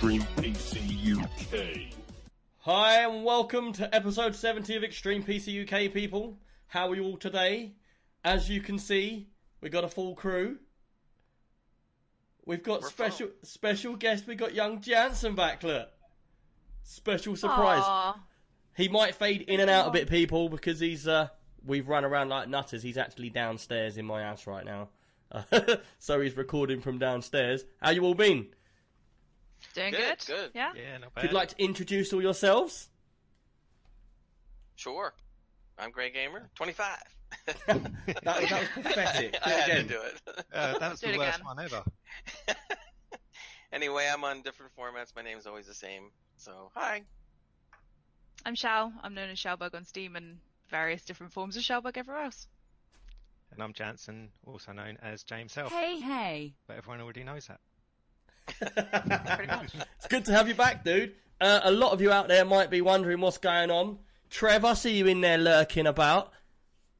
Extreme PC UK. Hi and welcome to episode 70 of Extreme PC UK people. How are you all today? As you can see, we got a full crew. We've got We're special special guest, we got young Jansen back, look. Special surprise. Aw. He might fade in and out a bit, people, because he's uh we've run around like nutters. He's actually downstairs in my house right now. so he's recording from downstairs. How you all been? Doing Good, good? good. Yeah? Yeah, not If bad. you'd like to introduce all yourselves? Sure. I'm Grey Gamer, 25. That, that was pathetic. Do I had again. to do it. Uh, that was Do the worst again. one ever. anyway, I'm on different formats. My name's always the same. So, hi. I'm Shao. I'm known as Shaobug on Steam and various different forms of Shaobug everywhere else. And I'm Jansen, also known as James Self. Hey, hey. But everyone already knows that. It's good to have you back, dude. Uh, a lot of you out there might be wondering what's going on. Trev, I see you in there lurking about,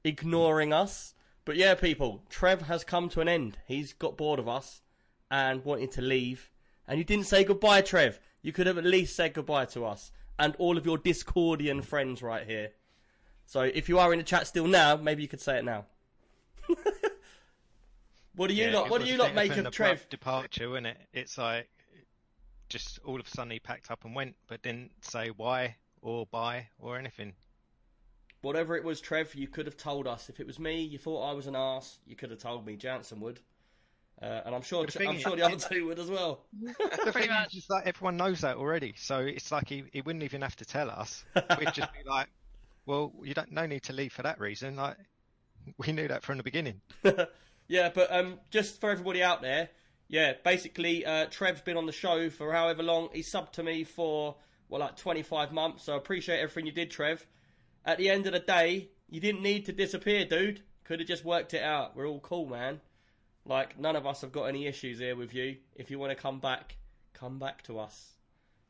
ignoring us. But yeah, people, Trev has come to an end. He's got bored of us and wanted to leave. And you didn't say goodbye, Trev. You could have at least said goodbye to us and all of your Discordian friends right here. So if you are in the chat still now, maybe you could say it now. what do you Yeah, lot? What do you lot make of Trev? departure, wasn't it? It's like just all of a sudden he packed up and went, but didn't say why or bye or anything. Whatever it was, Trev, you could have told us. If it was me, you thought I was an ass. you could have told me. Jansen would, uh, and I'm sure The I'm is- sure the other two would as well. The thing is, just like everyone knows that already, so it's like he, he wouldn't even have to tell us. We'd just be like, "Well, you don't no need to leave for that reason." Like we knew that from the beginning. yeah, but um, just for everybody out there, yeah, basically, uh, Trev's been on the show for however long. He subbed to me for well, like 25 months. So I appreciate everything you did, Trev. At the end of the day, you didn't need to disappear, dude. Could have just worked it out. We're all cool, man. Like none of us have got any issues here with you. If you want to come back, come back to us.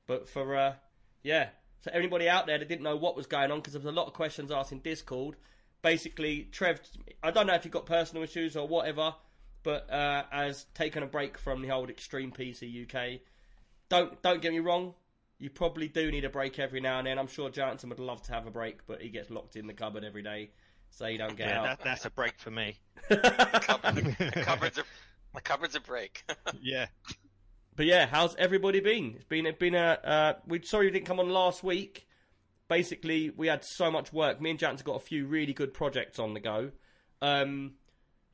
But for uh, yeah, so anybody out there that didn't know what was going on, because there was a lot of questions asked in Discord. Basically, Trev, I don't know if you've got personal issues or whatever, but uh, has taken a break from the old Extreme PC UK. Don't don't get me wrong, you probably do need a break every now and then. I'm sure Jansen would love to have a break, but he gets locked in the cupboard every day, so he don't get Yeah, out. that, that's a break for me. Cupboard, the cupboard's a, the cupboard's a break. Yeah. But yeah, how's everybody been? It's been it's been a uh, we sorry you didn't come on last week. Basically, we had so much work. Me and Jansen got a few really good projects on the go. Um,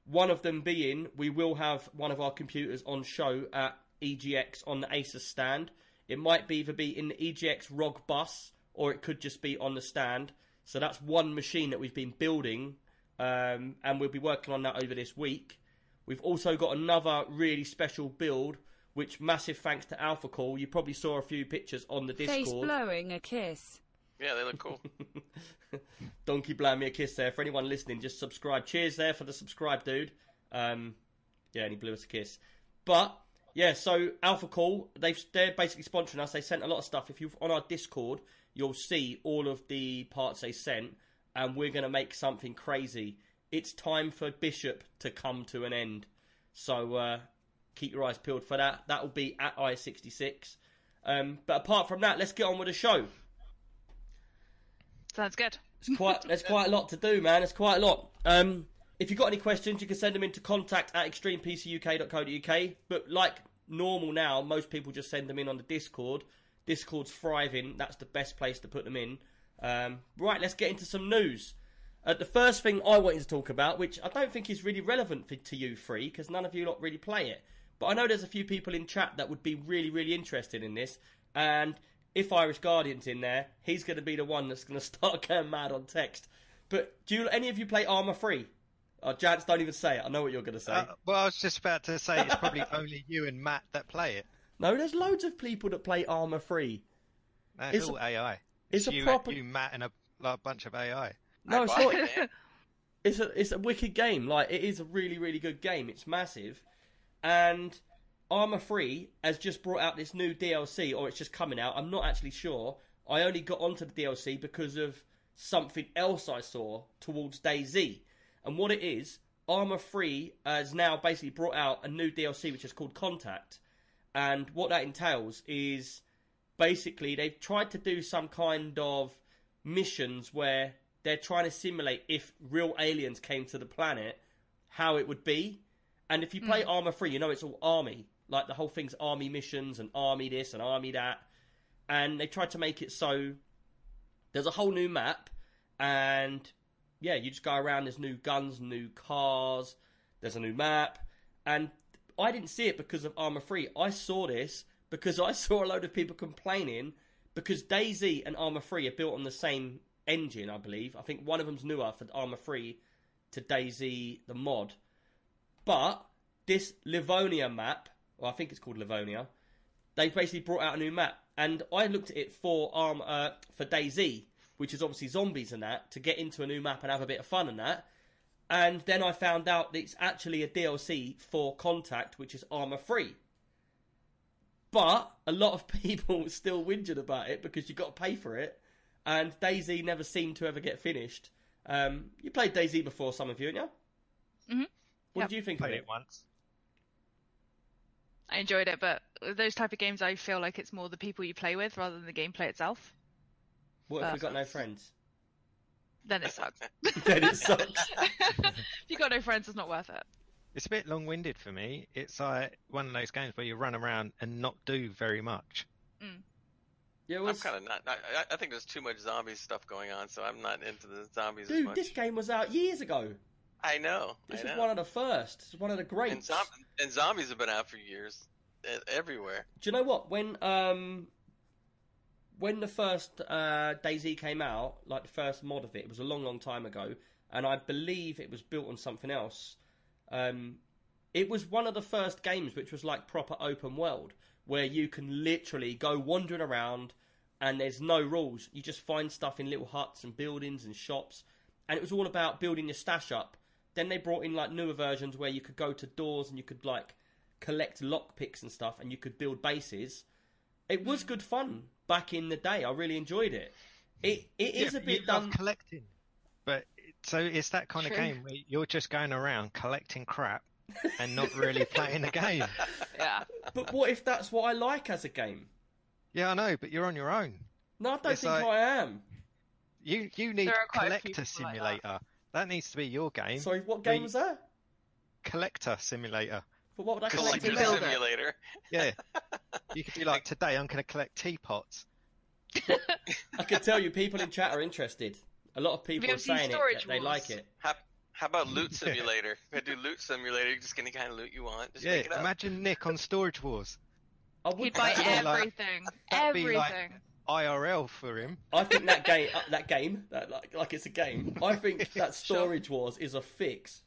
one of them being we will have one of our computers on show at EGX on the Asus stand. It might be either be in the EGX ROG bus or it could just be on the stand. So that's one machine that we've been building, um, and we'll be working on that over this week. We've also got another really special build, which massive thanks to Alphacool. You probably saw a few pictures on the Discord. Face blowing a kiss. Yeah, they look cool. Donkey blow me a kiss there. For anyone listening, just subscribe. Cheers there for the subscribe, dude. Um, yeah, and he blew us a kiss. But yeah, so Alphacool, they've they're basically sponsoring us. They sent a lot of stuff. If you're on our Discord, you'll see all of the parts they sent, and we're gonna make something crazy. It's time for Bishop to come to an end. So uh, keep your eyes peeled for that. That will be at I66. Um, but apart from that, let's get on with the show. Sounds good. It's quite there's quite a lot to do, man. It's quite a lot. Um, if you've got any questions, you can send them into contact at extremepcuk.co.uk. But like normal now, most people just send them in on the Discord. Discord's thriving. That's the best place to put them in. Um, right, let's get into some news. Uh, the first thing I wanted to talk about, which I don't think is really relevant for, to you three, because none of you lot really play it. But I know there's a few people in chat that would be really, really interested in this. And if Irish Guardian's in there, he's going to be the one that's going to start going mad on text. But do you, any of you play Armour Free? Oh, Jance, don't even say it. I know what you're going to say. Uh, well, I was just about to say it's probably only you and Matt that play it. no, there's loads of people that play Arma 3. That's It's- all AI. it's a you, proper- you, Matt, and a, like, a bunch of AI. No, it's not. it's a it's a wicked game. Like it is a really really good game. It's massive, and Arma 3 has just brought out this new DLC, or it's just coming out. I'm not actually sure. I only got onto the DLC because of something else I saw towards DayZ. and what it is, Arma 3 has now basically brought out a new DLC which is called Contact, and what that entails is basically they've tried to do some kind of missions where they're trying to simulate if real aliens came to the planet, how it would be. And if you play hmm. Arma 3, you know it's all army. Like the whole thing's army missions and army this and army that. And they tried to make it so there's a whole new map, and yeah, you just go around. There's new guns, new cars. There's a new map, and I didn't see it because of Arma 3. I saw this because I saw a load of people complaining because DayZ and Arma 3 are built on the same engine, I believe. I think one of them's newer for Arma 3 to DayZ the mod, but this Livonia map, or I think it's called Livonia, they've basically brought out a new map, and I looked at it for Arm uh, for DayZ, which is obviously zombies and that, to get into a new map and have a bit of fun and that. And then I found out that it's actually a DLC for Contact, which is Arma 3. But a lot of people still whinging about it because you've got to pay for it, and DayZ never seemed to ever get finished. Um, you played DayZ before, some of you, haven't you? Mhm. What Yep. did you think of Played it? it once. I enjoyed it, but those type of games, I feel like it's more the people you play with rather than the gameplay itself. What if we got no friends? Then it sucks. then it sucks. if you got no friends, it's not worth it. It's a bit long-winded for me. It's like one of those games where you run around and not do very much. Mm. Yeah, it I'm kind of not. I, I- I think there's too much zombie stuff going on, so I'm not into the zombies as dude, much. this game was out years ago. I know. This I is know. one of the first. It's one of the greats. and, zom- and zombies have been out for years, everywhere. Do you know what? When um when the first uh, DayZ came out, like the first mod of it, it was a long, long time ago, and I believe it was built on something else. Um, it was one of the first games which was like proper open world, where you can literally go wandering around, and there's no rules. You just find stuff in little huts and buildings and shops, and it was all about building your stash up. Then they brought in like newer versions where you could go to doors and you could like collect lockpicks and stuff, and you could build bases. It was good fun back in the day. I really enjoyed it. It it is Yeah, a bit you done. collecting, but so it's that kind True. of game where you're just going around collecting crap and not really playing the game. Yeah. But what if that's what I like as a game? Yeah, I know, but you're on your own. No, I don't It's think like- I am. You you need There are quite a few collector simulator. like that. needs to be your game. Sorry, what game you- was that? Collector simulator. For what would I collect Collector in Collector simulator. Yeah. you could be like, today I'm going to collect teapots. I can tell you, people in chat are interested. A lot of people are saying it. That They like it. How, how about loot simulator? If I do loot simulator, you're just getting the kind of loot you want. Just yeah, make it up. imagine Nick on Storage Wars. I would He'd buy That'd like- everything. everything. like- IRL for him. I think that game, uh, that game, that like like it's a game. I think that Storage Wars is a fix.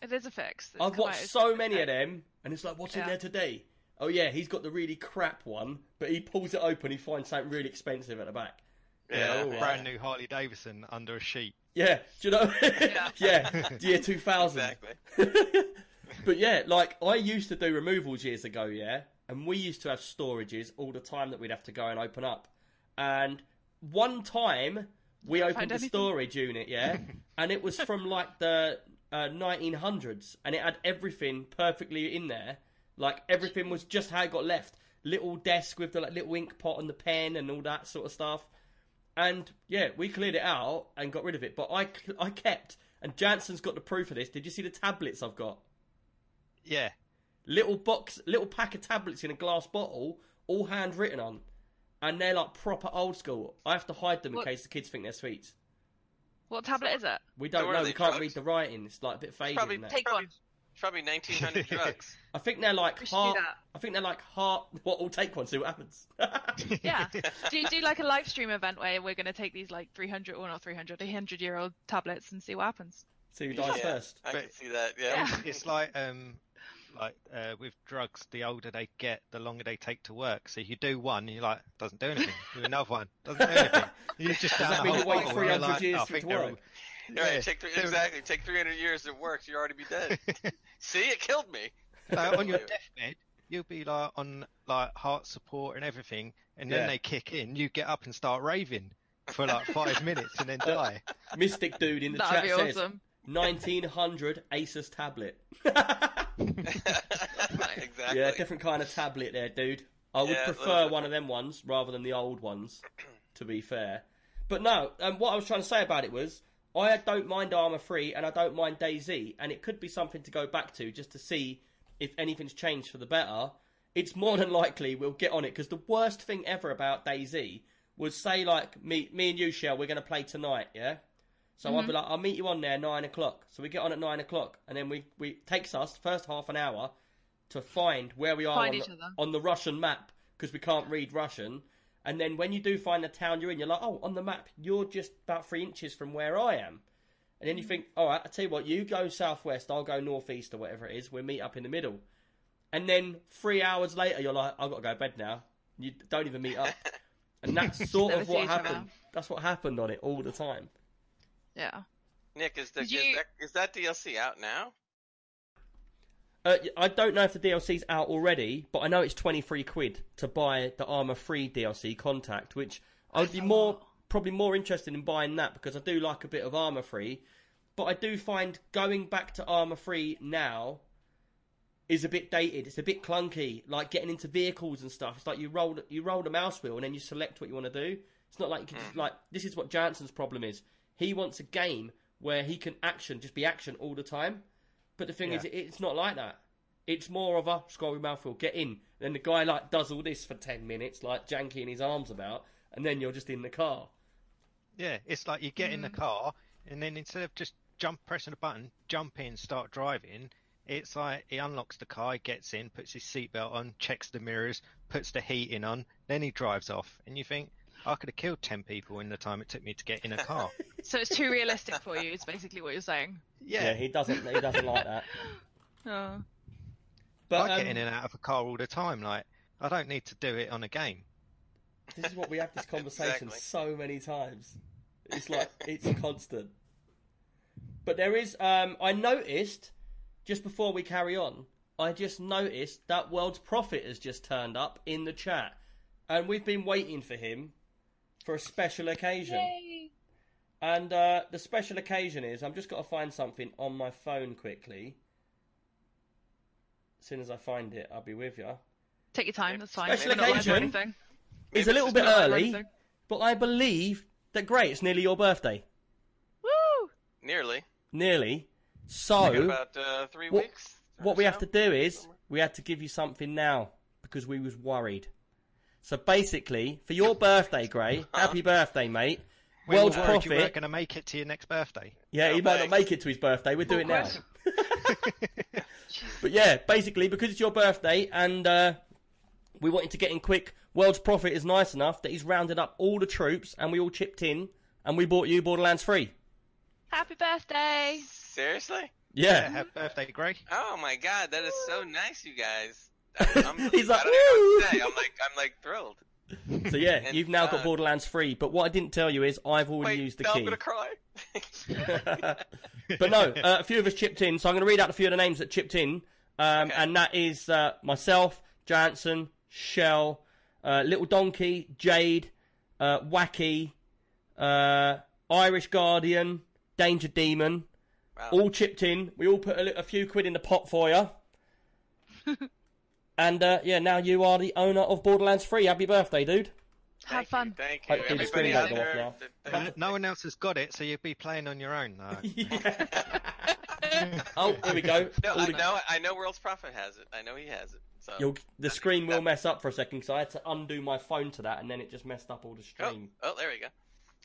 It is a fix. It's I've watched so many okay. of them, and it's like, what's in there today? Oh yeah, he's got the really crap one, but he pulls it open, he finds something really expensive at the back. Yeah, all yeah. Brand new Harley Davidson under a sheet. Yeah, do you know? Yeah. yeah, year two thousand. Exactly. but yeah, like I used to do removals years ago, yeah, and we used to have storages all the time that we'd have to go and open up. And one time we Never opened a storage unit, yeah, and it was from like the uh, 1900s, and it had everything perfectly in there. Like everything was just how it got left. Little desk with the like, little ink pot and the pen and all that sort of stuff. And yeah, we cleared it out and got rid of it. But I, I kept, and Jansen's got the proof of this. Did you see the tablets I've got? Yeah. Little box, little pack of tablets in a glass bottle, all handwritten on, and they're like proper old school. I have to hide them in case the kids think they're sweets. What tablet is it? We don't So know. We can't drugs? read the writing. It's like a bit faded. probably- and that. Take Probably- one. Probably 1900 drugs. I think they're like We should do heart. I think they're like heart. What? We'll take one. See what happens. Yeah. do you do like a live stream event where we're going to take these like 300 or not 300, 100 year old tablets and see what happens? see who dies Yeah, first. I But- can see that. Yeah. Yeah. It's like um like uh, with drugs, the older they get, the longer they take to work. So you do one, you're like, doesn't do anything. Do another one, doesn't do anything. You just Does down that the mean you whole wait bottle, 300 you're like, years I for it think to they're work? all- All right, take three, exactly. Take 300 years. It works. You'd already be dead. see, it killed me. like, on your deathbed, you'll be like on like heart support and everything, and then Yeah. they kick in. You get up and start raving for like five minutes and then die. Mystic dude in the That'd chat be says awesome. 1900 Asus tablet. exactly. Yeah, different kind of tablet there, dude. I would Yeah, prefer one of them ones rather than the old ones, to be fair. But no, um, what I was trying to say about it was I don't mind Arma 3 and I don't mind DayZ, and it could be something to go back to just to see if anything's changed for the better. It's more than likely we'll get on it because the worst thing ever about DayZ was say like me, me and you, Shell, we're going to play tonight, yeah. So I'll be like, I'll meet you on there nine o'clock. So we get on at nine o'clock, and then we we takes us first half an hour to find where we are on the, on the Russian map because we can't read Russian. And then when you do find the town you're in, you're like, oh, on the map, you're just about three inches from where I am. And then you think, all right, I tell you what, you go southwest, I'll go northeast or whatever it is. We'll meet up in the middle. And then three hours later, you're like, I've got to go to bed now. You don't even meet up. And that's sort of what happened. That's what happened on it all the time. Yeah. Nick, is, the, Did is, that, is that DLC out now? Uh, I don't know if the DLC's out already, but I know it's 23 quid to buy the Arma 3 DLC Contact, which I'd be more probably more interested in buying that because I do like a bit of Arma 3, but I do find going back to Arma 3 now is a bit dated. It's a bit clunky, like getting into vehicles and stuff. It's like you roll you roll the mouse wheel and then you select what you want to do. It's not like you can just, like this is what Jansen's problem is. He wants a game where he can action just be action all the time. But the thing is, Yeah. it, it's not like that. It's more of a scroll your mouth wheel, get in. Then the guy like does all this for ten minutes, like janking his arms about, and then you're just in the car. Yeah, it's like you get in the mm. car, and then instead of just jump pressing a button, jump in, start driving, it's like he unlocks the car, he gets in, puts his seatbelt on, checks the mirrors, puts the heating on, then he drives off. And you think, I could have killed 10 people in the time it took me to get in a car. So it's too realistic for you. Is basically what you're saying. Yeah, yeah, he doesn't. He doesn't like that. Oh. But I um, get in and out of a car all the time. Like, I don't need to do it on a game. this is what we have this conversation Exactly. so many times. It's like it's constant. But there is. Um, I noticed just before we carry on. I just noticed that World's Prophet has just turned up in the chat, and we've been waiting for him for a special occasion. And uh, the special occasion is I'm just got to find something on my phone quickly. As soon as I find it, I'll be with you. Take your time. That's fine. Special We're not live or occasion. anything. It's a little bit Not live or early, but I believe that great. It's nearly your birthday. Woo! Nearly. Nearly. So about uh, three what- weeks. or what we have to do is we had to give you something now because we was worried. So basically, for your birthday, Gray, happy birthday, mate. We World's were worried you weren't Prophet. going to make it to your next birthday. Yeah, he might not make it to his birthday. We'll do it now. But yeah, basically because it's your birthday and uh, we wanted to get in quick. World's Prophet is nice enough that he's rounded up all the troops and we all chipped in and we bought you Borderlands 3. Happy birthday! Seriously? Yeah. Happy birthday, Greg. Oh my god, that is so nice, you guys. I- I'm, He's like, I don't even know what to "Woo!" say. I'm like, I'm like thrilled. So yeah, And, you've now got uh, Borderlands free. But what I didn't tell you is I've already Wait, used the now key. I'm gonna cry. but no, uh, a few of us chipped in, so I'm going to read out a few of the names that chipped in, um, Okay. and that is uh, myself, Jansen, Shell, uh, Little Donkey, Jade, uh, Wacky, uh, Irish Guardian, Danger Demon, Wow. all chipped in. We all put a, a few quid in the pot for you. And uh, yeah, now you are the owner of Borderlands 3. Happy birthday, dude! Have Thank fun. You, thank you. Hopefully the Everybody screen out there. off that- No, no one else has got it, so you'll be playing on your own. No. oh, here we go. No, All I the- know. I know. World's Prophet has it. I know he has it. So. You'll, the screen will mess up for a second because I had to undo my phone to that and then it just messed up all the Oh, stream. oh, there we go.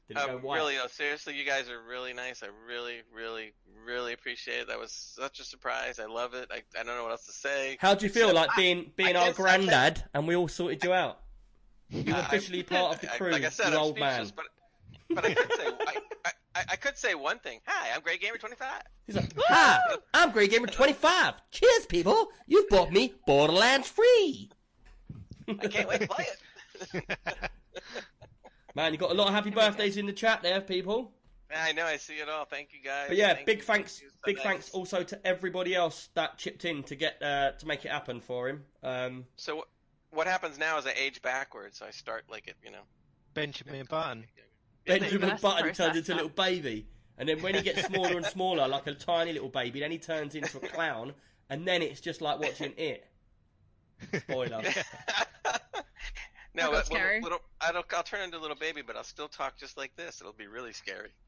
Did it go Um, white? really, though, seriously, you guys are really nice. I really, really, really appreciate it. That was such a surprise. I love it. I, I don't know what else to say. How do you feel like I- being being I our guess- I guess- granddad and we all sorted you out? You're officially part of the crew, like I said, you old man. But, but I could say I, I, I, I could say one thing. Hi, I'm Grey Gamer 25. He's like, Hi, I'm Grey Gamer 25. Cheers, people. You bought me Borderlands free. I can't wait to play it. Man, you got a lot of happy birthdays in the chat there, people. I know. I see it all. Thank you guys. But yeah, Thank big you. thanks, Thank. So big nice. thanks also to everybody else that chipped in to get uh, to make it happen for him. Um, So wh- what happens now is I age backwards. So I start like at you know. Benjamin Button. Benjamin Button turns into a little baby, and then when he gets smaller and smaller, like a tiny little baby, then he turns into a clown, and then it's just like watching it. Spoiler. no, got but scary. little, little, I'll, I'll turn into a little baby, but I'll still talk just like this. It'll be really scary.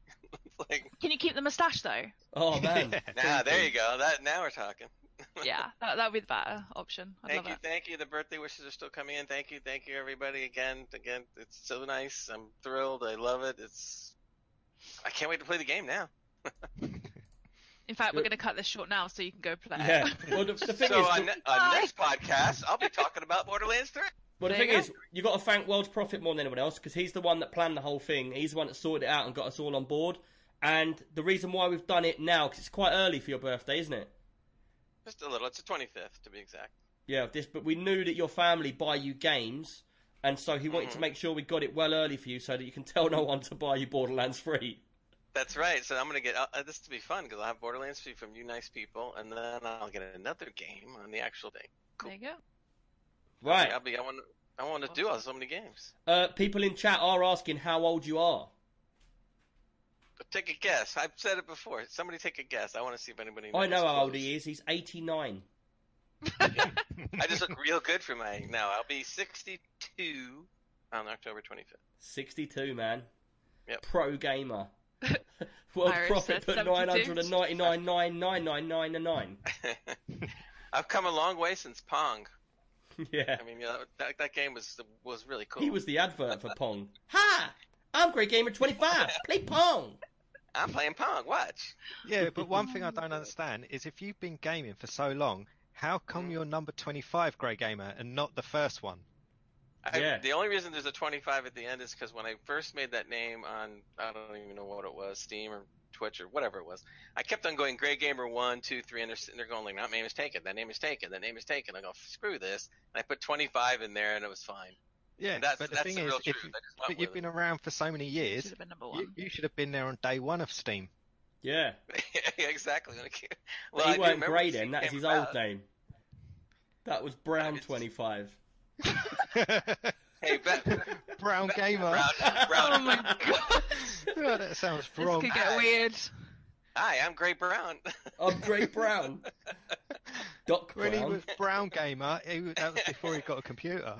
Like, Can you keep the mustache though? Oh man. nah, there you go. That now we're talking. yeah, that that would be the better option. I'd Thank love you, it. thank you. The birthday wishes are still coming in. Thank you, thank you, everybody. Again, again, it's so nice. I'm thrilled. I love it. It's. I can't wait to play the game now. In fact, we're going to cut this short now so you can go play. Yeah. Well, the, the thing so is, on, ne- on next podcast, I'll be talking about Borderlands 3. Well, the There thing you is, you've got to thank World's Prophet more than anyone else because he's the one that planned the whole thing. He's the one that sorted it out and got us all on board. And the reason why we've done it now, because it's quite early for your birthday, isn't it? Just a little. It's the 25th to be exact. Yeah, this. But we knew that your family buy you games, and so he wanted to Mhm. make sure we got it well early for you, so that you can tell no one to buy you Borderlands free. That's right. So I'm gonna get uh, this to be fun because I'll have Borderlands 3 from you nice people, and then I'll get another game on the actual day. Cool. There you go. Right. I'll. I want. I want to do so many games. Uh, people in chat are asking how old you are. Take a guess. I've said it before. Somebody take a guess. I want to see if anybody. Knows I know how old he is. He's 89. I just look real good for my. No, I'll be 62 on October 25th. 62, man. Yep. Pro gamer. World Irish Profit said put 72. 999,999,999. I've come a long way since Pong. yeah. I mean, you know, that, that game was was really cool. He was the advert for Pong. Hi! I'm Great Gamer 25. Play Pong. I'm playing Pong. Watch. Yeah, but one thing I don't understand is if you've been gaming for so long, how come you're number 25 Grey Gamer and not the first one? I, Yeah. The only reason there's a 25 at the end is because when I first made that name on, I don't even know what it was, Steam or Twitch or whatever it was, I kept on going Grey Gamer 1, 2, 3, and they're, sitting there going like, that name is taken, that name is taken, that name is taken. I go, screw this. And I put 25 in there and it was fine. Yeah, And that's, but the that's thing the is, real if truth. you, I just went but you've with been around for so many years, Should have been number you, one. you should have been there on day one of Steam. Yeah. yeah, exactly. But Well, he weren't remember Grey when then. That is his about. old name. That was Brown It's- 25. Hey, Bet, Brown Gamer. Brown, Brown. Oh my god. Oh, that sounds wrong. This could get weird. Hi, I'm Gray Brown. I'm Grey Brown. Doc When he was Brown Gamer, he, that was before he got a computer.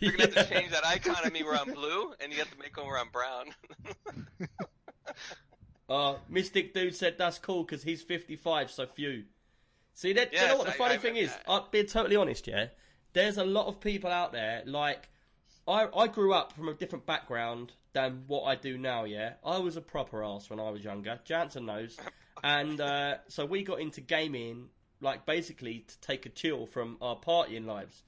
You're gonna have to change that icon of me where I'm blue, and you have to make one where I'm brown. Uh, Mystic Dude said that's cool because he's 55, so few. See, that, do you know what the funny I thing remember is? that. I'll be totally honest, yeah? There's a lot of people out there, like, I, I grew up from a different background than what I do now, yeah? I was a proper ass when I was younger. Jansen knows. And uh, so we got into gaming, like, basically to take a chill from our partying lives.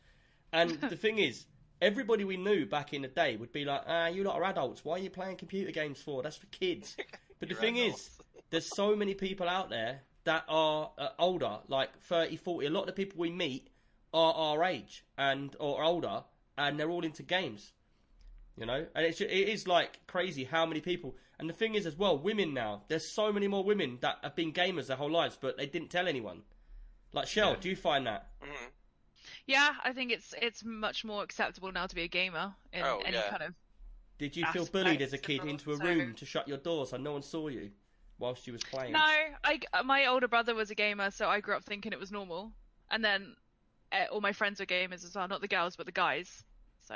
And the thing is, everybody we knew back in the day would be like, ah, you lot are adults. Why are you playing computer games for? That's for kids. But the thing adults. is, there's so many people out there that are uh, older, like 30, 40. A lot of the people we meet are our age and or older, and they're all into games. You know, and it's it is like crazy how many people. And the thing is, as well, women now. There's so many more women that have been gamers their whole lives, but they didn't tell anyone. Like Shell, do you find that? Mhm. Yeah, I think it's it's much more acceptable now to be a gamer in Oh, any yeah. kind of. Did you feel bullied as a kid into a also. room to shut your door so no one saw you whilst you was playing? No, I my older brother was a gamer, so I grew up thinking it was normal, and then uh, all my friends were gamers as well, not the girls but the guys. So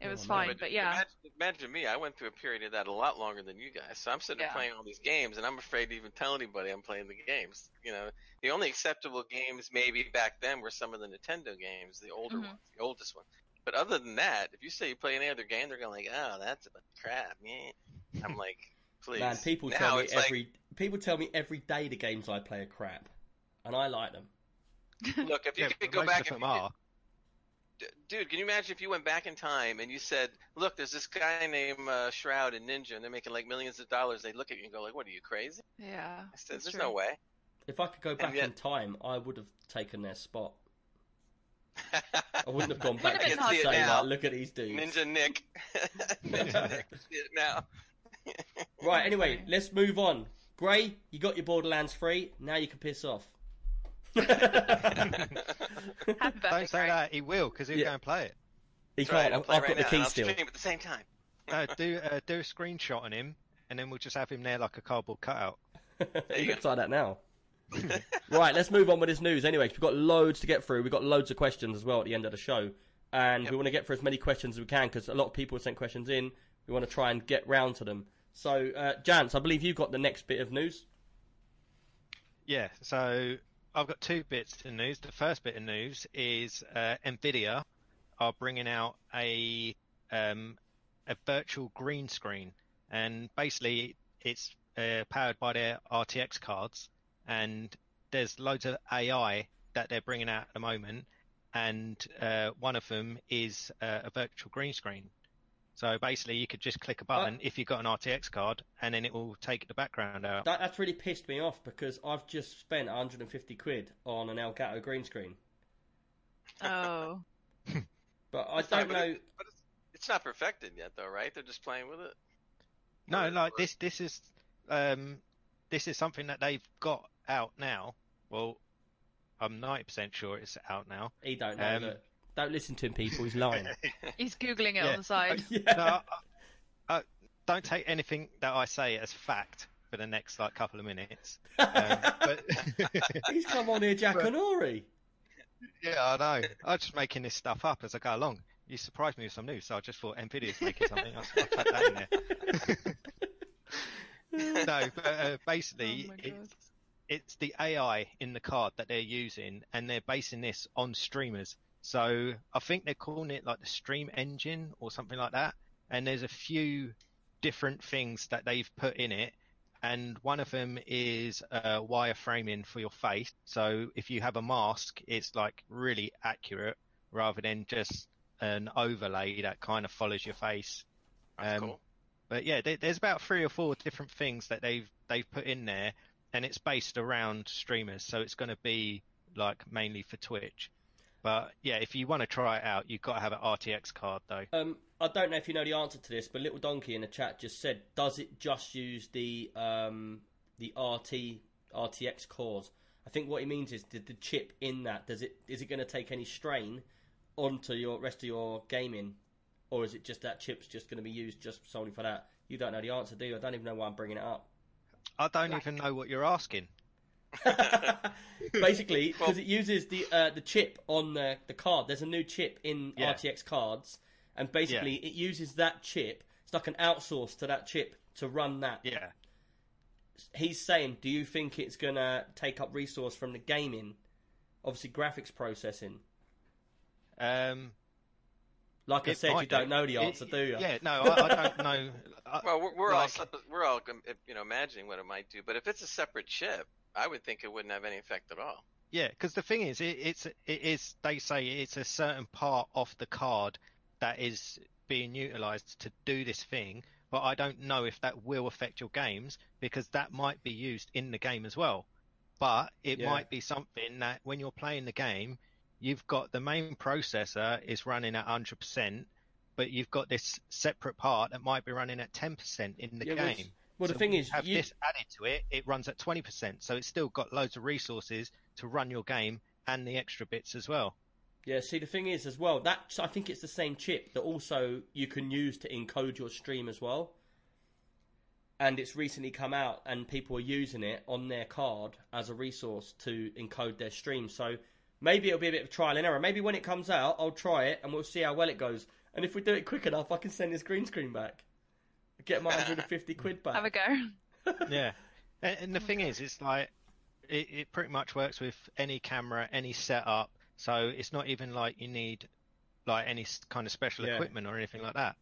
it was Oh, fine, But but yeah. Imagine, imagine me. I went through a period of that a lot longer than you guys. So I'm sitting there Yeah. playing all these games, and I'm afraid to even tell anybody I'm playing the games. You know, the only acceptable games maybe back then were some of the Nintendo games, the older Mhm. ones, the oldest ones. But other than that, if you say you play any other game, they're going like, "Oh, that's a bunch of crap." Yeah. I'm like, please. Man, people now tell me it's like, every people tell me every day the games I play are crap, and I like them. look, if you Yeah, could go back, of if you are. D- dude, can you imagine if you went back in time and you said, "Look, there's this guy named uh, Shroud and Ninja, and they're making like millions of dollars." They look at you and go, "Like, what are you crazy?" yeah. I said, "There's true. no way." If I could go back yet- in time, I would have taken their spot. I wouldn't have gone back Would've and been say, to like, "Look at these dudes." Ninja Nick. Ninja Nick. See it now. Right. Anyway, let's move on. Gray, you got your Borderlands free. Now you can piss off. Happy birthday, Don't say that. He will, because he'll Yeah. go and play it. He That's can't. I'll I've, play I've right got the now, key and I'll still. stream at the same time. No, do uh, do a screenshot on him, and then we'll just have him there like a cardboard cutout. You you can try that now. Right, let's move on with this news anyway. 'cause we've got loads to get through. We've got loads of questions as well at the end of the show, and Yep. we want to get through as many questions as we can because a lot of people have sent questions in. We want to try and get round to them. So, uh, Jance, I believe you've got the next bit of news. Yeah, so I've got two bits of news. The first bit of news is uh, Nvidia are bringing out a um, a virtual green screen, and basically it's uh, powered by their RTX cards, and there's loads of AI that they're bringing out at the moment, and uh, one of them is uh, a virtual green screen. So basically, you could just click a button if you've got an RTX card, and then it will take the background out. That, that's really pissed me off because I've just spent 150 quid on an Elgato green screen, Oh. but I It's not- don't but know. it- but it's, it's not perfected yet, though, right? They're just playing with it. No, Or- like or- this. This is um, this is something that they've got out now. Well, I'm 90% sure it's out now. He don't know. Um, look. Don't listen to him, people. He's lying. He's googling it Yeah. on the side. yeah. No, I, I, don't take anything that I say as fact for the next like couple of minutes. Um, but He's come on here, Jack But- and Ori. yeah, I know. I'm just making this stuff up as I go along. You surprised me with some news, so I just thought Nvidia's making something. I'll, I'll put that in there. no, but uh, basically, Oh my it's, it's the AI in the card that they're using, and they're basing this on streamers. So I think they're calling it like the Stream Engine or something like that. And there's a few different things that they've put in it, and one of them is uh, wireframing for your face. So if you have a mask, it's like really accurate rather than just an overlay that kind of follows your face. That's Um, cool. But yeah, there, there's about three or four different things that they've they've put in there, and it's based around streamers, so it's going to be like mainly for Twitch. But yeah, if you want to try it out, you've got to have an RTX card though. Um, I don't know if you know the answer to this, but Little Donkey in the chat just said, "Does it just use the um, the RT RTX cores?" I think what he means is the, the chip in that. Does it is it going to take any strain onto your rest of your gaming, or is it just that chip's just going to be used just solely for that? You don't know the answer, do you? I don't even know why I'm bringing it up. I don't even know what you're asking. Basically, because Well- it uses the uh, the chip on the the card. There's a new chip in Yeah. RTX cards, and basically it uses that chip. It's like an outsource to that chip to run that. Yeah. He's saying, do you think it's gonna take up resource from the gaming? Obviously, graphics processing. Um, Like I said, you don't do. know the It- answer, do you? Yeah, no, I, I don't know. I- Well, we're, we're like- all we're all you know imagining what it might do, but if it's a separate chip, I would think it wouldn't have any effect at all. Yeah, because the thing is, it, it's it is they say it's a certain part of the card that is being utilized to do this thing, but I don't know if that will affect your games because that might be used in the game as well. But it Yeah. might be something that when you're playing the game, you've got the main processor is running at 100%, but you've got this separate part that might be running at 10% in the Yeah, well, game. Well, the thing is, have you, this added to it, it runs at 20%. So it's still got loads of resources to run your game and the extra bits as well. Yeah, see, the thing is as well that I think it's the same chip that also you can use to encode your stream as well. And it's recently come out, and people are using it on their card as a resource to encode their stream. So maybe it'll be a bit of trial and error. Maybe when it comes out, I'll try it and we'll see how well it goes. And if we do it quick enough, I can send this green screen back, get my 150 quid back. Have a go. Yeah. And, and the thing is, it's like, it, it pretty much works with any camera, any setup. So it's not even like you need like any kind of special Yeah. equipment or anything like that.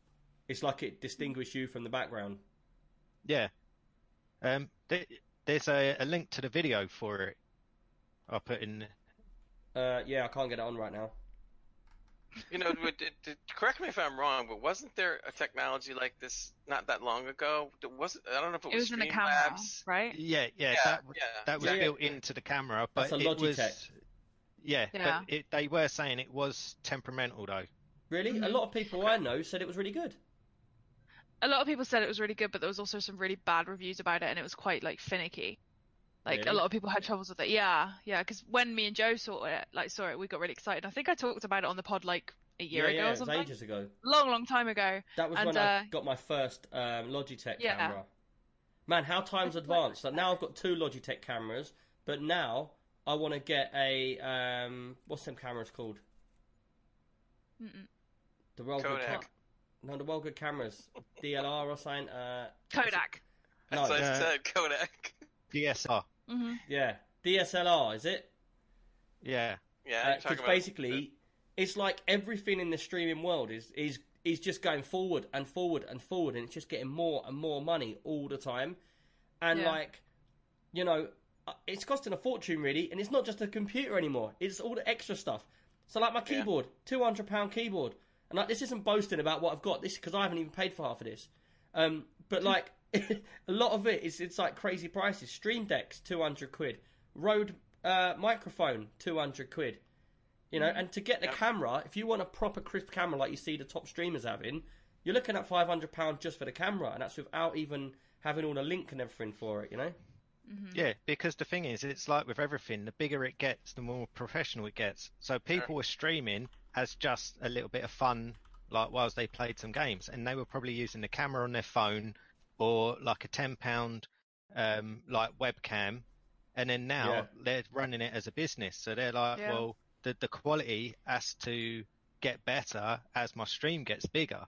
It's like it distinguishes you from the background. Yeah. Um, there, there's a, a link to the video for it. I'll put in. Uh, yeah, I can't get it on right now. You know, would- it- it- correct me if I'm wrong, but wasn't there a technology like this not that long ago? It Was I don't know if it It was, was in the Streamlabs. camera, right? Yeah, yeah, Yeah, that, yeah. that was Yeah, yeah. built into the camera, but That's a it was. Yeah, Yeah. but it, they were saying it was temperamental though. Really? A lot of people I know said it was really good. A lot of people said it was really good, but there was also some really bad reviews about it, and it was quite like finicky. Like Really? a lot of people had troubles with it. Yeah, yeah. Because when me and Joe saw it, like saw it, we got really excited. I think I talked about it on the pod like a year yeah, ago yeah, or it was something. ages ago. Long, long time ago. That was And, when I uh, got my first um, Logitech Yeah. camera. Man, how times advanced. Like now I've got two Logitech cameras. but now I want to get a um, what's them cameras called? Mm-mm. The well good Kodak. ca- no, the well good cameras, DLR or something. Uh, Kodak. No, That's what I uh, said, Kodak. DSR. Hmm yeah, DSLR is it? Yeah, Yeah. Because talking about Uh, basically, it's like everything in the streaming world is is is just going forward and forward and forward, and it's just getting more and more money all the time. And Yeah. like, you know, uh, it's costing a fortune really, and it's not just a computer anymore; it's all the extra stuff. So like my Yeah. keyboard, two hundred pound keyboard, and like this isn't boasting about what I've got. This because I haven't even paid for half of this. Um, but like a lot of it is it's like crazy prices. Stream decks, two hundred quid. Rode uh, microphone, two hundred quid. You know, and to get the Yep. camera, if you want a proper crisp camera like you see the top streamers having, you're looking at five hundred pounds just for the camera, and that's without even having all the link and everything for it. You know. Yeah, because the thing is, it's like with everything, the bigger it gets, the more professional it gets. So people were streaming as just a little bit of fun, like whilst they played some games, and they were probably using the camera on their phone or like a ten pound um, like webcam, and then now Yeah. they're running it as a business. So they're like, Yeah. well, the the quality has to get better as my stream gets bigger.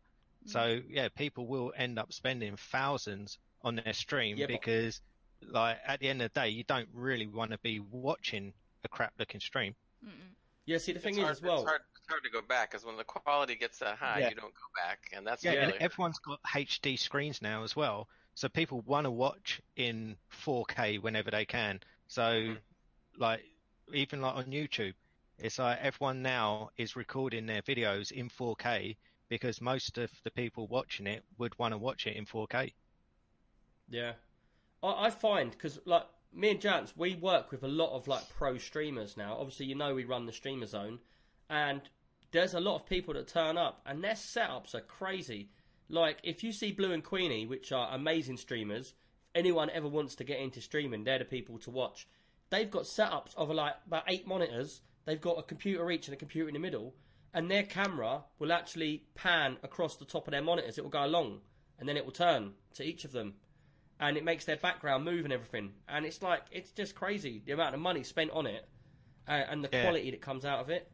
So yeah, people will end up spending thousands on their stream Yeah, but- because, like, at the end of the day, you don't really want to be watching a crap-looking stream. Mm-mm. Yeah. See, the thing it's is hard, as well. It's hard, it's hard to go back because when the quality gets that high, Yeah. you don't go back, and that's Yeah, really and everyone's got HD screens now as well, so people want to watch in 4K whenever they can. So, Mhm. like, even like on YouTube, it's like everyone now is recording their videos in 4K because most of the people watching it would want to watch it in 4K. Yeah, I, I find because like me and Jance, we work with a lot of like pro streamers now. Obviously, you know we run the streamer zone, and there's a lot of people that turn up, and their setups are crazy. Like if you see Blue and Queenie, which are amazing streamers, if anyone ever wants to get into streaming, they're the people to watch. They've got setups of like about eight monitors. They've got a computer each and a computer in the middle, and their camera will actually pan across the top of their monitors. It will go along, and then it will turn to each of them and it makes their background move and everything. And it's like it's just crazy the amount of money spent on it uh, and the Yeah. quality that comes out of it.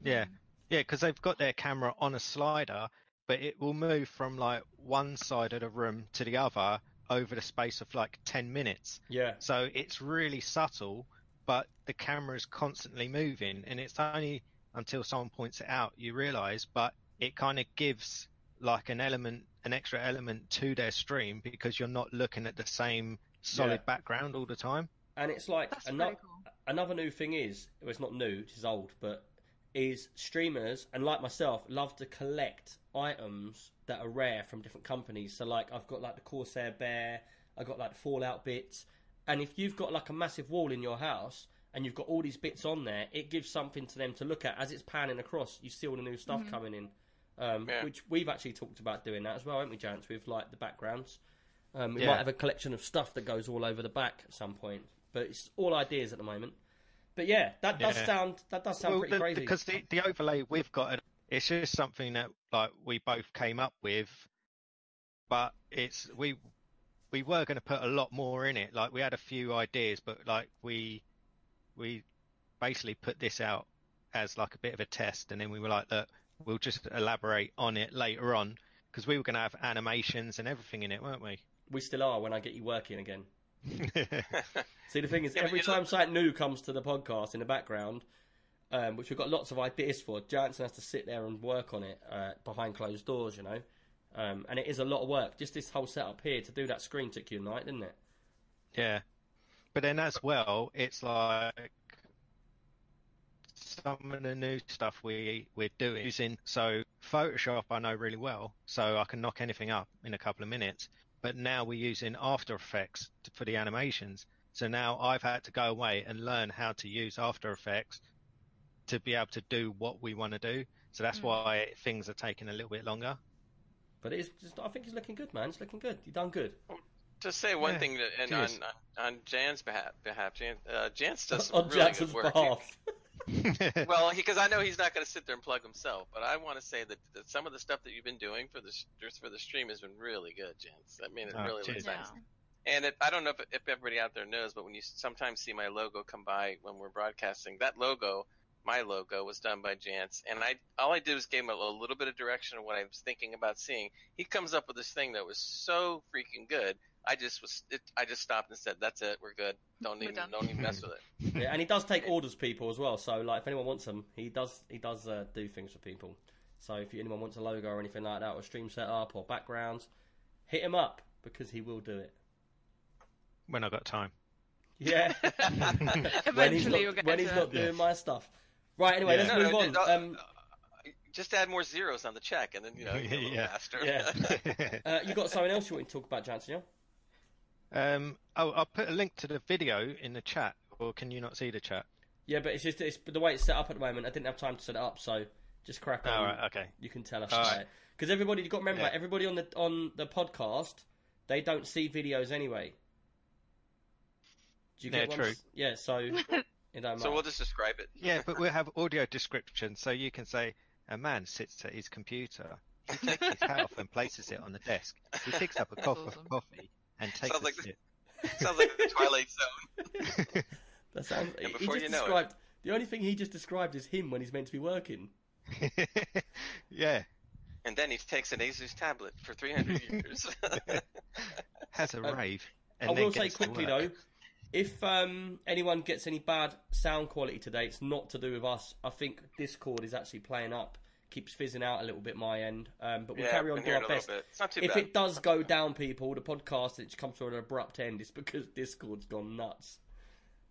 Yeah, yeah, because they've got their camera on a slider, but it will move from like one side of the room to the other over the space of like 10 minutes. Yeah, So it's really subtle, but the camera is constantly moving, and it's only until someone points it out you realize, but it kind of gives like an element, an extra element to their stream because you're not looking at the same solid Yeah. background all the time. and it's like That's ano- cool. another new thing is well, it's not new, it is old, but is streamers and like myself love to collect items that are rare from different companies. So like I've got like the Corsair Bear, I've got like the Fallout bits, and if you've got like a massive wall in your house and you've got all these bits on there, it gives something to them to look at as it's panning across. You see all the new stuff mm-hmm. coming in, um, Yeah. which we've actually talked about doing that as well, haven't we, Jance? With like the backgrounds, um, we Yeah. might have a collection of stuff that goes all over the back at some point, but it's all ideas at the moment. But yeah, that does Yeah. sound that does sound Well, pretty the- crazy. because the, the overlay we've got, it's just something that like we both came up with, but it's we we were going to put a lot more in it. Like we had a few ideas, but like we we basically put this out as like a bit of a test, and then we were like, look, we'll just elaborate on it later on because we were going to have animations and everything in it, weren't we? we still are when I get you working again. See, the thing is, Yeah, every you know- time something new comes to the podcast in the background, um, which we've got lots of ideas for, Jansen has to sit there and work on it uh, behind closed doors, you know. Um, and it is a lot of work. Just this whole setup here to do that screen took you a night, didn't it? Yeah. But then as well, it's like some of the new stuff we we're doing using so Photoshop I know really well, so I can knock anything up in a couple of minutes. But now we're using After Effects to, for the animations. So now I've had to go away and learn how to use After Effects to be able to do what we want to do. So that's Mm. why things are taking a little bit longer. But it is just, I think it's looking good, man. It's looking good. You've done good. To say one Yeah, thing, that, and on, on on Jan's behalf, behalf Jan, uh, Jan's does some On really Jansen's good work. behalf. well, because I know he's not going to sit there and plug himself, but I want to say that, that some of the stuff that you've been doing for the just for the stream has been really good, Jans. I mean, it Oh, really cheers. looks Yeah. nice. And it, I don't know if, if everybody out there knows, but when you sometimes see my logo come by when we're broadcasting, that logo, my logo, was done by Jance. And I all I did was give him a, a little bit of direction of what I was thinking about seeing. He comes up with this thing that was so freaking good. I just was, it, I just stopped and said, "That's it, we're good. Don't even, don't even mess with it." Yeah, and he does take orders, people as well. So, like, if anyone wants them, he does. He does uh, do things for people. So, if anyone wants a logo or anything like that, or stream setup or backgrounds, hit him up because he will do it. When I got time. Yeah. when he's Eventually not, you'll when he's not doing my stuff. Right. Anyway, Yeah. let's No, move no, on. just, uh, Um, Just add more zeros on the check, and then you know, you get a little Yeah. faster. Yeah. uh, you got something else you want to talk about, Jansen? Yeah? um, oh, I'll put a link to the video in the chat, or can you not see the chat? Yeah, but it's just it's the way it's set up at the moment. I didn't have time to set it up, so just crack on. All right, okay. You can tell us All about right. it because everybody. you've got to remember, Yeah. everybody on the on the podcast, they don't see videos anyway. Do you Yeah, get what true. Yeah, so it don't matter. So we'll just describe it. Yeah, but we'll have audio description, so you can say a man sits at his computer. He takes his hat off and places it on the desk. He picks up a That's cup of coffee and takes Sounds a like the- Sounds like the Twilight Zone. that sounds. And he before just you know it- described the only thing he just described is him when he's meant to be working. yeah, And then he takes an Asus tablet for 300 years. has a Um, rave. And I will say quickly though, if um, anyone gets any bad sound quality today, it's not to do with us. I think Discord is actually playing up, keeps fizzing out a little bit my end. Um, but we'll yeah, carry on been do our best. It's not too If bad. it does go down, people, the podcast it comes to an abrupt end. It's because Discord's gone nuts.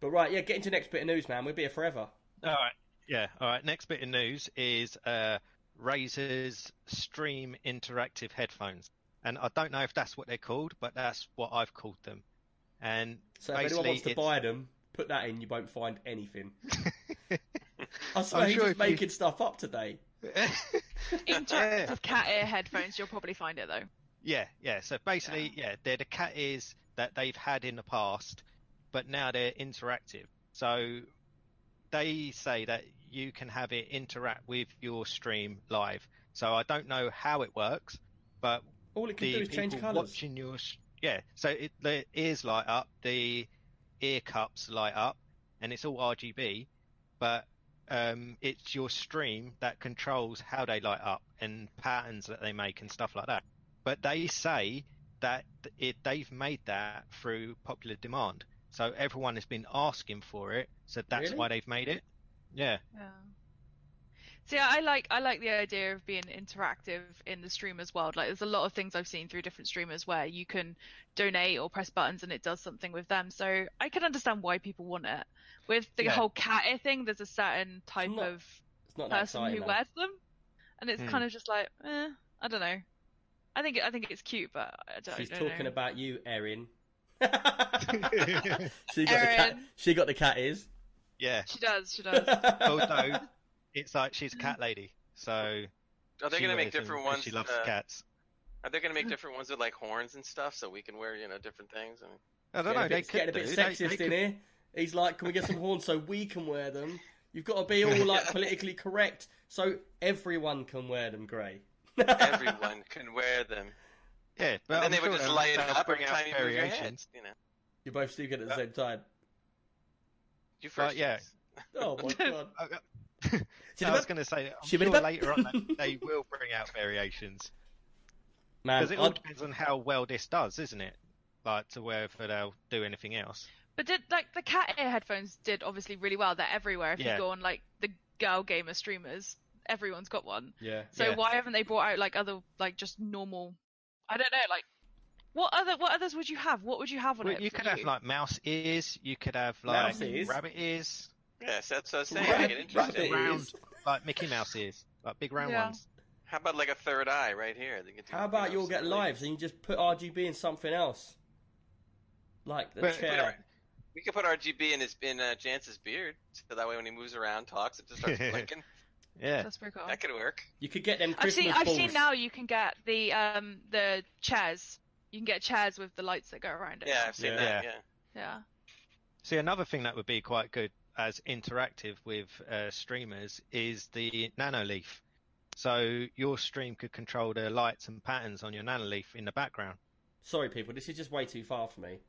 But right, yeah, get into the next bit of news, man. We'll be here forever. All right. Yeah. All right. Next bit of news is uh, Razer's Stream Interactive headphones, and I don't know if that's what they're called, but that's what I've called them. And So if anyone basically, wants to it's- buy them, put that in. You won't find anything. I swear I'm he's sure just you- making stuff up today. Interactive cat ear headphones, you'll probably find it though. Yeah, yeah. So basically, yeah, they're the cat ears that they've had in the past, but now they're interactive. So they say that you can have it interact with your stream live. So I don't know how it works, but All it can the do is change people colours. watching your sh- yeah. So it, the ears light up, the ear cups light up, and it's all RGB, but um, it's your stream that controls how they light up and patterns that they make and stuff like that. But they say that it they've made that through popular demand. So everyone has been asking for it, so that's Really? why they've made it. Yeah. Yeah. See, I like I like the idea of being interactive in the streamers world. Like, there's a lot of things I've seen through different streamers where you can donate or press buttons and it does something with them. So I can understand why people want it. With the Yeah. whole cat ear thing, there's a certain type not of It's not that person who though. wears them, and it's Hmm. kind of just like, eh, I don't know. I think I think it's cute, but I don't, She's don't talking know. about you, Erin. she got the cat. Erin. She got the cat ears. Yeah. She does, she does. Although it's like she's a cat lady, so Are they going to make wears them different 'cause ones? She loves uh, cats. Are they going to make different ones with like horns and stuff so we can wear, you know, different things? And... I don't Getting know. a They could getting a bit do. They- sexist they in could- here. He's like, can we get some horns so we can wear them? You've got to be all like politically correct so everyone can wear them, Gray. Everyone can wear them. Yeah, but and then I'm they would sure just they'll- light they'll up bring every out time you move your head. variations. You know, You're both stupid at the uh, same time. you first. yeah. Oh my god. I, I was going to say, I'm Shibidi sure later on they, they will bring out variations because it all I'd- depends on how well this does, isn't it? Like to whether they'll do anything else. But did like the cat ear headphones did obviously really well. They're everywhere. If Yeah. you go on like the girl gamer streamers, everyone's got one. yeah. So Yeah. why haven't they brought out like other like just normal? I don't know. Like what other what others would you have? What would you have on Well, it? you for could have like mouse ears. You could have like ears? rabbit ears, Yes, that's what I was saying. Rabbit- Make it interesting. round like Mickey Mouse ears, like big round Yeah. ones. How about like a third eye right here? They could do, How about you you know, all get lives and you just put RGB in something else? Like the But- chair. We could put RGB in his in uh, Jance's beard, so that way when he moves around, talks, it just starts blinking. Yeah, That's pretty cool. That could work. You could get them I've Christmas seen I've seen now you can get the um the chairs. You can get chairs with the lights that go around it. Yeah, I've seen Yeah. that. Yeah. Yeah. Yeah. See, another thing that would be quite good as interactive with uh, streamers is the Nanoleaf. So your stream could control the lights and patterns on your Nanoleaf in the background. Sorry, people, this is just way too far for me.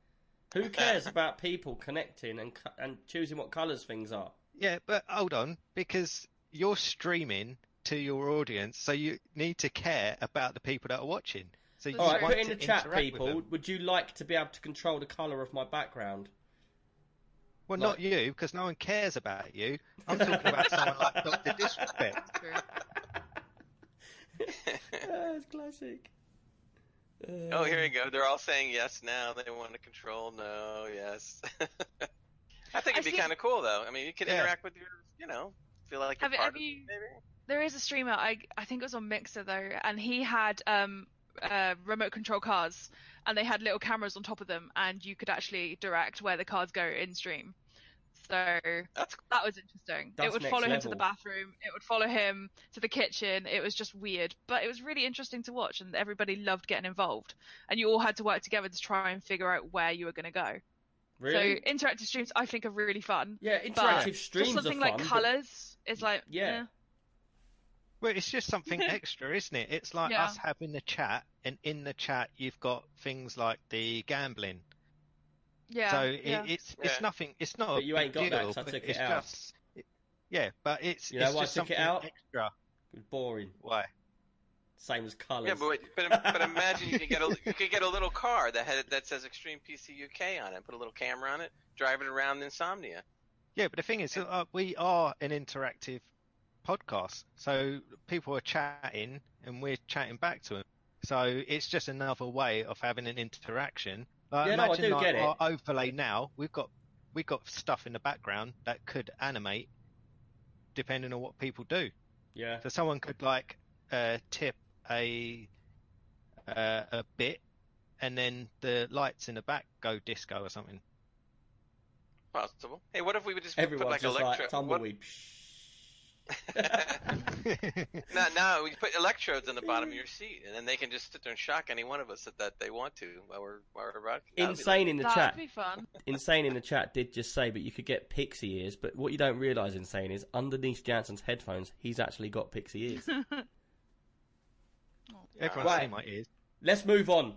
Who cares about people connecting and and choosing what colours things are? Yeah, but hold on, because you're streaming to your audience, so you need to care about the people that are watching. So you All right, want put in the chat, people. Would you like to be able to control the colour of my background? Well, like- not you, because no one cares about you. I'm talking about someone like Doctor Disrespect. That's classic. Oh, here we go. They're all saying yes now. They want to control. No, yes. I think it'd be kind of cool, though. I mean, you can Yeah. interact with your, you know, feel like you're Have, part have of you? it, maybe. There is a streamer. I I think it was on Mixer though, and he had um uh, remote control cars, and they had little cameras on top of them, and you could actually direct where the cars go in stream. So That's that was interesting. That's it would next follow him to the bathroom. It would follow him to the kitchen. It was just weird, but it was really interesting to watch, and everybody loved getting involved. And you all had to work together to try and figure out where you were going to go. Really? So interactive streams, I think, are really fun. yeah, But interactive streams just something are fun. like but- colours is like Yeah. eh. Well, it's just something extra, isn't it? It's like Yeah. us having the chat, and in the chat you've got things like the gambling. Yeah, so it, yeah. it's Yeah. it's nothing. It's not. But you big ain't got that, deal, 'cause I took it it's out. Just, it- yeah, but it's You know it's why I just took it something out? extra. It boring. Why? Same as colours. Yeah, but wait, but, but imagine you could get a you could get a little car that had that says Extreme PC UK on it. Put a little camera on it, drive it around Insomnia. Yeah, but the thing is, uh, we are an interactive podcast, so people are chatting and we're chatting back to them. So it's just another way of having an interaction. Like, Yeah, no, I imagine do like, get it. our overlay now. We've got we've got stuff in the background that could animate, depending on what people do. yeah. So someone could like uh, tip a uh, a bit, and then the lights in the back go disco or something. Possible. Hey, what if we would just Everyone's put like just electro? like what- tumbleweed. No, no, we put electrodes on the bottom of your seat, and then they can just sit there and shock any one of us that, that they want to while we're while we're rocking. That would be Insane in the That'd chat. be fun. Insane in the chat did just say, but you could get pixie ears. But what you don't realise, Insane, is underneath Jansen's headphones, he's actually got pixie ears. Everyone's Right. seen my ears. Let's move on.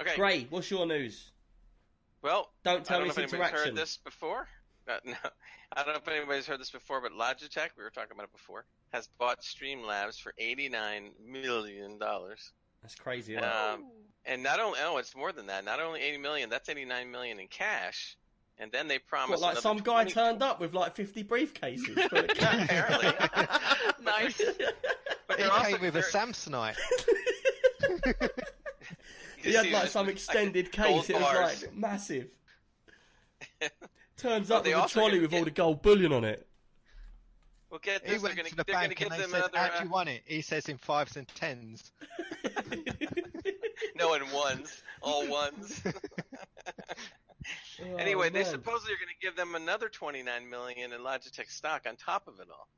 Okay. Gray, what's your news? Well, Don't tell I don't me know if it's anybody's interaction. heard this before. Uh, no, I don't know if anybody's heard this before, but Logitech, we were talking about it before, has bought Streamlabs for eighty-nine million dollars. That's crazy. Isn't? Um, and not only, oh, it's more than that. Not only eighty million, that's eighty-nine million in cash. And then they what, promised like another some guy turned up with like 50 briefcases for the cash. Apparently. nice. But He came with a Samsonite. he had like some extended gold case. It was bars. like massive. Turns Well, up they with a trolley gonna with all the gold bullion on it. Well, get He this. They're went going to the bank and they said, another. "How'd uh, you want it?" He says in fives and tens. no, in ones, all ones. Oh, anyway, they supposedly are going to give them another 29 million in Logitech stock on top of it all.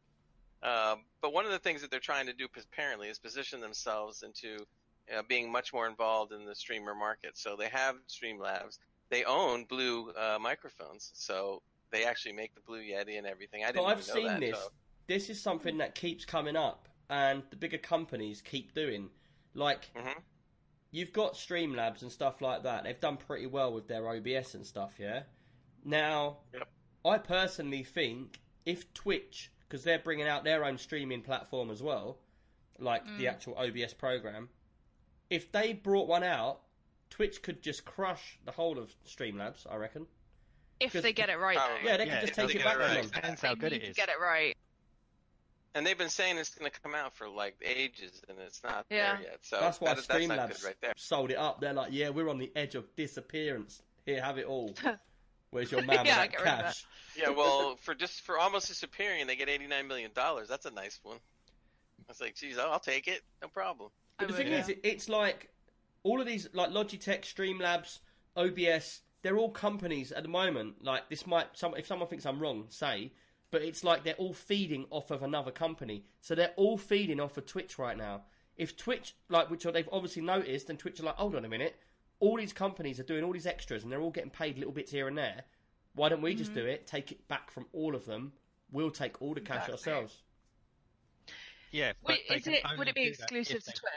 Um, but one of the things that they're trying to do apparently is position themselves into uh, being much more involved in the streamer market. So they have Streamlabs. They own Blue uh, microphones, so they actually make the Blue Yeti and everything. I didn't. But I've even know seen that. this. so- This is something that keeps coming up, and the bigger companies keep doing. Like, Mhm. you've got Streamlabs and stuff like that. They've done pretty well with their OBS and stuff, yeah? Now, Yep. I personally think if Twitch, because they're bringing out their own streaming platform as well, like the actual OBS program, if they brought one out, Twitch could just crush the whole of Streamlabs, I reckon. If Because- they get it right. Probably. though. Yeah, they Yeah, could just if take they it back it from them. Depends They how good need it to. Get it right. And they've been saying it's going to come out for like ages, and it's not Yeah. there yet. So That's why that is- that's not Streamlabs good right there. sold it up. They're like, yeah, we're on the edge of disappearance. Here, have it all. Where's your man Yeah, with get that rid of cash? Yeah, well, for just for almost disappearing, they get eighty nine million dollars. That's a nice one. I was like, geez, I'll, I'll take it, no problem. But the I thing would, is, it, it's like all of these, like Logitech, Streamlabs, OBS. They're all companies at the moment. Like this might, some if someone thinks I'm wrong, say. But it's like they're all feeding off of another company, so they're all feeding off of Twitch right now. If Twitch, like, which they've obviously noticed, and Twitch are like, hold on a minute, all these companies are doing all these extras, and they're all getting paid little bits here and there. Why don't we just Mm-hmm. do it? Take it back from all of them. We'll take all the cash Exactly. ourselves. Yeah, Wait, is it? Would it be exclusive to they- Twitch?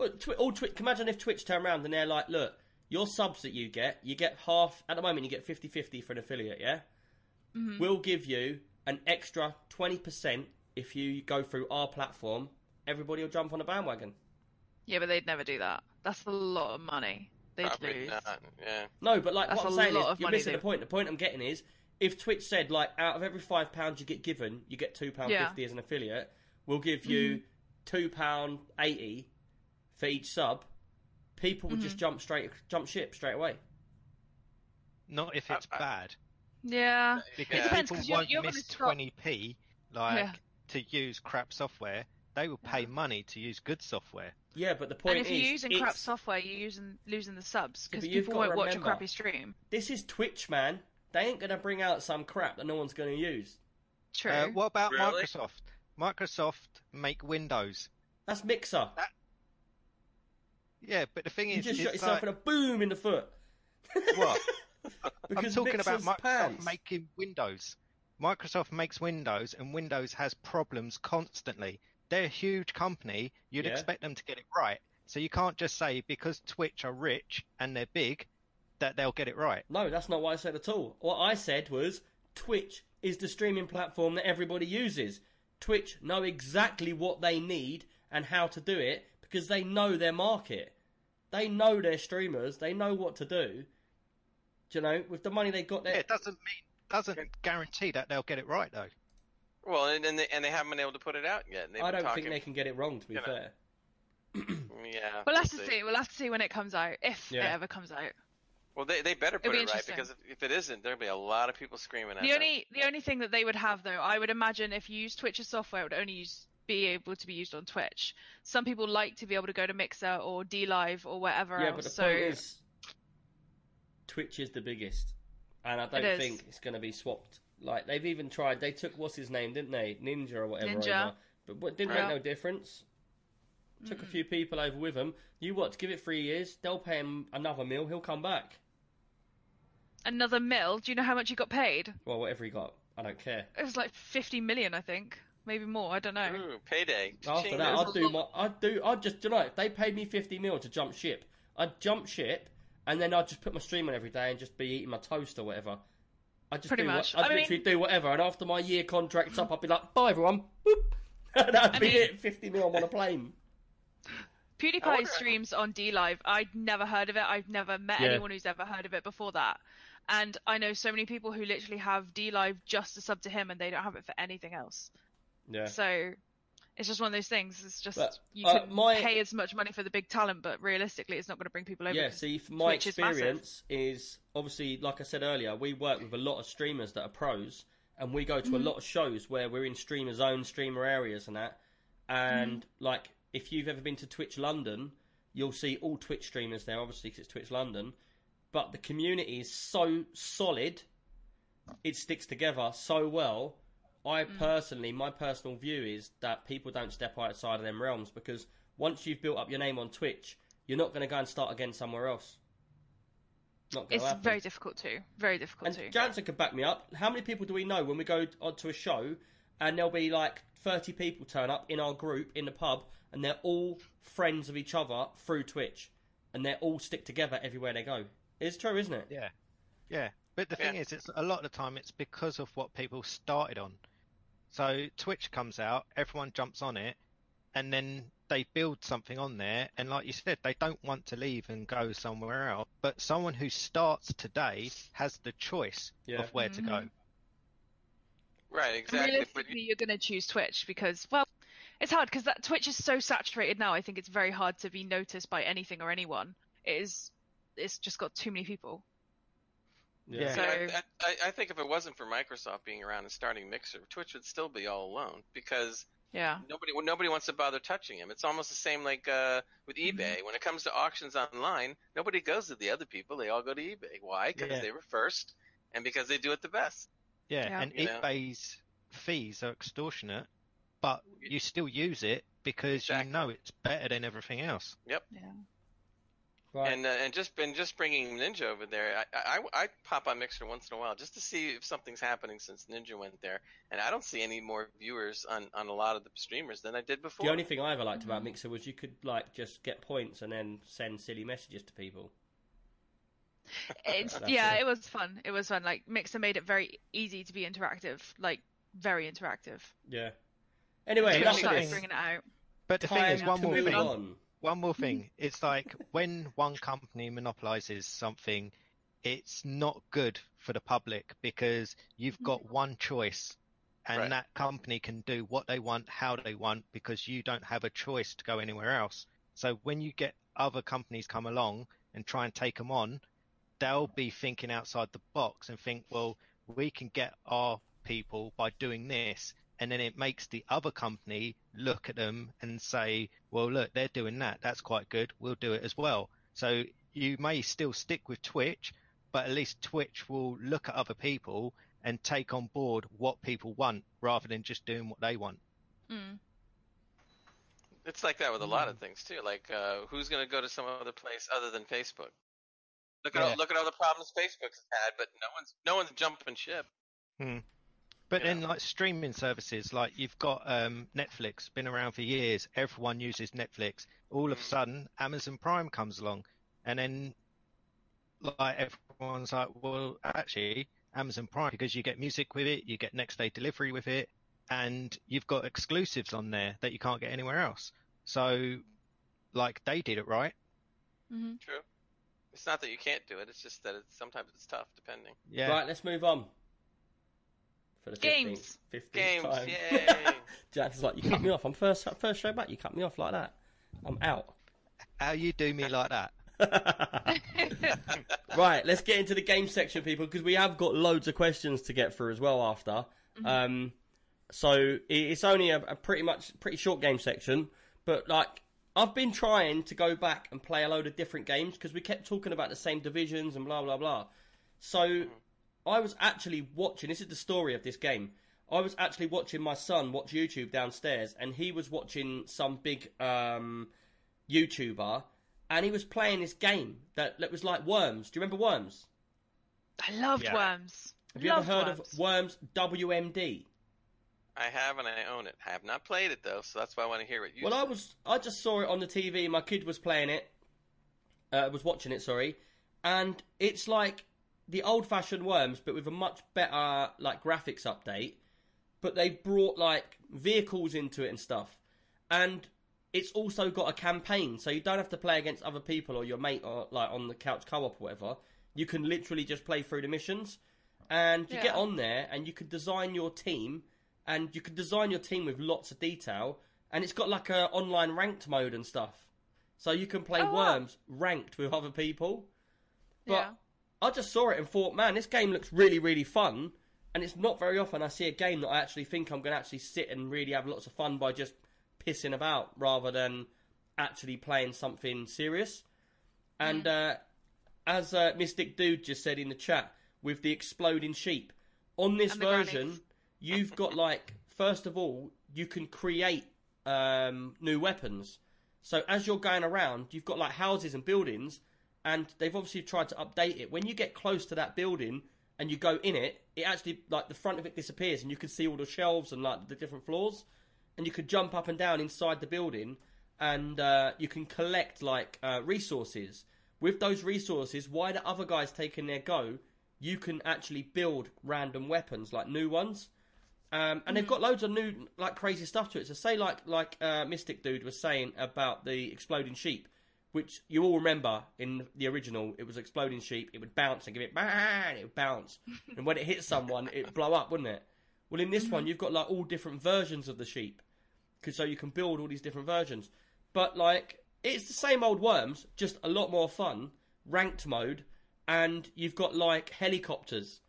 Well, twi- all Twitch. Imagine if Twitch turned around and they're like, "Look, your subs that you get, you get half. At the moment, you get 50-50 for an affiliate. Yeah, Mm-hmm. we'll give you an extra twenty percent if you go through our platform. Everybody will jump on the bandwagon. Yeah, but they'd never do that. That's a lot of money. They'd Probably lose. not. Yeah. No, but like That's what I'm saying is, you're money missing the point. The point I'm getting is, if Twitch said like out of every five pounds you get given, you get two pound Yeah. fifty as an affiliate, we'll give you two pound eighty for each sub. People would just mm. jump straight, jump ship straight away. Not if it's I- I- bad. Yeah. Because It depends, people 'cause you're- won't you're gonna miss 20p like Yeah. to use crap software. They will pay money to use good software. Yeah, but the point point And if is, you're using it's- crap software, you're using losing the subs because but you've people won't watch a crappy stream. This is Twitch, man. They ain't gonna bring out some crap that no one's gonna use. True. Uh, what about Really? Microsoft? Microsoft make Windows. That's Mixer. Yeah, but the thing You is, you just shot yourself like, in a boom in the foot. what? I'm talking about Microsoft pants. making Windows. Microsoft makes Windows, and Windows has problems constantly. They're a huge company. You'd Yeah. expect them to get it right. So you can't just say because Twitch are rich and they're big that they'll get it right. No, that's not what I said at all. What I said was Twitch is the streaming platform that everybody uses. Twitch know exactly what they need and how to do it because they know their market. They know their streamers. They know what to do. Do you know, with the money they got Yeah, there. it doesn't mean doesn't guarantee that they'll get it right though. Well, and, and they and they haven't been able to put it out yet. and I don't think they can get it wrong. To be you know. fair, Yeah. we'll have to we'll see. We'll have to see when it comes out, if Yeah. it ever comes out. Well, they they better put be it right because if, if it isn't, there'll be a lot of people screaming at The them. only the only thing that they would have though, I would imagine if you use Twitch's software, it would only use be able to be used on Twitch. Some people like to be able to go to Mixer or DLive or whatever yeah. else. But the so point is, Twitch is the biggest, and I don't is. think it's going to be swapped. Like they've even tried. They took what's his name, didn't they? Ninja or whatever. Ninja. Over, but what didn't Yeah. make no difference. Took a mm. few people over with him. You what? Give it three years. They'll pay him another meal. He'll come back. another mil. Do you know how much he got paid? Well, whatever he got, I don't care. It was like 50 million, I think, maybe more. I don't know. Ooh, payday. After that, I'd do my. I'd do. I'd just. You know, if they paid me fifty mil to jump ship, I'd jump ship, and then I'd just put my stream on every day and just be eating my toast or whatever. I'd just Pretty do what- much. I'd I mean- literally do whatever, and after my year contract's up, I'd be like, "Bye, everyone." Boop. And that'd I be mean- it. Fifty mil on a plane. PewDiePie streams on DLive. I'd never heard of it. I've never met Yeah. anyone who's ever heard of it before that. And I know so many people who literally have DLive just to sub to him, and they don't have it for anything else. Yeah. So it's just one of those things. It's just But, you uh, can my- pay as much money for the big talent, but realistically, it's not going to bring people over. Yeah, see, from my Twitch is experience is, obviously, like I said earlier, we work with a lot of streamers that are pros, and we go to a Mm-hmm. lot of shows where we're in streamer zone, streamer areas, and that. And Mm-hmm. like, if you've ever been to Twitch London, you'll see all Twitch streamers there, obviously, because it's Twitch London. But the community is so solid, it sticks together so well. I Mm. personally, my personal view is that people don't step outside of them realms because once you've built up your name on Twitch, you're not going to go and start again somewhere else. Not it's happen. very difficult to. Very difficult and to. Jansen could back me up. How many people do we know when we go onto a show and there'll be like 30 people turn up in our group in the pub and they're all friends of each other through Twitch and they all stick together everywhere they go? It's true, isn't it? Yeah, yeah. But the thing Yeah. is, it's a lot of the time it's because of what people started on. So Twitch comes out, everyone jumps on it, and then they build something on there. And like you said, they don't want to leave and go somewhere else. But someone who starts today has the choice Yeah. of where to go. Mm-hmm. Right, exactly. But Realistically, you're going to choose Twitch because, well, it's hard because that Twitch is so saturated now. I think it's very hard to be noticed by anything or anyone. It is. It's just got too many people. Yeah. So- I, I, I think if it wasn't for Microsoft being around and starting Mixer, Twitch would still be all alone because Yeah. nobody nobody wants to bother touching him. It's almost the same like uh, with Mm-hmm. eBay. When it comes to auctions online, nobody goes to the other people. They all go to eBay. Why? Because Yeah. they were first, and because they do it the best. Yeah, Yeah. and You know? eBay's fees are extortionate, but you still use it because Exactly. you know it's better than everything else. Yep. Yeah. Right. And uh, and just and just bringing Ninja over there, I, I I pop on Mixer once in a while just to see if something's happening since Ninja went there, and I don't see any more viewers on on a lot of the streamers than I did before. the only thing I ever liked about Mixer was you could like just get points and then send silly messages to people. It's yeah, it. it was fun. It was fun. Like Mixer made it very easy to be interactive, like very interactive. Yeah. Anyway, Twitch enough of started this. bringing it out. But the thing Time is, one more move thing. on. One more mm-hmm. thing. It's like when one company monopolizes something, it's not good for the public because you've mm-hmm. got one choice and Right. that company can do what they want, how they want, because you don't have a choice to go anywhere else. So when you get other companies come along and try and take them on, they'll be thinking outside the box and think, well, we can get our people by doing this. And then it makes the other company look at them and say, well, look, they're doing that. That's quite good. We'll do it as well. So you may still stick with Twitch, but at least Twitch will look at other people and take on board what people want rather than just doing what they want. Mm. It's like that with a lot of things too. Like, uh, who's going to go to some other place other than Facebook? Look at Yeah. all, look at all the problems Facebook's had, but no one's no one's jumping ship. But Yeah. then, like streaming services, like you've got um, Netflix, been around for years. Everyone uses Netflix. All of a sudden, Amazon Prime comes along, and then like everyone's like, well, actually, Amazon Prime because you get music with it, you get next day delivery with it, and you've got exclusives on there that you can't get anywhere else. So, like they did it right. hmm True. It's not that you can't do it. It's just that it's sometimes it's tough depending. Yeah. Right, let's move on. For the 15th, Games. 15th Games, time. yay! Jack's like, you cut me off. I'm first first show back. You cut me off like that. I'm out. How you do me like that? right, let's get into the game section, people, because we have got loads of questions to get through as well after. Um, so it's only a, a pretty much pretty short game section, but like I've been trying to go back and play a load of different games because we kept talking about the same divisions and blah blah blah. So I was actually watching. This is the story of this game. I was actually watching my son watch YouTube downstairs, and he was watching some big um, YouTuber, and he was playing this game that, that was like Worms. Do you remember Worms? I loved Yeah. Worms. Have you Loved ever heard Worms. of Worms WMD? I have and I own it. I have not played it though, so that's why I want to hear what you. Well, I was I just saw it on the TV. My kid was playing it, uh, was watching it. Sorry, and it's like the old-fashioned Worms, but with a much better like graphics update. But they've brought like vehicles into it and stuff, and it's also got a campaign, so you don't have to play against other people or your mate or like on the couch co-op or whatever. You can literally just play through the missions, and you get on there and you can design your team, and you can design your team with lots of detail, and it's got like a online ranked mode and stuff, so you can play Oh, wow. Worms ranked with other people. But Yeah. I just saw it and thought, man, this game looks really, really fun. And it's not very often I see a game that I actually think I'm going to actually sit and really have lots of fun by just pissing about rather than actually playing something serious. And uh, as uh, Mystic Dude just said in the chat, with the exploding sheep, on this version, you've got like, first of all, you can create um, new weapons. So as you're going around, you've got like houses and buildings, and they've obviously tried to update it. When you get close to that building and you go in it, it actually like the front of it disappears, and you can see all the shelves and like the different floors, and you can jump up and down inside the building, and uh, you can collect like uh, resources. With those resources, why the other guys taking their go, you can actually build random weapons like new ones. Um, and they've got loads of new, like crazy stuff to it. So say like like uh, Mystic Dude was saying about the exploding sheep, which you all remember in the original, it was exploding sheep. It would bounce and give it bang, it would bounce, and when it hit someone, it would blow up, wouldn't it? Well, in this mm-hmm. one, you've got like all different versions of the sheep, 'cause so you can build all these different versions. But like, it's the same old worms, just a lot more fun, ranked mode, and you've got like helicopters.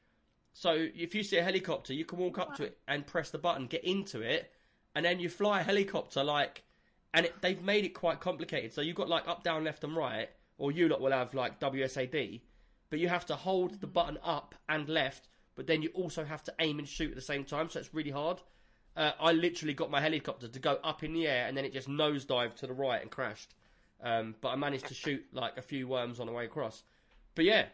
So if you see a helicopter, you can walk up to it and press the button, get into it, and then you fly a helicopter like, and it, they've made it quite complicated. So you've got like up, down, left, and right, or you lot will have like WSAD, but you have to hold the button up and left, but then you also have to aim and shoot at the same time. So it's really hard. Uh, I literally got my helicopter to go up in the air and then it just nosedived to the right and crashed. Um, but I managed to shoot like a few worms on the way across. But yeah,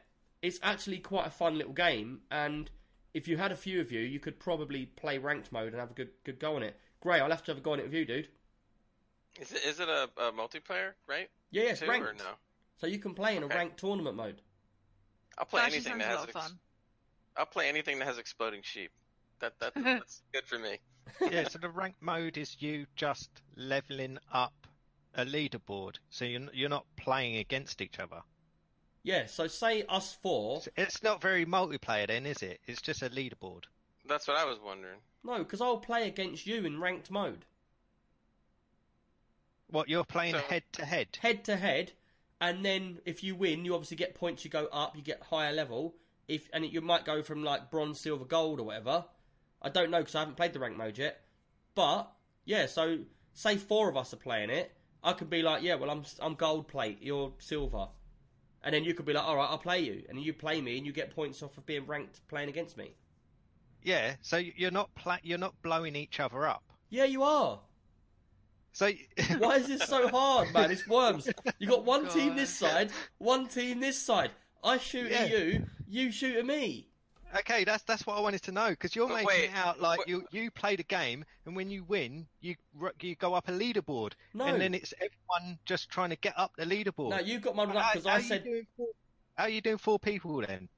it's actually quite a fun little game. And if you had a few of you, you could probably play ranked mode and have a good good go on it. Gray, I'll have to have a go on it with you, dude. Is it is it a, a multiplayer, right? Yeah, yeah, it's Two ranked. or no? So you can play in a ranked tournament mode. I'll play That anything that has ex- fun. I'll play anything that has exploding sheep. That that that's good for me. yeah, so the ranked mode is you just leveling up a leaderboard, so you're you're not playing against each other. Yeah, so say us four. It's not very multiplayer then, is it? It's just a leaderboard. That's what I was wondering. No, because I'll play against you in ranked mode, What you're playing So- head to head? head to head, and then if you win, you obviously get points. You go up, you get higher level. If and you might go from like bronze, silver, gold, or whatever. I don't know because I haven't played the rank mode yet. But yeah, so say four of us are playing it, I could be like, yeah, well I'm I'm gold plate, you're silver, and then you could be like, all right, I'll play you, and you play me, and you get points off of being ranked playing against me. Yeah, so you're not pla- you're not blowing each other up. Yeah, you are. So Why is this so hard, man? It's worms. You got one team this side, one team this side. I shoot at you, you shoot at me. Okay, that's that's what I wanted to know because you're But making wait, it out like wait- you you play the game and when you win you you go up a leaderboard No. and then it's everyone just trying to get up the leaderboard. No, you got muddled up How- because I said four, how are you doing four people then?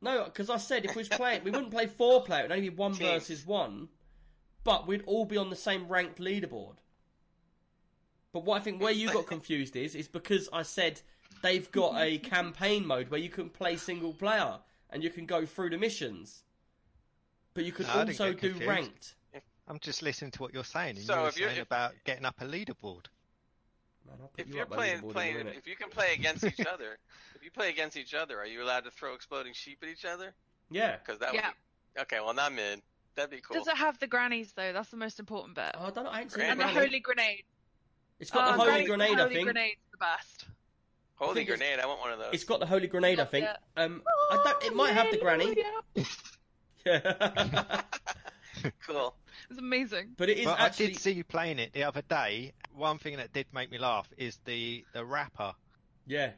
no, because I said if we was playing, we wouldn't play four player. It'd only be one Teams. versus one, but we'd all be on the same ranked leaderboard. But what I think where you got confused is is because I said they've got a campaign mode where you can play single player and you can go through the missions, but you can No, also do confused. ranked. I'm just listening to what you're saying and So you were if you're- saying if- about getting up a leaderboard. Man, If you you're playing leaderboard in a playing if you can play against each other, if you play against each other, are you allowed to throw exploding sheep at each other? Yeah. Because that Yeah. would be okay. Well, I'm in. That'd be cool. Does it have the grannies though? That's the most important bit. Oh, I don't know. I ain't seen and the holy grenade. It's got Oh, the holy granny- grenade, the I think. grenade's the best. Holy think grenade! I want one of those. It's got the holy grenade, I think. Yeah. Um, I don't. It might have the granny. Yeah. cool. It's amazing. but it is But actually. I did see you playing it the other day. One thing that did make me laugh is the the rapper. Yeah.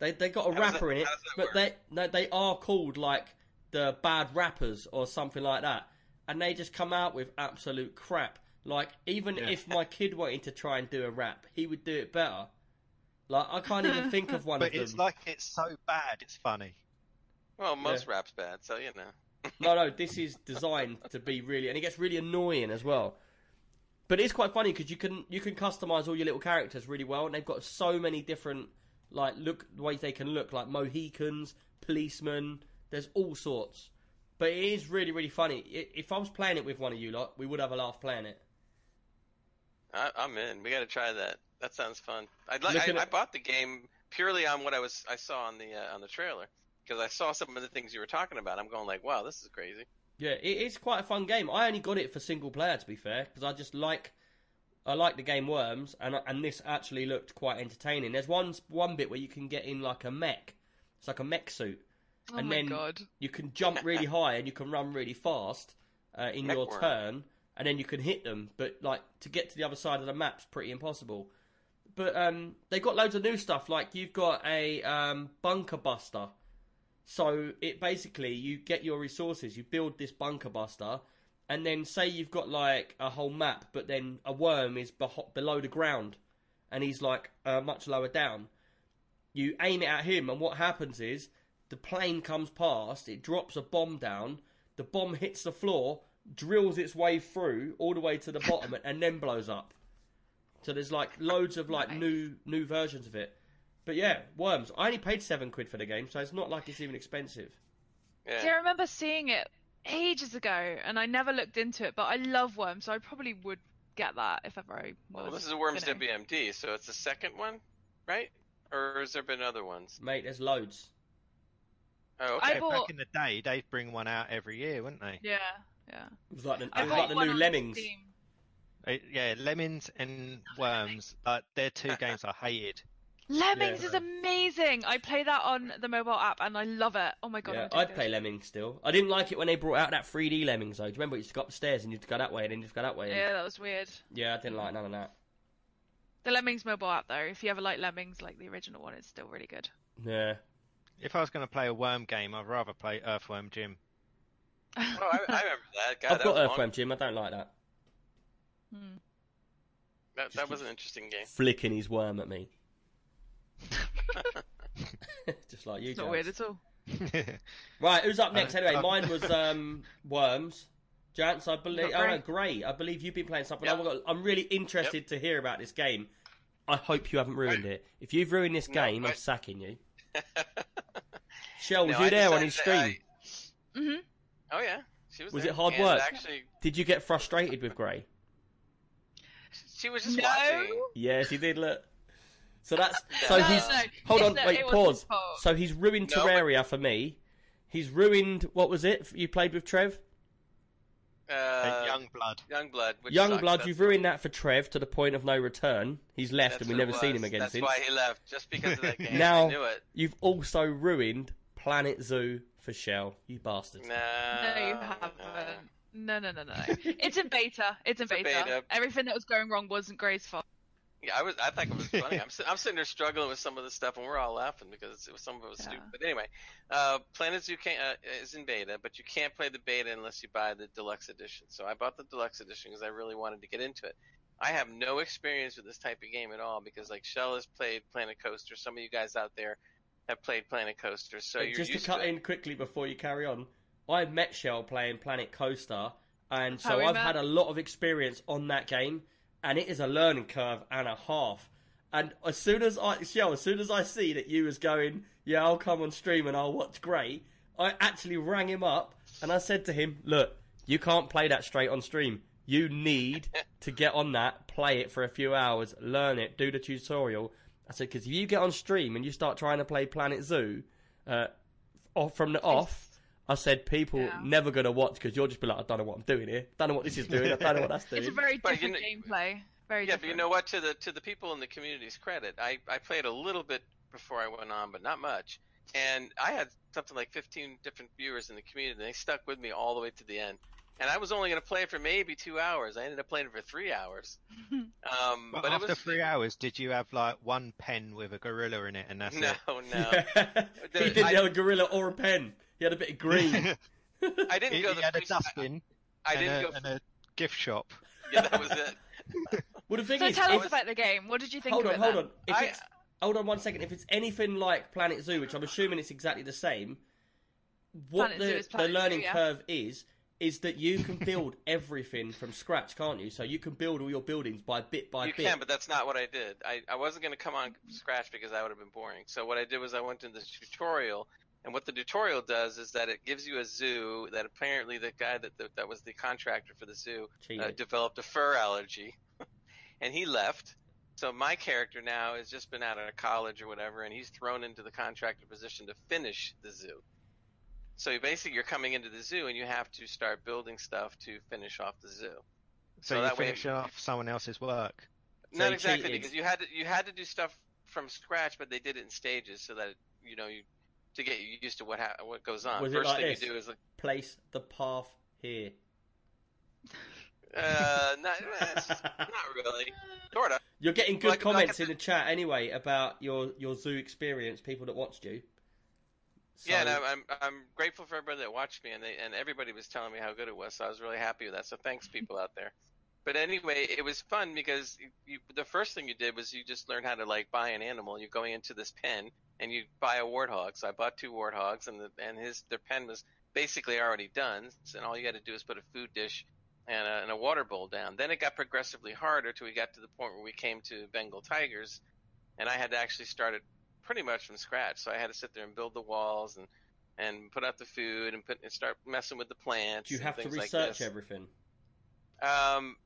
They they got a How rapper that- in it, how does that but work? they no, they are called like the bad rappers or something like that, and they just come out with absolute crap. Like even Yeah. if my kid wanted to try and do a rap, he would do it better. Like I can't even think of one But of them. it's like it's so bad, it's funny. Well, most rap's bad, so you know. No, no, this is designed to be really, and it gets really annoying as well. But it's quite funny because you can you can customize all your little characters really well, and they've got so many different like look ways they can look, like Mohicans, policemen. There's all sorts. But it is really really funny. I- If I was playing it with one of you lot, we would have a laugh playing it. I, I'm in. We got to try that. That sounds fun. I'd like. Looking I, I bought the game purely on what I was I saw on the uh, on the trailer because I saw some of the things you were talking about. I'm going like, wow, this is crazy. Yeah, it is quite a fun game. I only got it for single player, to be fair, because I just like I like the game Worms, and and this actually looked quite entertaining. There's one one bit where you can get in like a mech, it's like a mech suit, Oh and my then god. you can jump really high and you can run really fast uh, in Mech your worm. turn, and then you can hit them. But like to get to the other side of the map's pretty impossible. But um, they got loads of new stuff. Like you've got a um, bunker buster. So it basically you get your resources, you build this bunker buster, and then say you've got like a whole map, but then a worm is below the ground, and he's like uh, much lower down. You aim it at him, and what happens is the plane comes past, it drops a bomb down, the bomb hits the floor, drills its way through all the way to the bottom, and then blows up. So there's like loads of like Nice. new new versions of it. But yeah, Worms. I only paid seven quid for the game, so it's not like it's even expensive. Yeah. See, I remember seeing it ages ago, and I never looked into it. But I love Worms, so I probably would get that if ever I was. Well, this is a Worms you know. WMD, so it's the second one, right? Or has there been other ones? Mate, there's loads. Oh, okay. Yeah, bought- Back in the day, they'd bring one out every year, wouldn't they? Yeah, yeah. It was like the, it was like the new Lemmings. Steam. Uh, yeah, Lemmings and Worms. Uh, they're two games I hated. Lemmings Yeah. is amazing. I play that on the mobile app, and I love it. Oh my god, Yeah, I'm I'd play Lemmings still. I didn't like it when they brought out that 3D Lemmings though. Do you remember you used to go upstairs and you'd go that way and then you'd go that way? And... Yeah, that was weird. Yeah, I didn't like none of that. The Lemmings mobile app, though, if you ever like Lemmings, like the original one, it's still really good. Yeah. If I was going to play a worm game, I'd rather play Earthworm Jim. Oh, I, I remember that. God, I've that got was long- Earthworm Jim. I don't like that. Hmm. That, that was an interesting game. Flicking his worm at me. Just like you, It's not Jans. weird at all. Right, who's up next? Anyway, mine was um, Worms. Jance, I believe. got Oh, Grey. no, Grey. I believe you've been playing something. Yep. I've got- I'm really interested to hear about this game. I hope you haven't ruined it. If you've ruined this No, game, I'm I- sacking you. Shell, was No, you I there on his that stream? I- hmm oh yeah, she was. Was there. it hard And work? Actually, Did you get frustrated with Grey? she was just No. watching. Yes, he did. Look. So that's so no, he's no. hold on, not- wait, pause. So he's ruined No, but- Terraria for me. He's ruined what was it you played with Trev? Uh, Youngblood. young blood. Which Young sucks. Blood. You've ruined that for Trev to the point of no return. He's left that's and we've what never seen him again That's since. why he left, just because of that game. Now- I knew it. You've also ruined Planet Zoo for Shell. You bastard. No, No, you haven't. No, no, no, no. no. it's in beta. It's in It's beta. beta. Everything that was going wrong wasn't Gray's fault. Yeah, I was. I think it was funny. I'm, I'm sitting there struggling with some of the stuff, and we're all laughing because it was some of it was Yeah. stupid. But anyway, uh, Planet Zoo can, uh, is in beta, but you can't play the beta unless you buy the deluxe edition. So I bought the deluxe edition because I really wanted to get into it. I have no experience with this type of game at all because like Shell has played Planet Coaster. Some of you guys out there have played Planet Coaster, so But you're just to cut to in quickly before you carry on, I met Shell playing Planet Coaster, and so I've met. had a lot of experience on that game, and it is a learning curve and a half. And as soon as I Shell, as soon as I see that you was going, yeah, I'll come on stream and I'll watch Grey, I actually rang him up and I said to him, look, you can't play that straight on stream. You need to get on that, play it for a few hours, learn it, do the tutorial. I said, because if you get on stream and you start trying to play Planet Zoo, uh, off from the off, I said people Yeah. never gonna watch because you'll just be like, I don't know what I'm doing here. I don't know what this is doing. I don't know what that's doing. It's a very But you different gameplay. Very Yeah, but you know what? To the to the people in the community's credit, I I played a little bit before I went on, but not much. And I had something like 15 different viewers in the community, and they stuck with me all the way to the end. And I was only going to play it for maybe two hours. I ended up playing it for three hours. Um, But, but after it was three hours, did you have like one pen with a gorilla in it, and that's no, it? no. Yeah. he didn't I- have a gorilla or a pen. He had a bit of green. I didn't he, go he the had a dustbin I and, didn't a, go. and a gift shop. Yeah, that was it. well, the thing so is, tell if- us about the game. What did you think hold of on, it? hold then? on. If I- it's hold on one second. If it's anything like Planet Zoo, which I'm assuming it's exactly the same, what Planet Zoo the, is the Planet Zoo, learning yeah. curve is is that you can build everything from scratch, can't you? So you can build all your buildings by bit by you bit. You can, but that's not what I did. I, I wasn't going to come on scratch because that would have been boring. So what I did was I went to the tutorial, and what the tutorial does is that it gives you a zoo that apparently the guy that that, that was the contractor for the zoo uh, developed a fur allergy, and he left. So my character now has just been out of college or whatever, and he's thrown into the contractor position to finish the zoo. So basically, you're coming into the zoo and you have to start building stuff to finish off the zoo. So, So you that way- finish off someone else's work. So Not you exactly cheated. because you had to you had to do stuff from scratch, but they did it in stages so that you know you to get you used to what ha- what goes on. Was First like thing this? you do is like, Place the path here. uh, not, not really, sorta. You're getting good Like- like comments I in the chat anyway about your your zoo experience. People that watched you. So, Yeah, and I'm, I'm I'm grateful for everybody that watched me, and they and everybody was telling me how good it was, so I was really happy with that. So thanks, people out there. But anyway, it was fun because you, you, the first thing you did was you just learned how to like buy an animal. You're going into this pen and you buy a warthog. So I bought two warthogs, and the and his their pen was basically already done, and all you had to do is put a food dish and a, and a water bowl down. Then it got progressively harder till we got to the point where we came to Bengal tigers, and I had to actually start it pretty much from scratch. So I had to sit there and build the walls and and put out the food and put and start messing with the plants. Do you have to things like research this. everything? Um,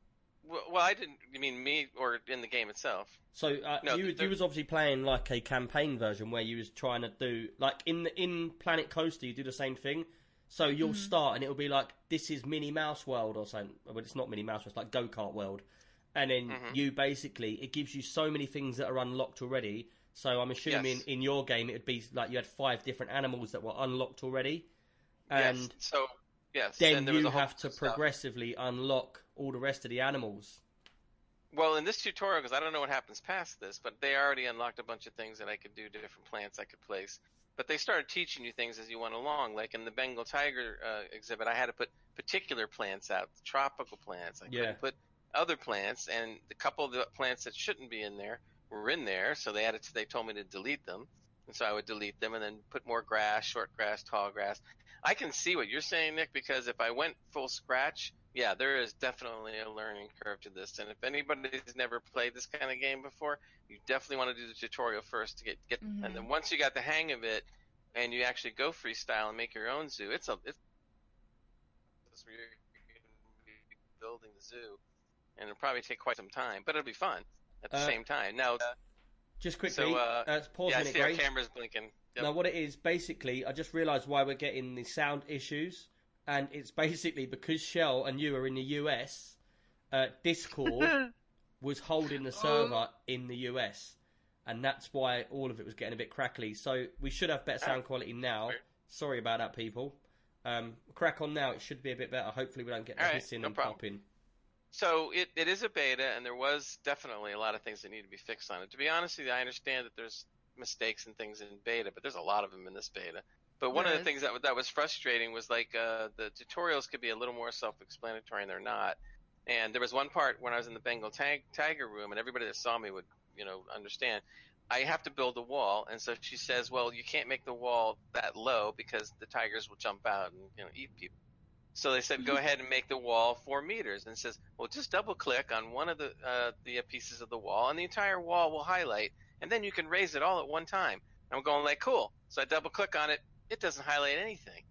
well, well, I didn't. You mean me or in the game itself? So uh, No, you there- you was obviously playing like a campaign version where you was trying to do like in the, in Planet Coaster you do the same thing. So you'll start and it'll be like this is Minnie Mouse World or something. But it's not Minnie Mouse. It's like Go Kart World. And then Mhm. you basically it gives you so many things that are unlocked already. So I'm assuming Yes. in your game it'd be like you had five different animals that were unlocked already, and yes. So yes. then was you a have to stuff. progressively unlock all the rest of the animals. Well, in this tutorial, because I don't know what happens past this, but they already unlocked a bunch of things that I could do, different plants I could place. But they started teaching you things as you went along. Like in the Bengal tiger uh, exhibit, I had to put particular plants out, tropical plants. I Yeah. couldn't put other plants, and a couple of the plants that shouldn't be in there were in there, so they had to, they told me to delete them. and so I would delete them and then put more grass, short grass, tall grass. I can see what you're saying, Nick, because if I went full scratch, yeah, there is definitely a learning curve to this. And if anybody's never played this kind of game before, you definitely want to do the tutorial first to get get. Mhm. And then once you got the hang of it, and you actually go freestyle and make your own zoo, it's a it's, it's where you're building the zoo, and it'll probably take quite some time, but it'll be fun at the Uh, same time. Now, uh, Just quickly, So, uh, uh, pause yeah, a I minute, see our cameras blinking. Yep. Now, what it is basically, I just realised why we're getting the sound issues, and it's basically because Shell and you are in the US. Uh, Discord was holding the server in the US, and that's why all of it was getting a bit crackly. So we should have better sound quality now. Right. Sorry about that, people. Um, crack on now. It should be a bit better. Hopefully, we don't get the All right, hissing no and problem. popping. So it, it is a beta, and there was definitely a lot of things that need to be fixed on it. To be honest with you, I understand that there's mistakes and things in beta, but there's a lot of them in this beta. But one There of the things that that was frustrating was like uh, the tutorials could be a little more self-explanatory, and they're not. And there was one part when I was in the Bengal tag, tiger room, and everybody that saw me would, you know, understand. I have to build a wall, and so she says, "Well, you can't make the wall that low because the tigers will jump out and you know eat people." So they said, "Go ahead and make the wall four meters." And it says, "Well, just double click on one of the uh, the pieces of the wall, and the entire wall will highlight, and then you can raise it all at one time." And I'm going like, "Cool." So I double click on it. It doesn't highlight anything.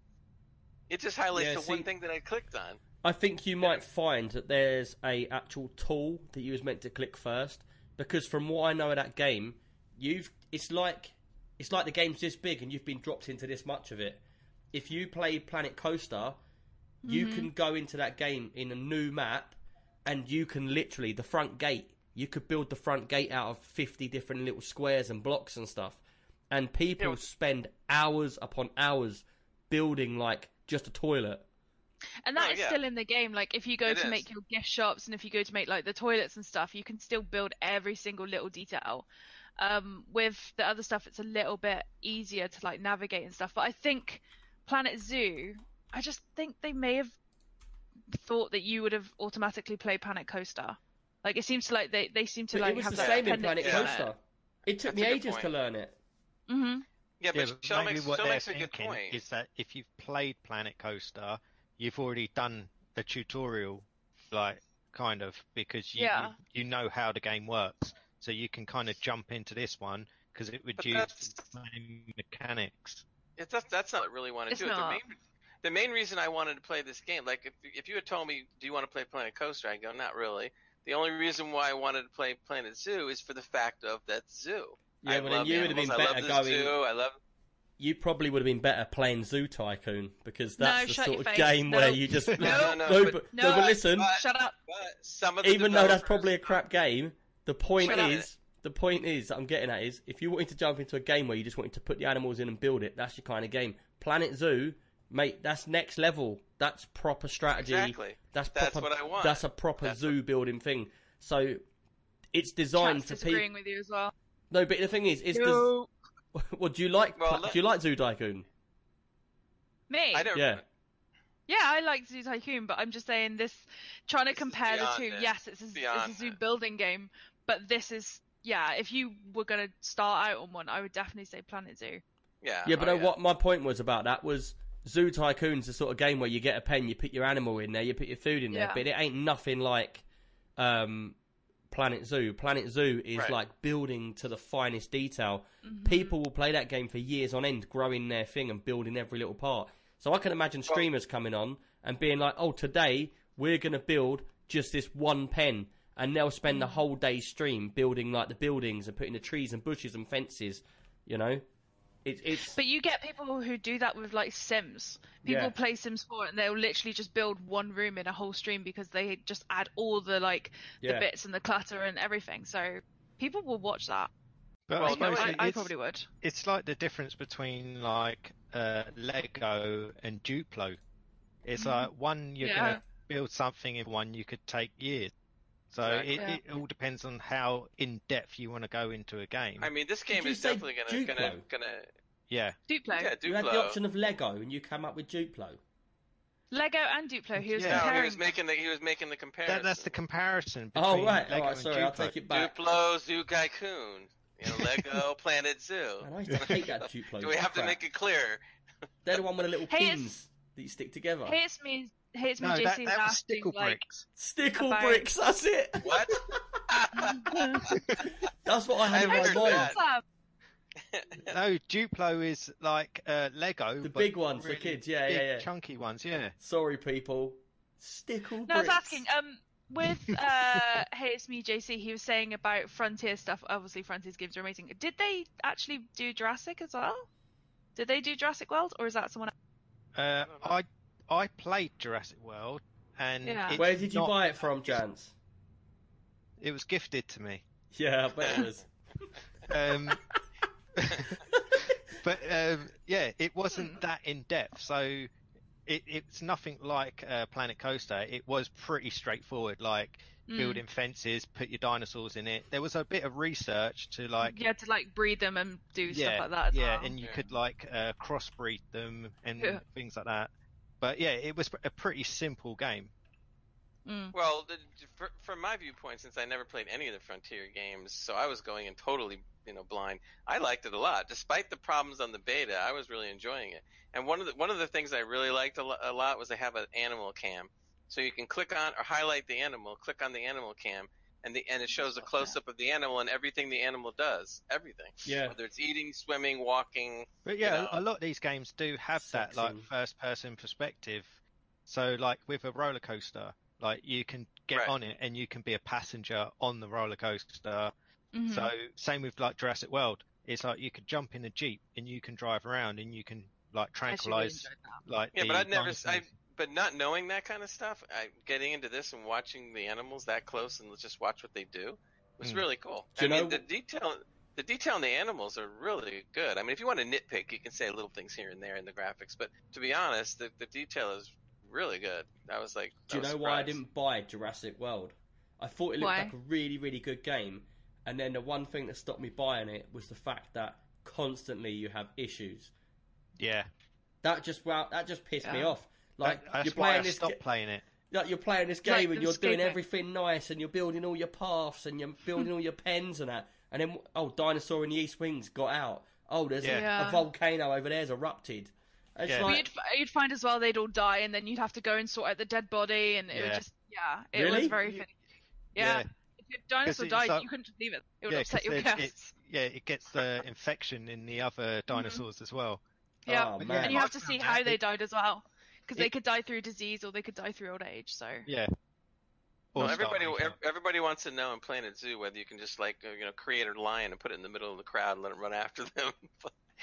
It just highlights Yeah, the see- one thing that I clicked on. I think you might find that there's a actual tool that you was meant to click first, because from what I know of that game, you've it's like it's like the game's this big and you've been dropped into this much of it. If you play Planet Coaster, you can go into that game in a new map, and you can literally the front gate. You could build the front gate out of fifty different little squares and blocks and stuff, and people Yeah. spend hours upon hours building like just a toilet. And that Oh, is yeah. still in the game. Like if you go It to is. make your gift shops and if you go to make like the toilets and stuff, you can still build every single little detail. Um, with the other stuff, it's a little bit easier to like navigate and stuff. But I think Planet Zoo, I just think they may have thought that you would have automatically played Planet Coaster. Like it seems to like they, they seem to But like it was have the that same in Planet dependency it. Coaster. It took That's me a good ages to learn it. Mhm. Yeah, Yeah, but but Shell maybe makes, what Shell they're makes a good thinking point. is that if you've played Planet Coaster, you've already done the tutorial, like kind of because you Yeah. you, you know how the game works, so you can kind of jump into this one because it would But use the same mechanics. It's that's, that's not what I really want to It's do it. The not. main, the main reason I wanted to play this game, like if if you had told me, do you want to play Planet Coaster? I go, not really. The only reason why I wanted to play Planet Zoo is for the fact of that zoo. Yeah, I but then love you would have been animals, I better going. Zoo. I love. You probably would have been better playing Zoo Tycoon because No, that's the sort of face. game No. where you just No, no, no, no, but, but- no, but listen. but- Shut up. But some of the even though that's probably a crap game, the point Shut up. is the point is I'm getting at is if you wanted to jump into a game where you just wanted to put the animals in and build it, that's your kind of game. Planet Zoo, mate, that's next level. That's proper strategy. Exactly. That's That's proper, what I want. That's a proper That's zoo building thing. So it's designed Chat's for people. disagreeing with you as well. No, but the thing is, it's des- well, do you like Well, Pla- let- do you like Zoo Tycoon? Me? I don't. Yeah. Yeah, I like Zoo Tycoon, but I'm just saying this, trying to This compare the two. it. Yes, it's a, it's a zoo it. building game, but this is yeah. If you were gonna start out on one, I would definitely say Planet Zoo. Yeah. Yeah, but oh, no, what my point was about that was Zoo Tycoon's the sort of game where you get a pen, you put your animal in there, you put your food in there, Yeah. but it ain't nothing like um, Planet Zoo. Planet Zoo is Right. like building to the finest detail. Mm-hmm. People will play that game for years on end, growing their thing and building every little part. So I can imagine streamers coming on and being like, "Oh, today we're gonna build just this one pen." And they'll spend the Mm. whole day stream building like the buildings and putting the trees and bushes and fences, you know. It, it's But you get people who do that with like Sims. People Yeah. play Sims 4 and they'll literally just build one room in a whole stream because they just add all the like the Yeah. bits and the clutter and everything. So people will watch that. But Well, I suppose I, I probably would. it's like the difference between like uh, Lego and Duplo. It's Mhm. like one you're Yeah. gonna build something, in one you could take years. So Exactly. It, it all depends on how in depth you want to go into a game. I mean, this game is definitely gonna gonna gonna yeah, Duplo. yeah You had the Duplo. option of Lego, and you come up with Duplo. Lego and Duplo. He was Yeah. No, he was making the he was making the comparison. that, that's the comparison. Oh between right, Lego all right. and Sorry, I'll Duplo. take it back. Duplo Zoo Tycoon. You know, Lego Planet Zoo. And I used to hate that Duplo. Do we have to make it clear? They're the one with the little Hey, pins that you stick together. Hates me. Hates me. No, JC that, that was asking, stickle like, bricks. Stickle About- bricks, that's it. What? That's what I had in my mind. that. No, Duplo is like uh, Lego. The big ones for kids, yeah, big, yeah, yeah. chunky ones. Yeah. Sorry, people. Stickle bricks. No, I was asking. Um, with uh, Hey It's Me, JC, he was saying about Frontier stuff. Obviously, Frontier's games are amazing. Did they actually do Jurassic as well? Did they do Jurassic World, or is that someone? else? Uh, I I played Jurassic World, and Yeah. Where did you not- buy it from, Jans? It was gifted to me. Yeah, I bet it was. Um, but um, yeah, it wasn't that in depth. So it, it's nothing like uh, Planet Coaster. It was pretty straightforward, like Mm. building fences, put your dinosaurs in it. There was a bit of research to like you had to like breed them and do yeah, stuff like that. As yeah, well. and you Yeah. could like uh, crossbreed them and Yeah. things like that. But yeah, it was a pretty simple game. Mm. Well, the, fr- from my viewpoint, since I never played any of the Frontier games, so I was going in totally, you know, blind. I liked it a lot, despite the problems on the beta. I was really enjoying it. And one of the one of the things I really liked a, lo- a lot was they have an animal cam, so you can click on or highlight the animal, click on the animal cam, and the and it shows a close up of the animal and everything the animal does, everything. Yeah. Whether it's eating, swimming, walking. But yeah, know. a lot of these games do have that like first person perspective. So like with a roller coaster, like you can get Right. on it and you can be a passenger on the roller coaster. Mhm. So same with like Jurassic World. It's like you could jump in a jeep and you can drive around and you can like I actually really tranquilize like Yeah, the but I'd never. dinosaurs. I, but not knowing that kind of stuff, I, getting into this and watching the animals that close and just watch what they do was Hmm. really cool. Do you I mean, know- the detail, the detail in the animals are really good. I mean, if you want to nitpick, you can say little things here and there in the graphics, but to be honest, the, the detail is really good. I was like, Do you know was why I didn't buy Jurassic World? I thought it looked Why? like a really, really good game, and then the one thing that stopped me buying it was the fact that constantly you have issues. yeah. That just wow, that just pissed me off. Like That- that's you're why I playing this, stopped ga- playing it. like you're playing this Like game and you're doing escaping. everything nice and you're building all your paths and you're building all your pens and that, and then oh, dinosaur in the east wings got out. Oh, there's a- Yeah. a, Yeah. volcano over there's erupted. It's Yeah. But like you'd, you'd find as well they'd all die, and then you'd have to go and sort out the dead body, and it would Yeah. just yeah, it Really? was very finicky. Yeah, if your dinosaur died, like- you couldn't just leave it; it would Yeah, upset 'cause your it- guests. Yeah, it gets the infection in the other mm-hmm. dinosaurs as well. Yeah, oh, man. and you have to see how they died as well, because they could die through disease or they could die through old age. So Yeah. Well, everybody, starvation. ev- everybody wants to know in Planet Zoo whether you can just like uh, you know create a lion and put it in the middle of the crowd and let it run after them.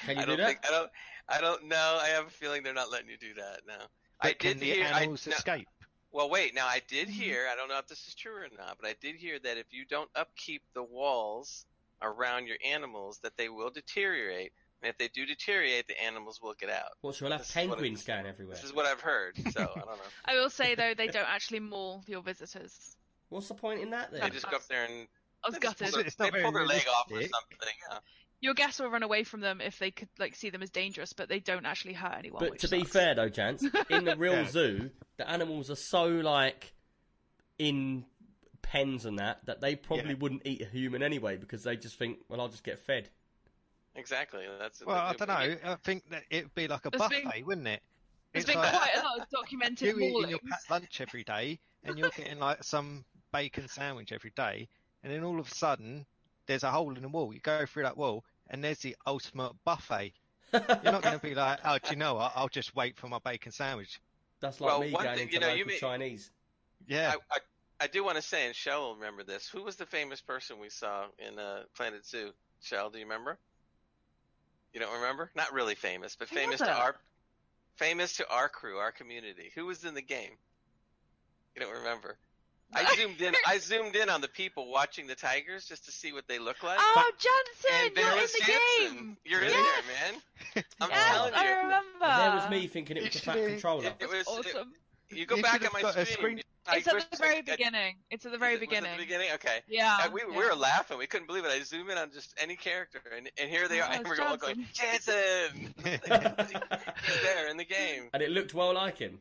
Can you I do don't that? think I don't I don't know. I have a feeling they're not letting you do that now. I can did the hear. I, animals no, escape? well, wait. Now I did Mhm. hear. I don't know if this is true or not, but I did hear that if you don't upkeep the walls around your animals, that they will deteriorate. And if they do deteriorate, the animals will get out. What, so we'll have This is what it penguins going everywhere? This is what I've heard. So I don't know. I will say though, they don't actually maul your visitors. What's the point in that They just go up there and I was they just pull gutted. their, they pull their leg off or something. Yeah. Your guests will run away from them if they could like see them as dangerous, but they don't actually hurt anyone. But which to be fair though, Jance, in the real Yeah. zoo, the animals are so like in pens and that that they probably Yeah. wouldn't eat a human anyway because they just think, well, I'll just get fed. Exactly. That's Well, they I do. don't know. I think that it'd be like a There's buffet, been- wouldn't it? there's It's been like quite a lot of documented you eating your packed lunch every day, and you're getting like some bacon sandwich every day, and then all of a sudden there's a hole in the wall. You go through that wall, and there's the ultimate buffet. You're not going to be like, oh, do you know what? I'll just wait for my bacon sandwich. That's like Well, me going thing- into you know, you local may- Chinese. Yeah. I, I, I do want to say, and Shell will remember this. Who was the famous person we saw in uh, Planet Zoo? Shell, do you remember? You don't remember? Not really famous, but famous to our famous to our crew, our community. Who was in the game? You don't remember? I zoomed in. I zoomed in on the people watching the Tigers just to see what they look like. Oh, Johnson, and you're in the Jansen. game. You're in Yes. there, man. I'm Yes, telling I you. remember. And there was me thinking it was You a fat controller. It, it was. it- awesome. you go You back should on my have got a stream. screen- I it's at the very I- beginning. It's at the very it- was it beginning. the beginning. Okay. Yeah. Uh, we, we were laughing. We couldn't believe it. I zoom in on just any character, and, and here they Oh, are. And it's we're all going, Jansen! He's there in the game. and it looked well like him.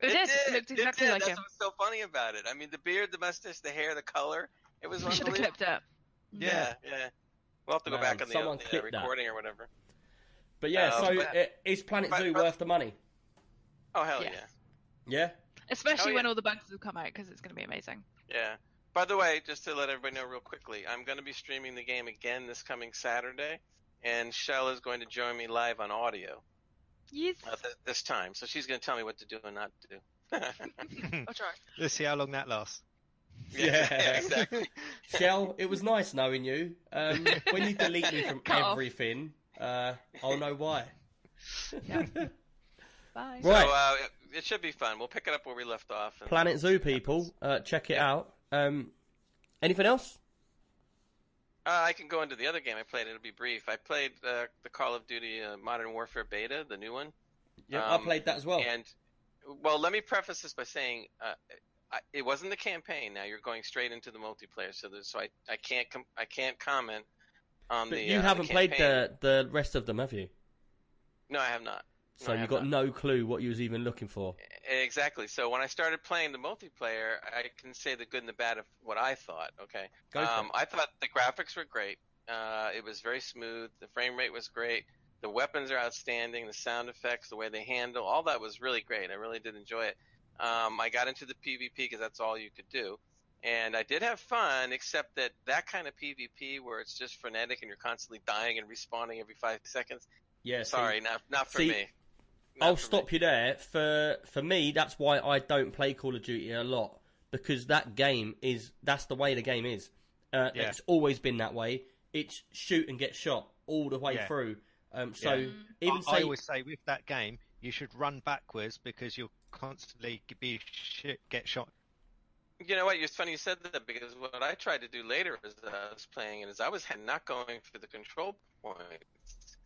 It, did. It looked It exactly did. like That's him. what's so funny about it. I mean, the beard, the mustache, the hair, the color. It was We should have clipped it. Yeah, yeah. We'll have to go Man, back on the, someone the uh, clip that. or whatever. But yeah, Uh, so but- uh, is Planet but- Zoo but- worth the money? Oh hell Yes. yeah, Yeah. Especially Oh, when all the bugs have come out because it's going to be amazing. yeah. By the way, just to let everybody know real quickly, I'm going to be streaming the game again this coming Saturday, and Shell is going to join me live on audio Yes. uh, th- this time. So she's going to tell me what to do and not do. I'll try. Let's see how long that lasts. Yeah. exactly. Shell, it was nice knowing you. Um, when you delete me from Cut everything, uh, I'll know why. Yeah. Bye. Right. So uh, it, should be fun. We'll pick it up where we left off. Planet Zoo people, uh, check it out. Um, anything else? Uh, I can go into the other game I played. It'll be brief. I played uh, the Call of Duty uh, Modern Warfare beta, the new one. Yeah, Um, I played that as well. And well, let me preface this by saying uh, I, it wasn't the campaign. Now you're going straight into the multiplayer, so there's, so I, I can't com- I can't comment on But the. you uh, haven't the played the the rest of them, have you? No, I have not. So you got not. no clue what you was even looking for. Exactly. So when I started playing the multiplayer, I can say the good and the bad of what I thought. Okay. Um. I thought the graphics were great. Uh, it was very smooth. The frame rate was great. The weapons are outstanding. The sound effects, the way they handle, all that was really great. I really did enjoy it. Um, I got into the PvP because that's all you could do. And I did have fun, except that that kind of PvP where it's just frenetic and you're constantly dying and respawning every five seconds. Yeah. see, Sorry, not not for see, me. Not I'll for me. stop you there. For for me, that's why I don't play Call of Duty a lot because that game is that's the way the game is. Uh, Yeah. It's always been that way. It's shoot and get shot all the way Yeah. through. Um, so Yeah. even I, I always say with that game, you should run backwards because you'll constantly be sh- get shot. You know what? It's funny you said that because what I tried to do later as I was playing it is I was not going for the control points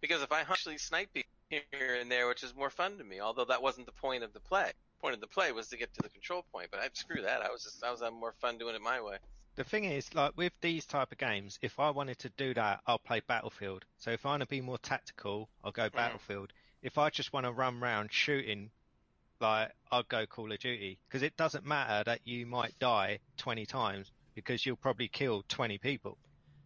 because if I actually snipe people here and there, which is more fun to me, although that wasn't the point of the play. point of the play was to get to the control point, but I screw that. I was just I was having more fun doing it my way. The thing is, like with these type of games, if I wanted to do that, I'll play Battlefield. So if I want to be more tactical, I'll go mm. Battlefield. If I just want to run around shooting, like I'll go Call of Duty because it doesn't matter that you might die 20 times because you'll probably kill 20 people.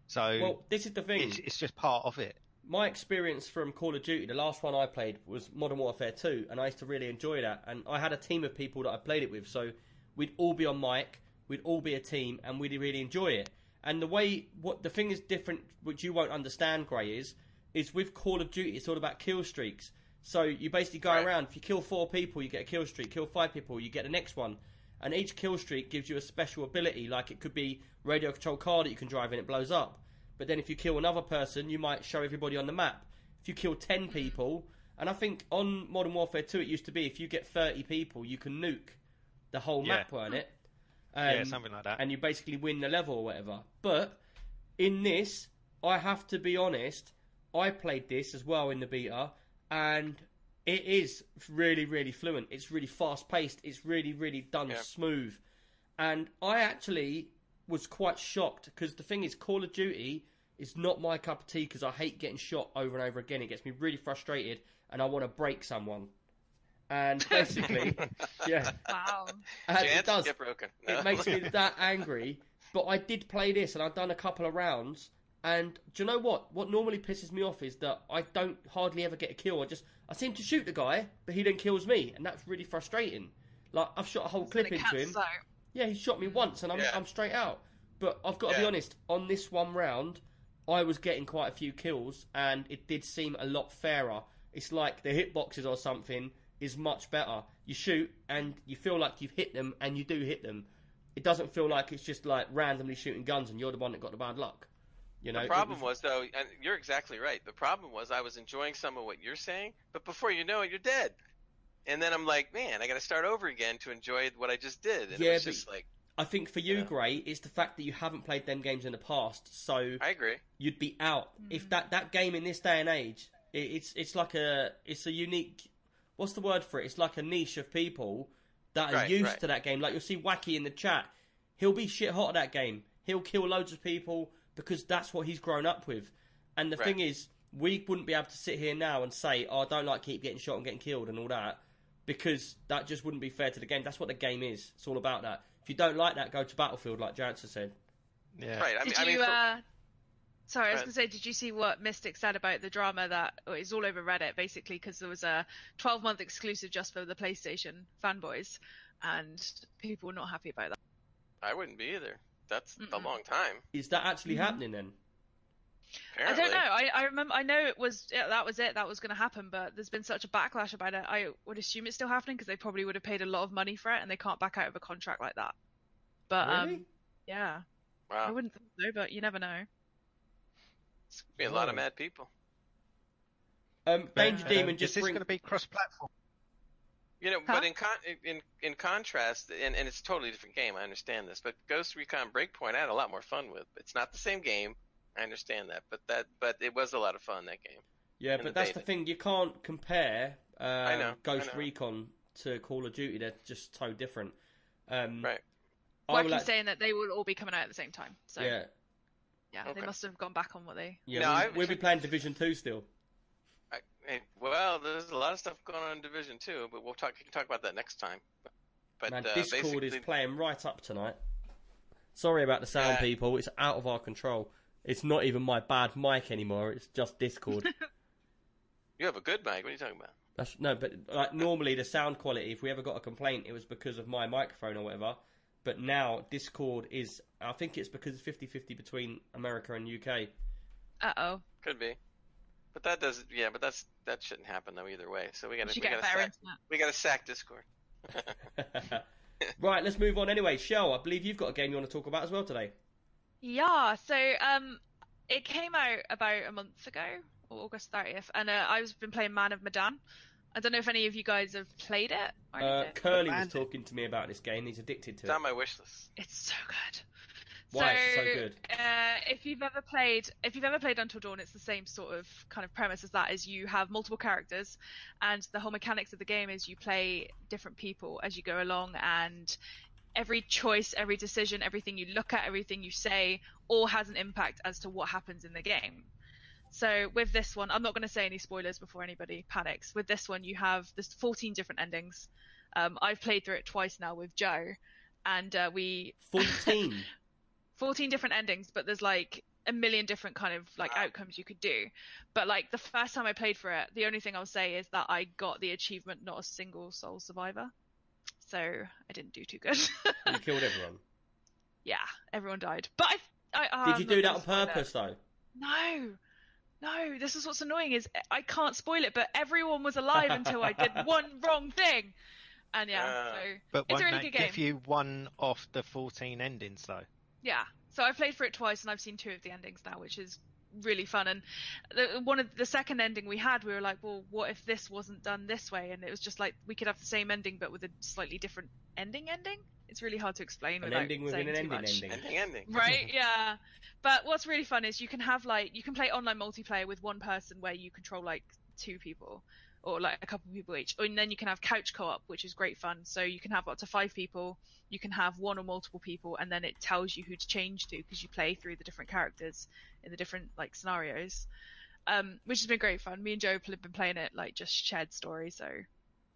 So well, this is the thing. it's, it's just part of it. My experience from Call of Duty, the last one I played was Modern Warfare 2, and I used to really enjoy that. And I had a team of people that I played it with, so we'd all be on mic, we'd all be a team, and we'd really enjoy it. And the way, what the thing is different, which you won't understand, Gray, is, is with Call of Duty, it's all about kill streaks. So you basically go Right. around, if you kill four people, you get a kill streak, kill five people, you get the next one. And each kill streak gives you a special ability, like it could be radio control car that you can drive and it blows up. But then if you kill another person, you might show everybody on the map. If you kill 10 people, and I think on Modern Warfare 2 it used to be if you get 30 people, you can nuke the whole Yeah. map, weren't it? yeah, Um, something like that. and you basically win the level or whatever. But in this, I have to be honest, I played this as well in the beta, and it is really, really fluent. It's really fast paced. It's really, really done Yeah. smooth. And I actually was quite shocked because the thing is, Call of Duty is not my cup of tea because I hate getting shot over and over again. It gets me really frustrated, and I want to break someone. And basically, yeah, Wow. and it does get broken. No. it makes me that angry. But I did play this, and I've done a couple of rounds. And do you know what? What normally pisses me off is that I don't hardly ever get a kill. I just I seem to shoot the guy, but he then kills me, and that's really frustrating. Like I've shot a whole clip into him. out. Yeah, he shot me mm. once, and I'm Yeah. I'm straight out. But I've got to be honest. On this one round, I was getting quite a few kills, and it did seem a lot fairer. It's like the hitboxes or something is much better. You shoot, and you feel like you've hit them, and you do hit them. It doesn't feel like it's just like randomly shooting guns, and you're the one that got the bad luck. You know, The problem was though, and you're exactly right. The problem was I was enjoying some of what you're saying, but before you know it, you're dead. And then I'm like, man, I got to start over again to enjoy what I just did. And Yeah, it was just like, I think for you, Yeah. Gray, it's the fact that you haven't played them games in the past, so I agree. you'd be out hmm. if that that game in this day and age it, it's it's like a it's a unique what's the word for it it's like a niche of people that are Right, used right. to that game like you'll see wacky in the chat he'll be shit hot at that game he'll kill loads of people because that's what he's grown up with and the Right. thing is we wouldn't be able to sit here now and say oh i don't like keep getting shot and getting killed and all that because that just wouldn't be fair to the game that's what the game is it's all about that if you don't like that go to battlefield like jansen said Yeah. Right. I mean, Did I mean, you for- uh, Sorry, I was going to say, did you see what Mystic said about the drama that it's all over Reddit basically because there was a 12 month exclusive just for the PlayStation fanboys, and people were not happy about that. I wouldn't be either. That's a Mm-mm. long time. Is that actually Mhm. happening then? Apparently. I don't know. I, I remember. I know it was yeah, that was it. That was going to happen, but there's been such a backlash about it. I would assume it's still happening because they probably would have paid a lot of money for it, and they can't back out of a contract like that. But really? um, yeah, I wouldn't think so, but you never know. It's gonna be a lot of mad people. um, Danger Uh, Demon is just this bring. going to be cross-platform? You know, Huh? but in con- in in contrast, and, and it's a totally different game. I understand this, but Ghost Recon Breakpoint I had a lot more fun with. It's not the same game. I understand that, but that but it was a lot of fun that game. Yeah, but the that's the thing. You can't compare um, know, I Ghost know. Recon to Call of Duty. They're just so different. Um, Right. I Well, I will keep act- saying that they will all be coming out at the same time. So yeah, yeah, they must have gone back on what they. yeah. No, we'll, I- we'll be playing Division Two still. I, well, there's a lot of stuff going on in Division Two, but we'll talk. We can talk about that next time. But Man, uh, Discord basically, is playing right up tonight. Sorry about the sound, Yeah. people. It's out of our control. It's not even my bad mic anymore. It's just Discord. you have a good mic. What are you talking about? That's no, but like normally the sound quality, if we ever got a complaint, it was because of my microphone or whatever. But now Discord is, I think it's because it's 50-50 between America and UK. Uh oh. Could be. But that does, yeah. But that's that shouldn't happen though either way. So we You gotta should we get gotta sack, we gotta sack Discord. right, let's move on anyway. Shell, I believe you've got a game you want to talk about as well today. Yeah, so um, it came out about a month ago, August 30th, and uh, I've been playing Man of Medan. I don't know if any of you guys have played it. Or Uh. Curly was talking to me about this game. He's addicted to It's it. on my wish list. It's so good. Why is it so good? Uh, if you've ever played, if you've ever played Until Dawn, it's the same sort of kind of premise as that. Is you have multiple characters, and the whole mechanics of the game is you play different people as you go along, and every choice, every decision, everything you look at, everything you say, all has an impact as to what happens in the game. So with this one, I'm not going to say any spoilers before anybody panics. With this one, you have there's 14 different endings. Um, I've played through it twice now with Joe, and uh, we 14. 14 different endings, but there's like a million different kind of like outcomes you could do. But like the first time I played for it, the only thing I'll say is that I got the achievement not a single soul survivor. So I didn't do too good. you killed everyone. yeah, everyone died. But I, I oh, Did I'm you do that on spoil it. purpose though? No. No, this is what's annoying is I can't spoil it, but everyone was alive until I did one wrong thing. And yeah, Ah. so But It's a won't really that good game. give you one off the 14 endings, though? Yeah. So I've played for it twice and I've seen two of the endings now, which is really fun. And the, one of the second ending we had, we were like, well, what if this wasn't done this way? And it was just like we could have the same ending but with a slightly different ending. Ending. It's really hard to explain. An without ending within saying an too ending much. ending. Ending, ending. Right, yeah. But what's really fun is you can have like you can play online multiplayer with one person where you control like two people or like a couple of people each. And then you can have couch co-op, which is great fun. So you can have up to five people. You can have one or multiple people, and then it tells you who to change to because you play through the different characters in the different like scenarios. Um, which has been great fun. Me and Joe have been playing it like just shared story. So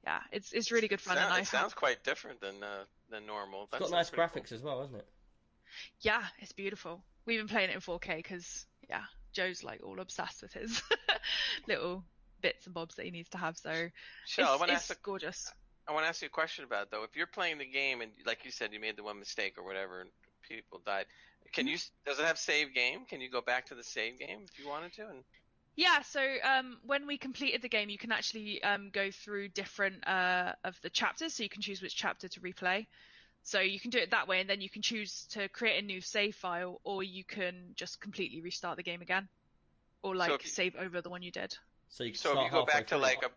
yeah, it's it's really good fun. Sound- and I it sounds quite different than uh, than normal. It's That got nice pretty cool. graphics as well, hasn't it? Yeah, it's beautiful. We've been playing it in 4K because, yeah, Joe's like all obsessed with his little bits and bobs that he needs to have. So it's, I want to it's ask. A, gorgeous. I want to ask you a question about it, though. If you're playing the game and, like you said, you made the one mistake or whatever, and people died, can you? Does it have save game? Can you go back to the save game if you wanted to? And Yeah, so um, when we completed the game, you can actually um, go through different uh, of the chapters, so you can choose which chapter to replay. So you can do it that way, and then you can choose to create a new save file, or you can just completely restart the game again, or like if you- save over the one you did. So you can so if you go back to through. like a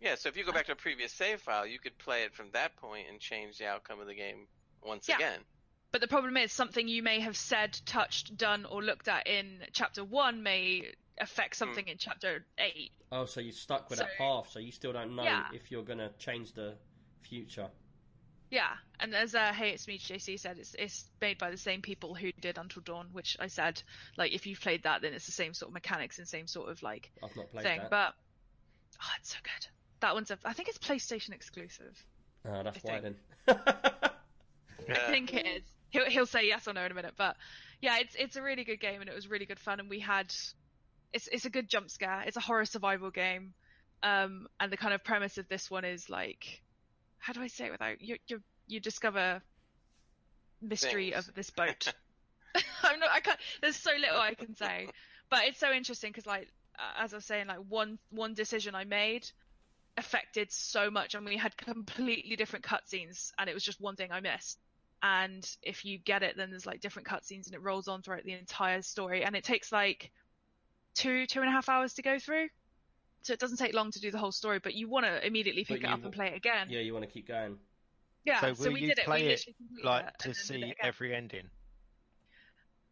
yeah, so if you go back to a previous save file, you could play it from that point and change the outcome of the game once Yeah. again. But the problem is something you may have said, touched, done, or looked at in chapter one may affect hmm. something in chapter eight. Oh, so you're stuck with that path, so you still don't know Yeah. if you're gonna change the future. Yeah, and as uh, Hey It's Me JC said, it's it's made by the same people who did Until Dawn, which I said, like if you've played that, then it's the same sort of mechanics and same sort of like I've not played thing. that. But oh, it's so good. That one's a, I think it's PlayStation exclusive. Oh, that's I why think. then. I think it is. he'll he'll say yes or no in a minute. But yeah, it's it's a really good game and it was really good fun and we had it's it's a good jump scare. It's a horror survival game. Um, and the kind of premise of this one is like, how do I say it without you you you discover mystery Things. of this boat. I'm not. I can't. There's so little I can say, but it's so interesting because, like, as I was saying, like one one decision I made affected so much, and we had completely different cutscenes, and it was just one thing I missed. And if you get it, then there's like different cutscenes, and it rolls on throughout the entire story, and it takes like two two and a half hours to go through. So it doesn't take long to do the whole story, but you want to immediately But pick it you up and play it again. Yeah, you want to keep going. Yeah, so so will we you did it. play we it like to and then did it see every ending?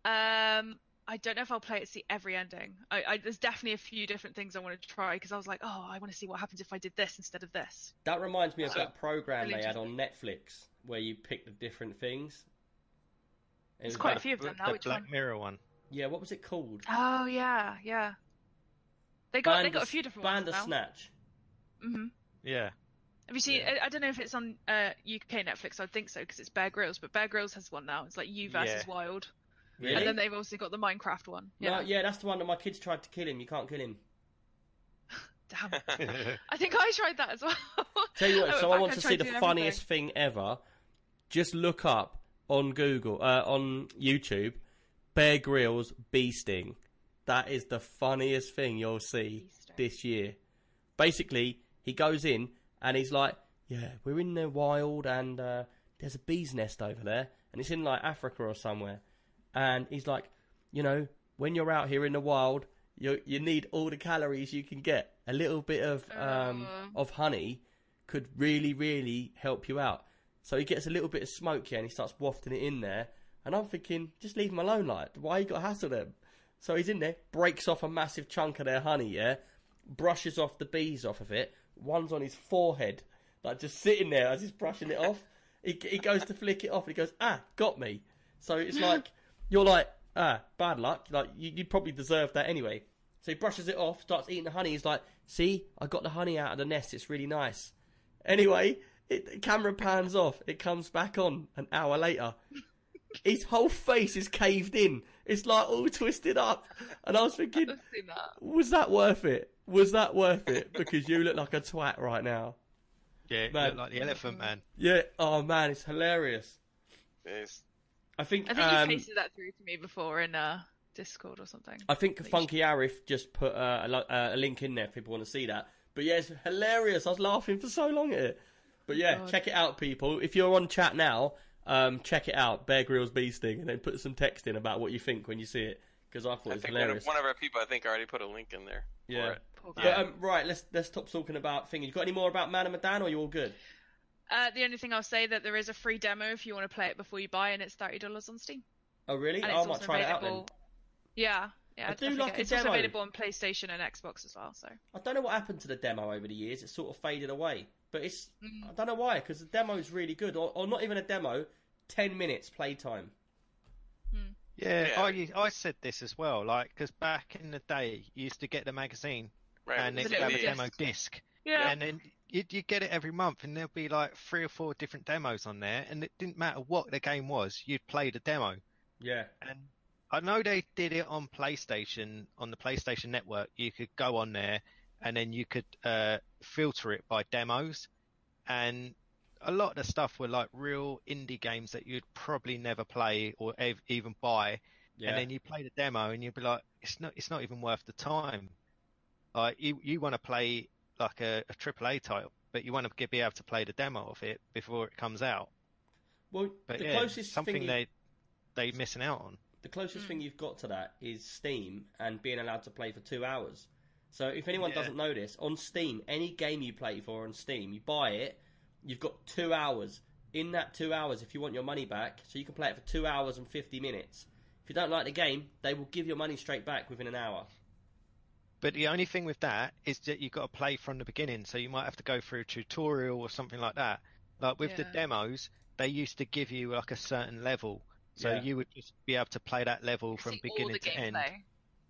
Um, I don't know if I'll play it to see every ending. I, I there's definitely a few different things I want to try because I was like, oh, I want to see what happens if I did this instead of this. That reminds me of So- that program they had on Netflix where you pick the different things. It There's quite a few of them now. the Which Black one? Mirror one. Yeah, what was it called? Oh yeah, yeah. They got they got a few different ones now. Bandersnatch. hmm Yeah. Have you seen? Yeah. I, I don't know if it's on uh, UK Netflix. I think so because it's Bear Grylls, but Bear Grylls has one now. It's like You versus Yeah. Wild, Really? and then they've also got the Minecraft one. No, Yeah, yeah, that's the one that my kids tried to kill him. You can't kill him. damn. I think I tried that as well. Tell you what, went so I back want and to see tried the doing funniest thing ever. Just look up on Google, uh, on YouTube, Bear Grylls bee sting. That is the funniest thing you'll see sting. this year. Basically, he goes in and he's like, "Yeah, we're in the wild and uh, there's a bee's nest over there, and it's in like Africa or somewhere." And he's like, "You know, when you're out here in the wild, you you need all the calories you can get. A little bit of um, of honey could really, really help you out." So he gets a little bit of smoke here and he starts wafting it in there. And I'm thinking, just leave him alone, like, why you got to hassle them? So he's in there, breaks off a massive chunk of their honey, yeah, brushes off the bees off of it. One's on his forehead, like just sitting there as he's brushing it off. He, he goes to flick it off and he goes, ah, got me. So it's like, you're like, ah, bad luck. Like, you, you probably deserve that anyway. So he brushes it off, starts eating the honey. He's like, see, I got the honey out of the nest. It's really nice. Anyway, it, the camera pans off. It comes back on an hour later. His whole face is caved in. It's like all twisted up. And I was thinking, I've that. was that worth it? Was that worth it? Because you look like a twat right now. yeah, you Man. look like the Elephant Man. Yeah. Oh man, it's hilarious. It's- I think. I think um, you pasted that through to me before in uh, Discord or something. I think That you Funky Arif just put uh, a, uh, a link in there if people want to see that. But yeah, it's hilarious. I was laughing for so long at it. But yeah, God. check it out, people. If you're on chat now, um, check it out. Bear Grylls Bee Sting, and then put some text in about what you think when you see it, because I thought I it was think one hilarious. of, one of our people, I think, already put a link in there. Yeah. For it. Poor guy. But um, right, let's let's stop talking about things. You got any more about Man and Medan, or you all good? Uh, the only thing I'll say that there is a free demo if you want to play it before you buy, and it's thirty dollars on Steam. Oh really? And Oh, it's I might also try it out available. then. Yeah, yeah. I do forget. like a it's demo. also available on PlayStation and Xbox as well. So I don't know what happened to the demo over the years. It sort of faded away. But it's Mm. I don't know why because the demo is really good, or, or not even a demo. Ten minutes playtime. Yeah, Yeah. I I said this as well. Like, because back in the day, you used to get the magazine Right. and with then you'd have a demo disc, yeah, and then you'd, you'd get it every month, and there'll be like three or four different demos on there, and it didn't matter what the game was, you'd play the demo. Yeah. And I know they did it on PlayStation, on the PlayStation Network. You could go on there and then you could uh, filter it by demos. And a lot of the stuff were like real indie games that you'd probably never play or ev- even buy. Yeah. And then you play the demo and you'd be like, it's not, it's not even worth the time. Like you, you want to play like a, triple a AAA title, but you want to be able to play the demo of it before it comes out. well, But the yeah, closest something thing you- they they missing out on. the closest Mm. thing you've got to that is Steam and being allowed to play for two hours. So if anyone Yeah. doesn't know this, on Steam, any game you play for on Steam, you buy it, you've got two hours. In that two hours, if you want your money back, so you can play it for two hours and fifty minutes. If you don't like the game, they will give your money straight back within an hour. But the only thing with that is that you've got to play from the beginning, so you might have to go through a tutorial or something like that. Like with the demos, they used to give you like a certain level, so Yeah. you would just be able to play that level from See all beginning the to end. gameplay.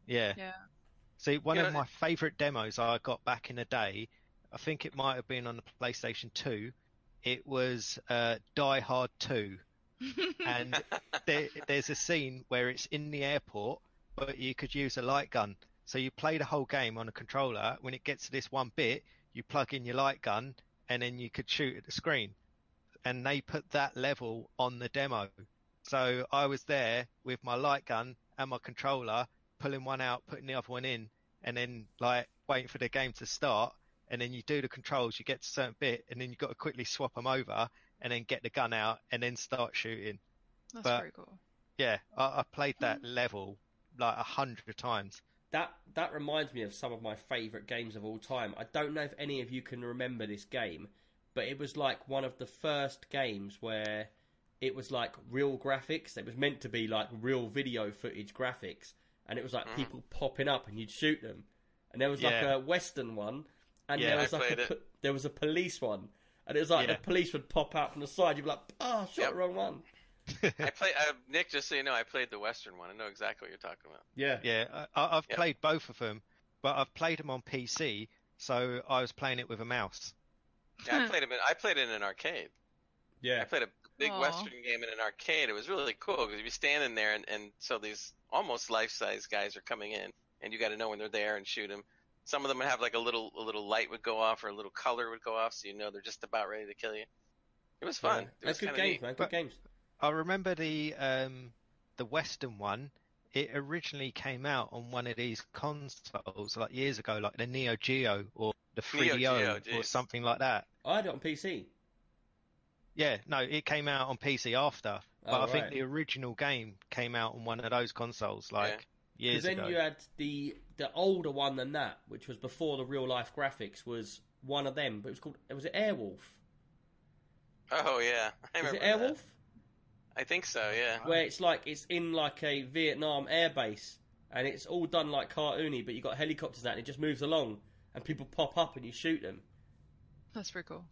Yeah. Yeah. See, one Yeah, of my favourite demos I got back in the day, I think it might have been on the PlayStation 2. It was uh, Die Hard 2, and there, there's a scene where it's in the airport, but you could use a light gun. So you play the whole game on a controller. When it gets to this one bit, you plug in your light gun, and then you could shoot at the screen. And they put that level on the demo. So I was there with my light gun and my controller, pulling one out, putting the other one in, and then like waiting for the game to start. And then you do the controls, you get to a certain bit, and then you've got to quickly swap them over, and then get the gun out, and then start shooting. That's But- very cool. Yeah, I, I played that hmm. level like a hundred times. That that reminds me of some of my favourite games of all time. I don't know if any of you can remember this game, but it was like one of the first games where it was like real graphics. It was meant to be like real video footage graphics, and it was like Mhm. people popping up and you'd shoot them. And there was like a western one, and Yeah, there I was like a, it. there was a police one, and it was like Yeah. the police would pop out from the side. You'd be like, "Oh, shot Yep. the wrong one." I play uh, Nick. Just so you know, I played the Western one. I know exactly what you're talking about. Yeah, Yeah, I, I- I've Yeah. played both of them, but I've played them on PC, so I was playing it with a mouse. Yeah, I played it. In, I played it in an arcade. yeah. I played a big Aw. Western game in an arcade. It was really cool because you'd be standing there, and, and so these almost life-size guys are coming in, and you got to know when they're there and shoot them. Some of them would have like a little a little light would go off or a little color would go off, so you know they're just about ready to kill you. It was fun. Yeah. It was They're good games, neat. man. Good But- games. I remember the um, the Western one. It originally came out on one of these consoles like years ago, like the Neo Geo or the 3DO or something like that. I had it on PC. Yeah, no, it came out on PC after, but Oh, I think right. the original game came out on one of those consoles like years Because then ago. you had the the older one than that, which was before the real life graphics, was one of them, but it was called it was it Airwolf? Oh yeah, I Is it Airwolf? that. I think so. Yeah. Where it's like it's in like a Vietnam air base, and it's all done like cartoony, but you got helicopters and that, and it just moves along, and people pop up and you shoot them. That's pretty cool.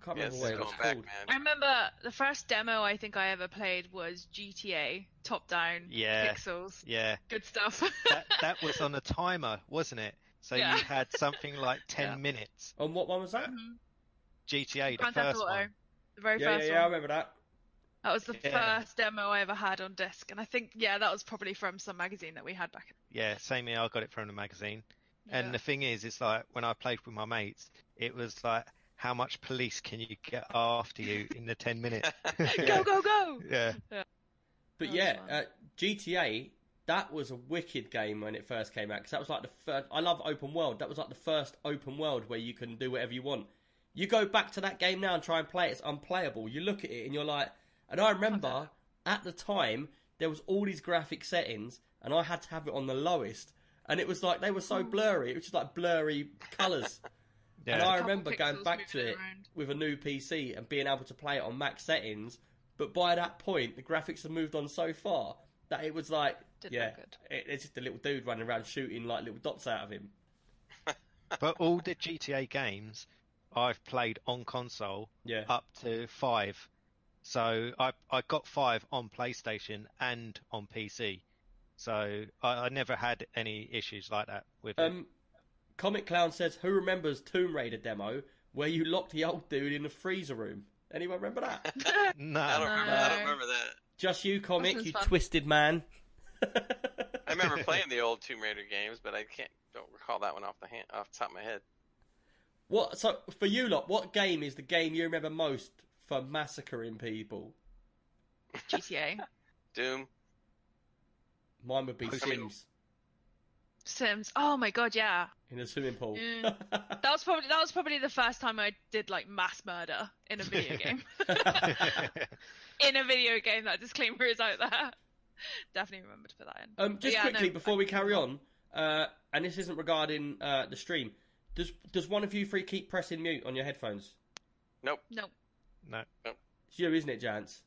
I can't Yeah, remember this what is it was back, called. I remember the first demo I think I ever played was GTA, top down, Yeah. pixels, Yeah, good stuff. that that was on a timer, wasn't it? So Yeah. you had something like ten Yeah. minutes. And what one was that? Mhm. GTA, the Grand first Auto, one. the very Yeah, yeah, first yeah, I one. remember that. That was the Yeah. first demo I ever had on disc, and I think yeah, that was probably from some magazine that we had back. Yeah, same here. I got it from the magazine. Yeah. And the thing is, it's like when I played with my mates, it was like, how much police can you get after you in the ten minutes? go go go! yeah, But That was yeah, uh, GTA that was a wicked game when it first came out because that was like the first. I love open world. That was like the first open world where you can do whatever you want. You go back to that game now and try and play it. It's unplayable. You look at it and you're like. And I remember at the time there was all these graphic settings, and I had to have it on the lowest. And it was like they were so blurry. It was just like blurry colours. yeah. And I remember going back to it around. with a new PC and being able to play it on max settings. But by that point, the graphics had moved on so far that it was like, Did yeah, good. it, it's just a little dude running around shooting like little dots out of him. but all the GTA games I've played on console Yeah. up to five. So I I got five on PlayStation and on PC. So I, I never had any issues like that with it. Um, Comic Clown says, "Who remembers Tomb Raider demo where you locked the old dude in the freezer room? Anyone remember that? No, I don't remember. I don't remember that. Just you, comic, was you fun. twisted man." I remember playing the old Tomb Raider games, but I can't don't recall that one off the hand, off the top of my head. What? So for you lot, what game is the game you remember most for massacring people? GTA, Doom. Mine would be Sims Sims. Oh my god, yeah. in a swimming pool. Mm. That was probably that was probably the first time I did like mass murder in a video game. in a video game, that disclaimer is out there. Definitely remember to put that in. Um, just yeah, quickly no, before I- we carry on, uh, and this isn't regarding uh, the stream. Does does one of you three keep pressing mute on your headphones? Nope. Nope. No. Nope. It's you, isn't it, Jance?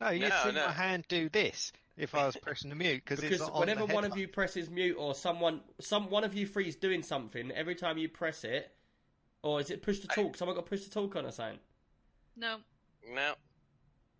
no, you'd No, see no. my hand do this if I was pressing the mute because Because not on whenever the one of you presses mute or someone, some one of you three is doing something, every time you press it, or is it push to I- talk? Someone got push to talk on or something. No. No.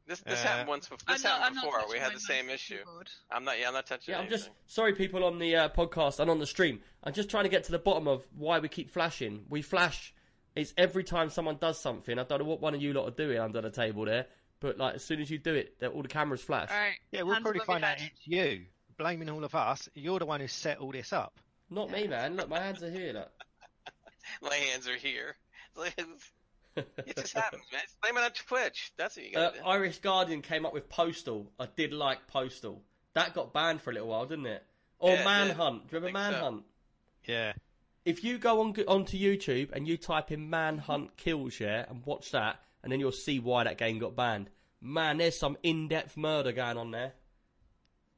This this Uh, happened once before. This I'm not, happened I'm not before. touching We had my the same issue. keyboard. I'm not. Yeah, I'm not touching. Yeah, I'm just anything. sorry, people on the uh, podcast and on the stream. I'm just trying to get to the bottom of why we keep flashing. We flash. It's every time someone does something. I don't know what one of you lot are doing under the table there, But like as soon as you do it, all the cameras flash. All right. Yeah, we'll hands probably find out head. it's you blaming all of us. You're the one who set all this up. Not me, man. Look, my hands are here. Look. My hands are here. It just happens, man. Blame it on Twitch. That's what you Uh, gotta do. Irish Guardian came up with Postal. I did like Postal. That got banned for a little while, didn't it? Or Yeah, it did. Manhunt. Do you remember I think so. Manhunt? Yeah. If you go on onto YouTube and you type in Manhunt Kills, yeah, and watch that, and then you'll see why that game got banned. Man, there's some in-depth murder going on there.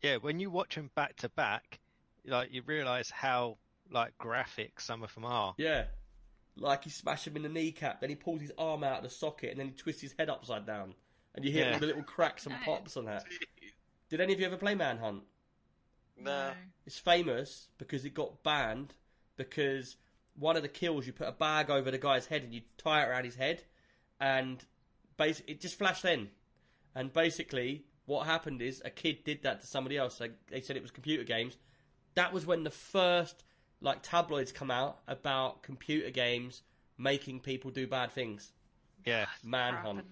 Yeah, when you watch them back to back, like you realise how like graphic some of them are. Yeah. Like he smashed him in the kneecap, then he pulls his arm out of the socket, and then he twists his head upside down. And you hear Yeah. all the little cracks and pops on that. Did any of you ever play Manhunt? no. It's famous because it got banned because one of the kills you put a bag over the guy's head and you tie it around his head, and basically it just flashed in. And basically, what happened is a kid did that to somebody else. They, they said it was computer games. That was when the first like tabloids come out about computer games making people do bad things. Yeah, Manhunt.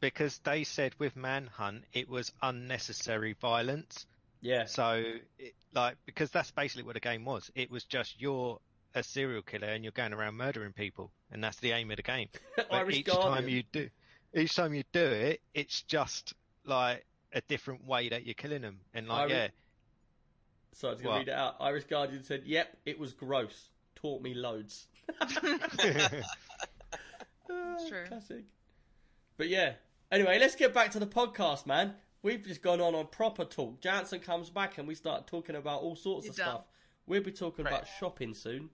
because they said with Manhunt it was unnecessary violence. Yeah. So, it, like, because that's basically what the game was. It was just you're a serial killer and you're going around murdering people, and that's the aim of the game. But Irish each Guardian. time you do, each time you do it, it's just like a different way that you're killing them, and like, Irish- yeah, So I was going to read it out. Irish Guardian said, "Yep, it was gross. Taught me loads." It's true. Classic. But yeah. Anyway, let's get back to the podcast, man. We've just gone on on proper talk. Jansen comes back and we start talking about all sorts of You're done. stuff. We'll be talking Right. about shopping soon.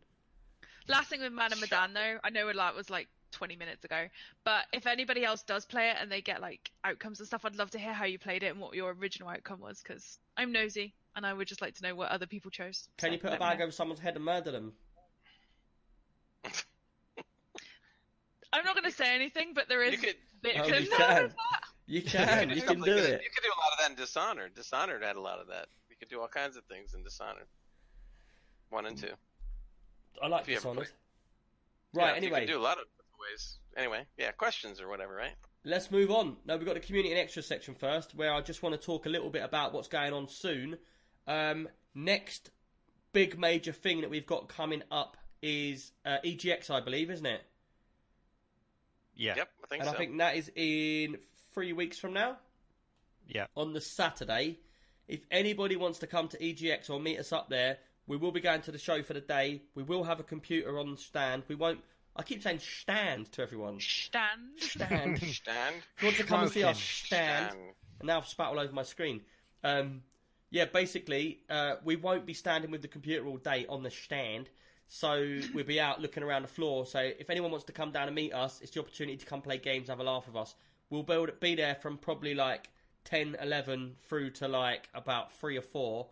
Last thing with Man of Medan though, I know it like was like 20 minutes ago, but if anybody else does play it and they get like outcomes and stuff, I'd love to hear how you played it and what your original outcome was because I'm nosy and I would just like to know what other people chose. Can So you put a bag know. over someone's head and murder them? I'm not going to say anything, but there is You could. bits Oh, you there can. of that. You can. you can do Like, it. You could do a lot of that in Dishonored. Dishonored had a lot of that. You could do all kinds of things in Dishonored. One and two. I like If you ever Dishonored. Yeah, Right, You anyway. could do a lot of different ways. Anyway, yeah, questions or whatever, right? Let's move on. Now we've got the community and extra section first, where I just want to talk a little bit about what's going on soon. Um, next big major thing that we've got coming up is uh, EGX, I believe, isn't it? yeah, Yep, I think and so. I think that is in three weeks from now yeah. on the Saturday. If anybody wants to come to EGX or meet us up there, we will be going to the show for the day. We will have a computer on stand. We won't. I keep saying stand to everyone. Stand. Stand. Stand. If you want to come and see us, Smoking. stand. And now I've spat all over my screen. Um, yeah, basically, uh, we won't be standing with the computer all day on the stand. So we'll be out looking around the floor. So if anyone wants to come down and meet us, it's the opportunity to come play games, have a laugh with us. We'll be, be there from probably like 10, 11 through to like about 3 or 4.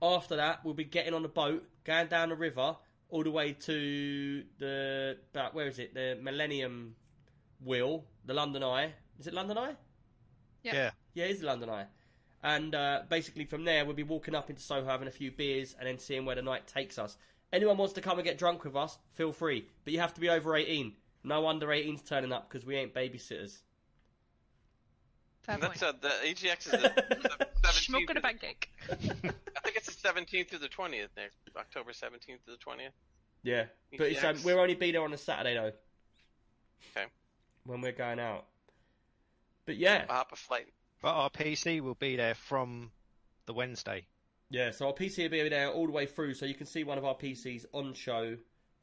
After that, we'll be getting on a boat, going down the river, all the way to the, about, where is it? The Millennium Wheel, the London Eye. Is it London Eye? Yeah. yeah. Yeah, it is the London Eye. And uh, basically from there, we'll be walking up into Soho, having a few beers, and then seeing where the night takes us. Anyone wants to come and get drunk with us, feel free. But you have to be over 18. No under 18s turning up because we ain't babysitters. Fair And point. that's uh, the EGX is the Smoking a 17th. pancake. I think it's the 17th through the 20th there. October 17th to the 20th. Yeah. But it's, um, we'll only be there on a Saturday, though. Okay. When we're going out. But yeah. I'll hop a flight. But our PC will be there from the Wednesday. Yeah, so our PC will be there all the way through, so you can see one of our PCs on show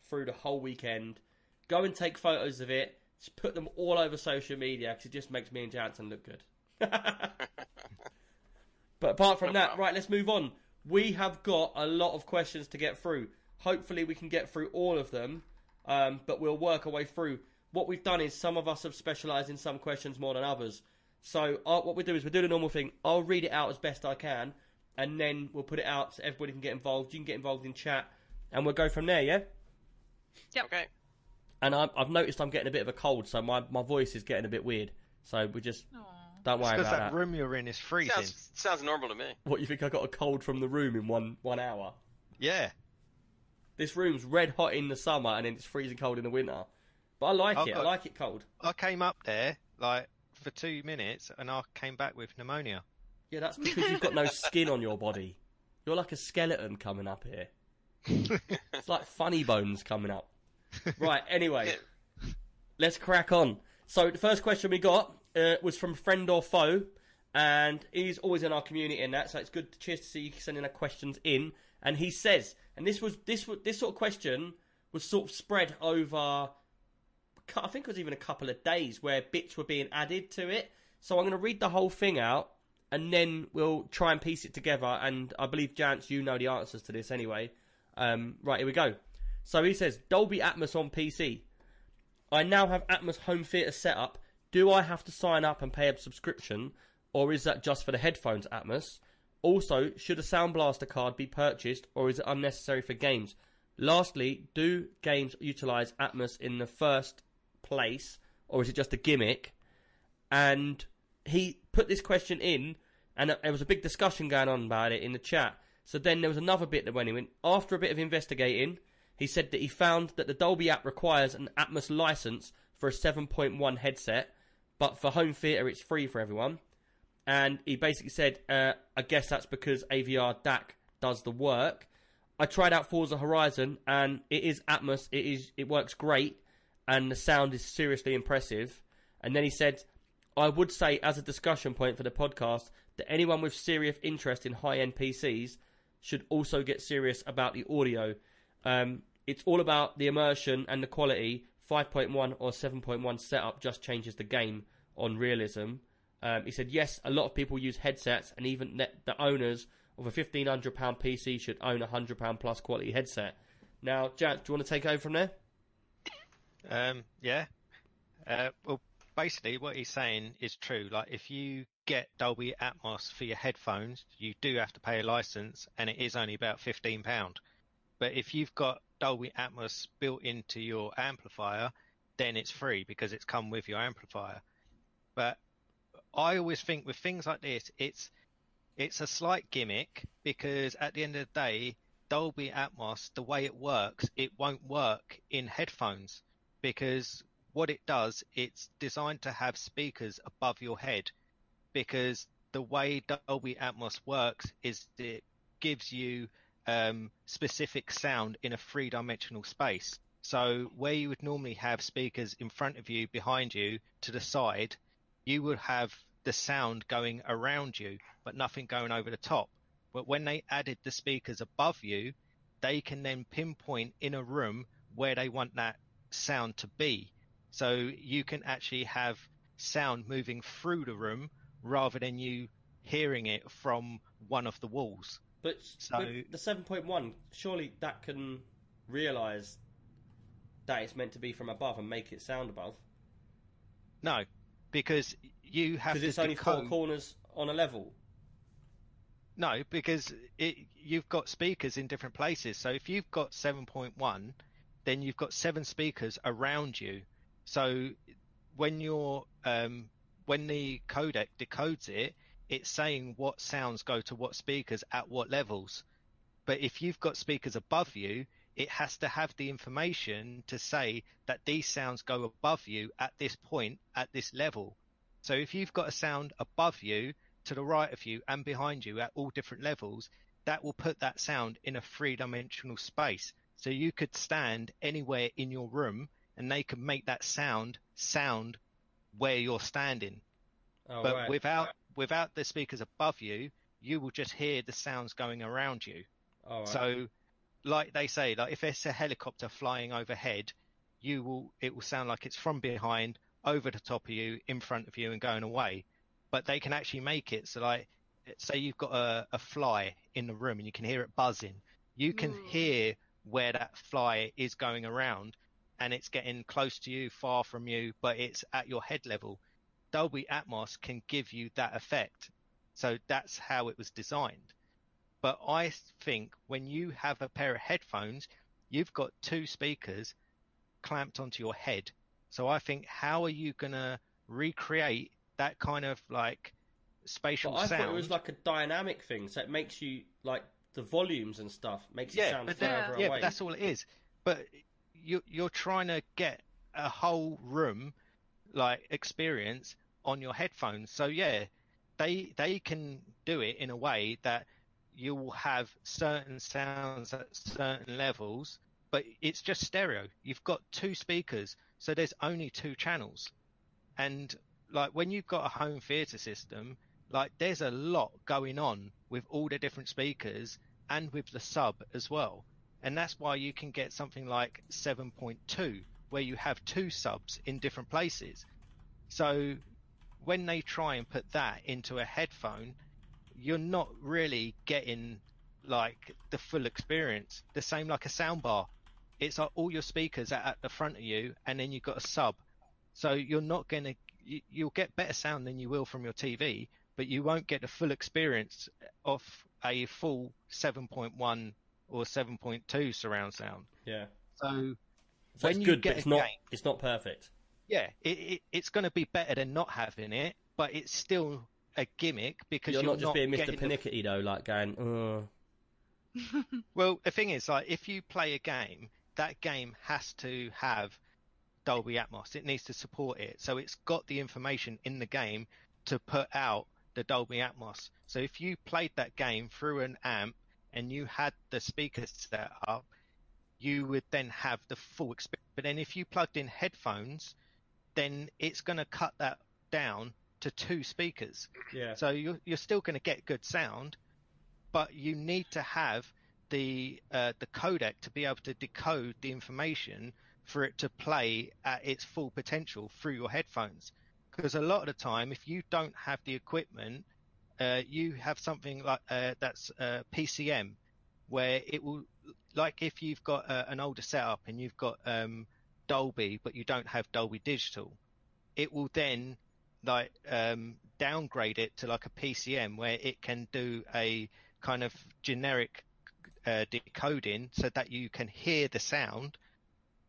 through the whole weekend. Go and take photos of it. Just put them all over social media because it just makes me and Jansen look good. but apart from No that, problem. right, let's move on. We have got a lot of questions to get through. Hopefully, we can get through all of them, um, but we'll work our way through. What we've done is some of us have specialised in some questions more than others. So uh, what we do is we do the normal thing. I'll read it out as best I can, and then we'll put it out so everybody can get involved. You can get involved in chat, and we'll go from there. Yeah. Yep. Okay. And I, I've noticed I'm getting a bit of a cold, so my, my voice is getting a bit weird. So we just Aw. Don't worry Because about that that. room you're in is freezing. Sounds, sounds normal to me. What you think? I got a cold from the room in one one hour. Yeah. This room's red hot in the summer, and then it's freezing cold in the winter. But I like I've it. I got- like it cold. I came up there like for two minutes, and I came back with pneumonia. Yeah, that's because you've got no skin on your body. You're like a skeleton coming up here. It's like funny bones coming up. Right, anyway, let's crack on. So the first question we got uh, was from friend or foe, and he's always in our community in that. So it's good. Cheers to see you sending our questions in. And he says, and this was this this sort of question was sort of spread over. I think it was even a couple of days where bits were being added to it. So I'm going to read the whole thing out, and then we'll try and piece it together. And I believe Jance, you know the answers to this anyway. Um, right, here we go. So he says Dolby Atmos on PC. I now have Atmos home theater set up. Do I have to sign up and pay a subscription, or is that just for the headphones Atmos? Also, should a Sound Blaster card be purchased, or is it unnecessary for games? Lastly, do games utilize Atmos in the first place, or is it just a gimmick? And he put this question in, and there was a big discussion going on about it in the chat. So then there was another bit that went in. After a bit of investigating, he said that he found that the Dolby app requires an Atmos license for a 7.1 headset, but for home theater it's free for everyone. And he basically said, uh, I guess that's because AVR DAC does the work. I tried out Forza Horizon, and it is Atmos. It is it works great, and the sound is seriously impressive. And then he said, I would say as a discussion point for the podcast that anyone with serious interest in high-end PCs should also get serious about the audio. Um, it's all about the immersion and the quality. 5.1 or 7.1 setup just changes the game on realism. Um, he said, yes, a lot of people use headsets, and even the, owners of a £1,500 PC should own a £100 plus quality headset. Now, Jack, do you want to take over from there? Um, yeah. Uh, well, basically, what he's saying is true. Like, if you get Dolby Atmos for your headphones, you do have to pay a license, and it is only about fifteen pound. But if you've got Dolby Atmos built into your amplifier, then it's free because it's come with your amplifier. But I always think with things like this, it's it's a slight gimmick because at the end of the day, Dolby Atmos, the way it works, it won't work in headphones because what it does, it's designed to have speakers above your head because the way Dolby Atmos works is it gives you um, specific sound in a three dimensional space. So where you would normally have speakers in front of you, behind you, to the side, you would have the sound going around you, but nothing going over the top. But when they added the speakers above you, they can then pinpoint in a room where they want that sound to be. So you can actually have sound moving through the room rather than you hearing it from one of the walls. But So- with the 7.1, surely that can realise that it's meant to be from above and make it sound above. No, because you have Because to it's only four corners on a level. No, because it, you've got speakers in different places. So if you've got 7.1, then you've got seven speakers around you. So when you're um, when the codec decodes it, it's saying what sounds go to what speakers at what levels. But if you've got speakers above you, it has to have the information to say that these sounds go above you at this point at this level. So if you've got a sound above you, to the right of you, and behind you at all different levels, that will put that sound in a three dimensional space. So you could stand anywhere in your room and they could make that sound sound where you're standing. Oh, but right. without without the speakers above you, you will just hear the sounds going around you. All right. So, like they say, like if it's a helicopter flying overhead, you will it will sound like it's from behind, over the top of you, in front of you, and going away. But they can actually make it so, like, say you've got a, a fly in the room and you can hear it buzzing, you can Ooh. hear where that fly is going around, and it's getting close to you, far from you, but it's at your head level. Dolby Atmos can give you that effect. So that's how it was designed. But I think when you have a pair of headphones, you've got two speakers clamped onto your head. So I think how are you going to recreate that kind of like spatial But I sound? thought it was like a dynamic thing, so it makes you like the volumes and stuff makes it sound but further that- away. yeah, that's all it is. But you you're trying to get a whole room like experience on your headphones. So yeah, they they can do it in a way that you will have certain sounds at certain levels, but it's just stereo. You've got two speakers, so there's only two channels. And like when you've got a home theater system, like there's a lot going on with all the different speakers and with the sub as well. And that's why you can get something like 7.2 where you have two subs in different places. So when they try and put that into a headphone, you're not really getting like the full experience. The same like a soundbar. It's like all your speakers are at the front of you and then you've got a sub. So you're not going to, you, you'll get better sound than you will from your TV, but you won't get the full experience of a full 7.1 or 7.2 surround sound. Yeah. So, So when it's you good, get but it's a not. game- It's not perfect. Yeah, it, it, it's going to be better than not having it, but it's still a gimmick because You're, you're, not just being Mr. getting the- though, like going, uh, Well, the thing is, like, if you play a game, that game has to have Dolby Atmos. It needs to support it, so it's got the information in the game to put out the Dolby Atmos. So if you played that game through an amp and you had the speakers set up, you would then have the full experience. But then if you plugged in headphones, then it's going to cut that down to two speakers. yeah. So you're, you're still going to get good sound, but you need to have the uh, the codec to be able to decode the information for it to play at its full potential through your headphones. Because a lot of the time, if you don't have the equipment, uh, you have something like uh, that's uh, PCM, where it will, like if you've got uh, an older setup and you've got um, Dolby, but you don't have Dolby Digital, it will then like um, downgrade it to like a PCM where it can do a kind of generic uh, decoding so that you can hear the sound,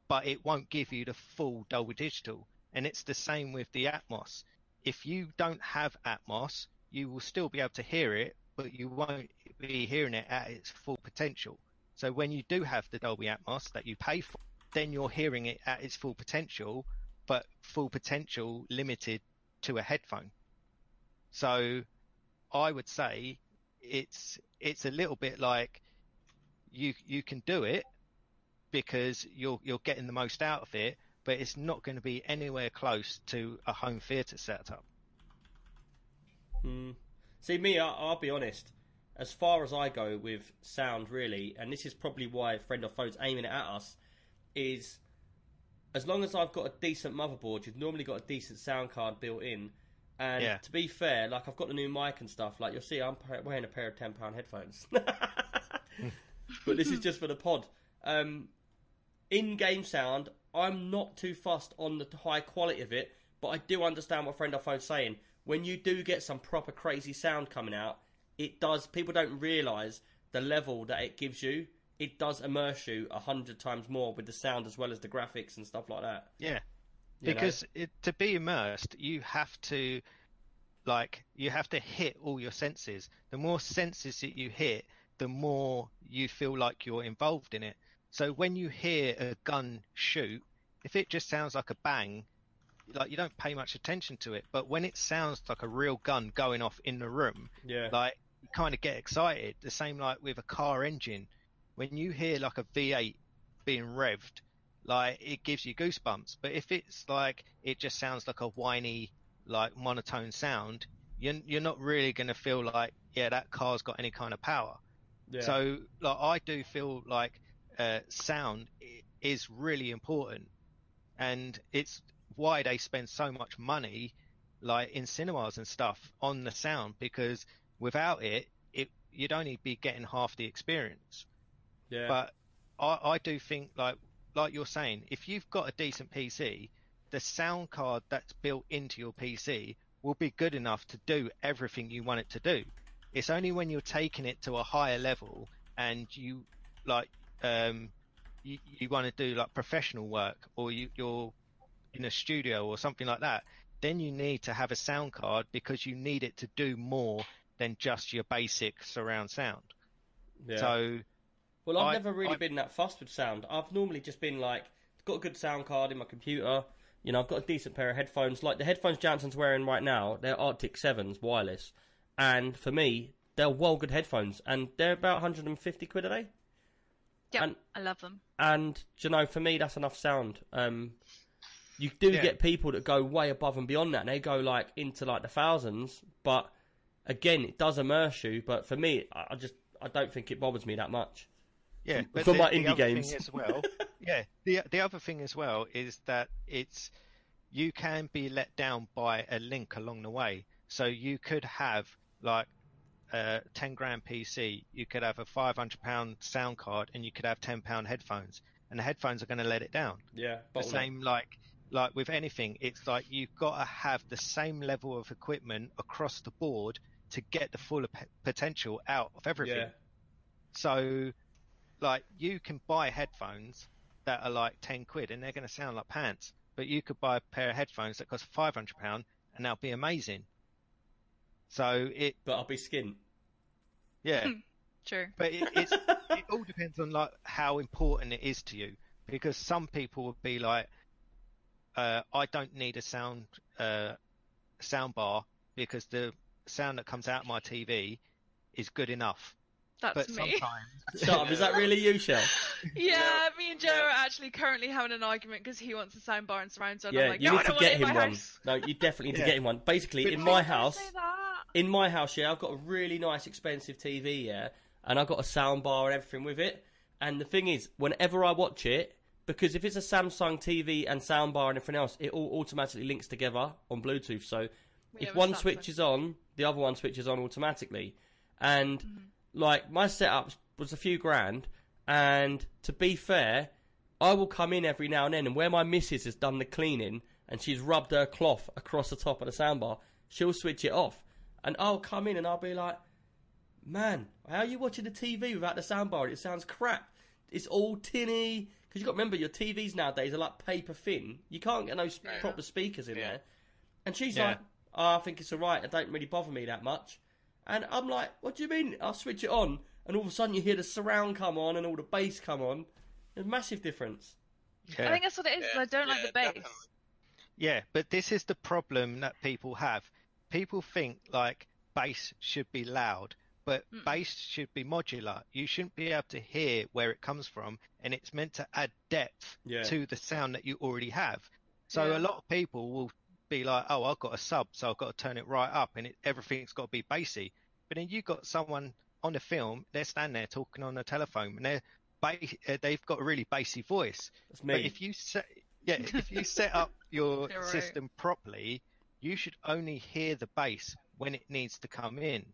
but it won't give you the full Dolby Digital. And it's the same with the Atmos. If you don't have Atmos, you will still be able to hear it, but you won't be hearing it at its full potential. So when you do have the Dolby Atmos that you pay for, then you're hearing it at its full potential, but full potential limited to a headphone. So I would say it's it's a little bit like you you can do it because you're you're getting the most out of it, but it's not going to be anywhere close to a home theatre setup. Hmm. See, me, I, I'll be honest. As far as I go with sound, really, and this is probably why Friend of Foe's aiming it at us, is as long as I've got a decent motherboard, you've normally got a decent sound card built in. And Yeah. to be fair, like I've got the new mic and stuff. Like you'll see, I'm wearing a pair of ten pound headphones. but this is just for the pod. Um, in-game sound, I'm not too fussed on the high quality of it, but I do understand what Friend of Foe's saying. When you do get some proper crazy sound coming out, it does. People don't realise the level that it gives you. It does immerse you a hundred times more with the sound as well as the graphics and stuff like that. Yeah, you because it, to be immersed, you have to like you have to hit all your senses. The more senses that you hit, the more you feel like you're involved in it. So when you hear a gun shoot, if it just sounds like a bang, like you don't pay much attention to it. But when it sounds like a real gun going off in the room, yeah, like you kind of get excited. The same like with a car engine. When you hear like a V8 being revved, like it gives you goosebumps. But if it's like it just sounds like a whiny, like monotone sound, you're you're not really going to feel like yeah that car's got any kind of power. yeah. So like I do feel like uh, sound is really important, and it's why they spend so much money, like in cinemas and stuff, on the sound because without it, it you'd only be getting half the experience. Yeah. But I, I do think like like you're saying, if you've got a decent PC, the sound card that's built into your PC will be good enough to do everything you want it to do. It's only when you're taking it to a higher level and you like um you, you want to do like professional work or you, you're in a studio or something like that, then you need to have a sound card because you need it to do more than just your basic surround sound. yeah. So Well, I've I- never really I- been that fussed with sound. I've normally just been like, got a good sound card in my computer. You know, I've got a decent pair of headphones. Like the headphones Jansen's wearing right now, they're Arctis Sevens wireless, and for me, they're well good headphones, and they're about 150 quid a day. Yeah, And- I love them. And you know, for me, that's enough sound. Um, you do Yeah. get people that go way above and beyond that, and they go like into like the thousands. But again, it does immerse you. But for me, I I just I don't think it bothers me that much. Yeah, but for the, my the indie other games. thing as well. yeah, the the other thing as well is that it's you can be let down by a link along the way. So you could have like a ten grand PC, you could have a five hundred pound sound card, and you could have ten pound headphones, and the headphones are going to let it down. Yeah, The same like like with anything, it's like you've got to have the same level of equipment across the board to get the full p- potential out of everything. Yeah, So, like, you can buy headphones that are like 10 quid and they're going to sound like pants. But you could buy a pair of headphones that cost £500 and they'll be amazing. So, it, but I'll be skint. yeah. True. but it, it's, it all depends on like how important it is to you. Because some people would be like, uh, I don't need a sound, uh, sound bar because the sound that comes out of my TV is good enough. That's But me. sometimes, Shut. Is that really you, Shell? Yeah, me and Joe are actually currently having an argument because he wants a soundbar and surround sound. Yeah, I'm like, you no, need to don't get want it in him one. house. No, you definitely need Yeah. to get him one. Basically, But in my house, in my house, yeah, I've got a really nice, expensive TV, yeah, and I've got a sound bar and everything with it. And the thing is, whenever I watch it, because if it's a Samsung TV and sound bar and everything else, it all automatically links together on Bluetooth. So We if one Samsung. switches on, the other one switches on automatically. And Mm-hmm. Like my setup was a few grand, and to be fair, I will come in every now and then, and where my missus has done the cleaning and she's rubbed her cloth across the top of the soundbar, she'll switch it off, and I'll come in and I'll be like, "Man, how are you watching the TV without the soundbar? It sounds crap. It's all tinny." Because you got to remember, your TVs nowadays are like paper thin. You can't get no Yeah. proper speakers in Yeah. there. And she's Yeah. like, oh, "I think it's alright. It don't really bother me that much." And I'm like, "What do you mean?" I'll switch it on, and all of a sudden you hear the surround come on and all the bass come on. There's a massive difference. yeah. I think that's what it is. Yeah, I don't like the bass. definitely. Yeah, but this is the problem that people have. People think like bass should be loud, but Mm-mm. bass should be modular. You shouldn't be able to hear where it comes from, and it's meant to add depth Yeah. to the sound that you already have. So Yeah. a lot of people will be like, "Oh, I've got a sub, so I've got to turn it right up, and it, everything's got to be bassy." But then you've got someone on the film, they're standing there talking on the telephone, and they're ba- uh, they've got a really bassy voice. That's me. But if you set, yeah, if you set up your right. system properly, you should only hear the bass when it needs to come in.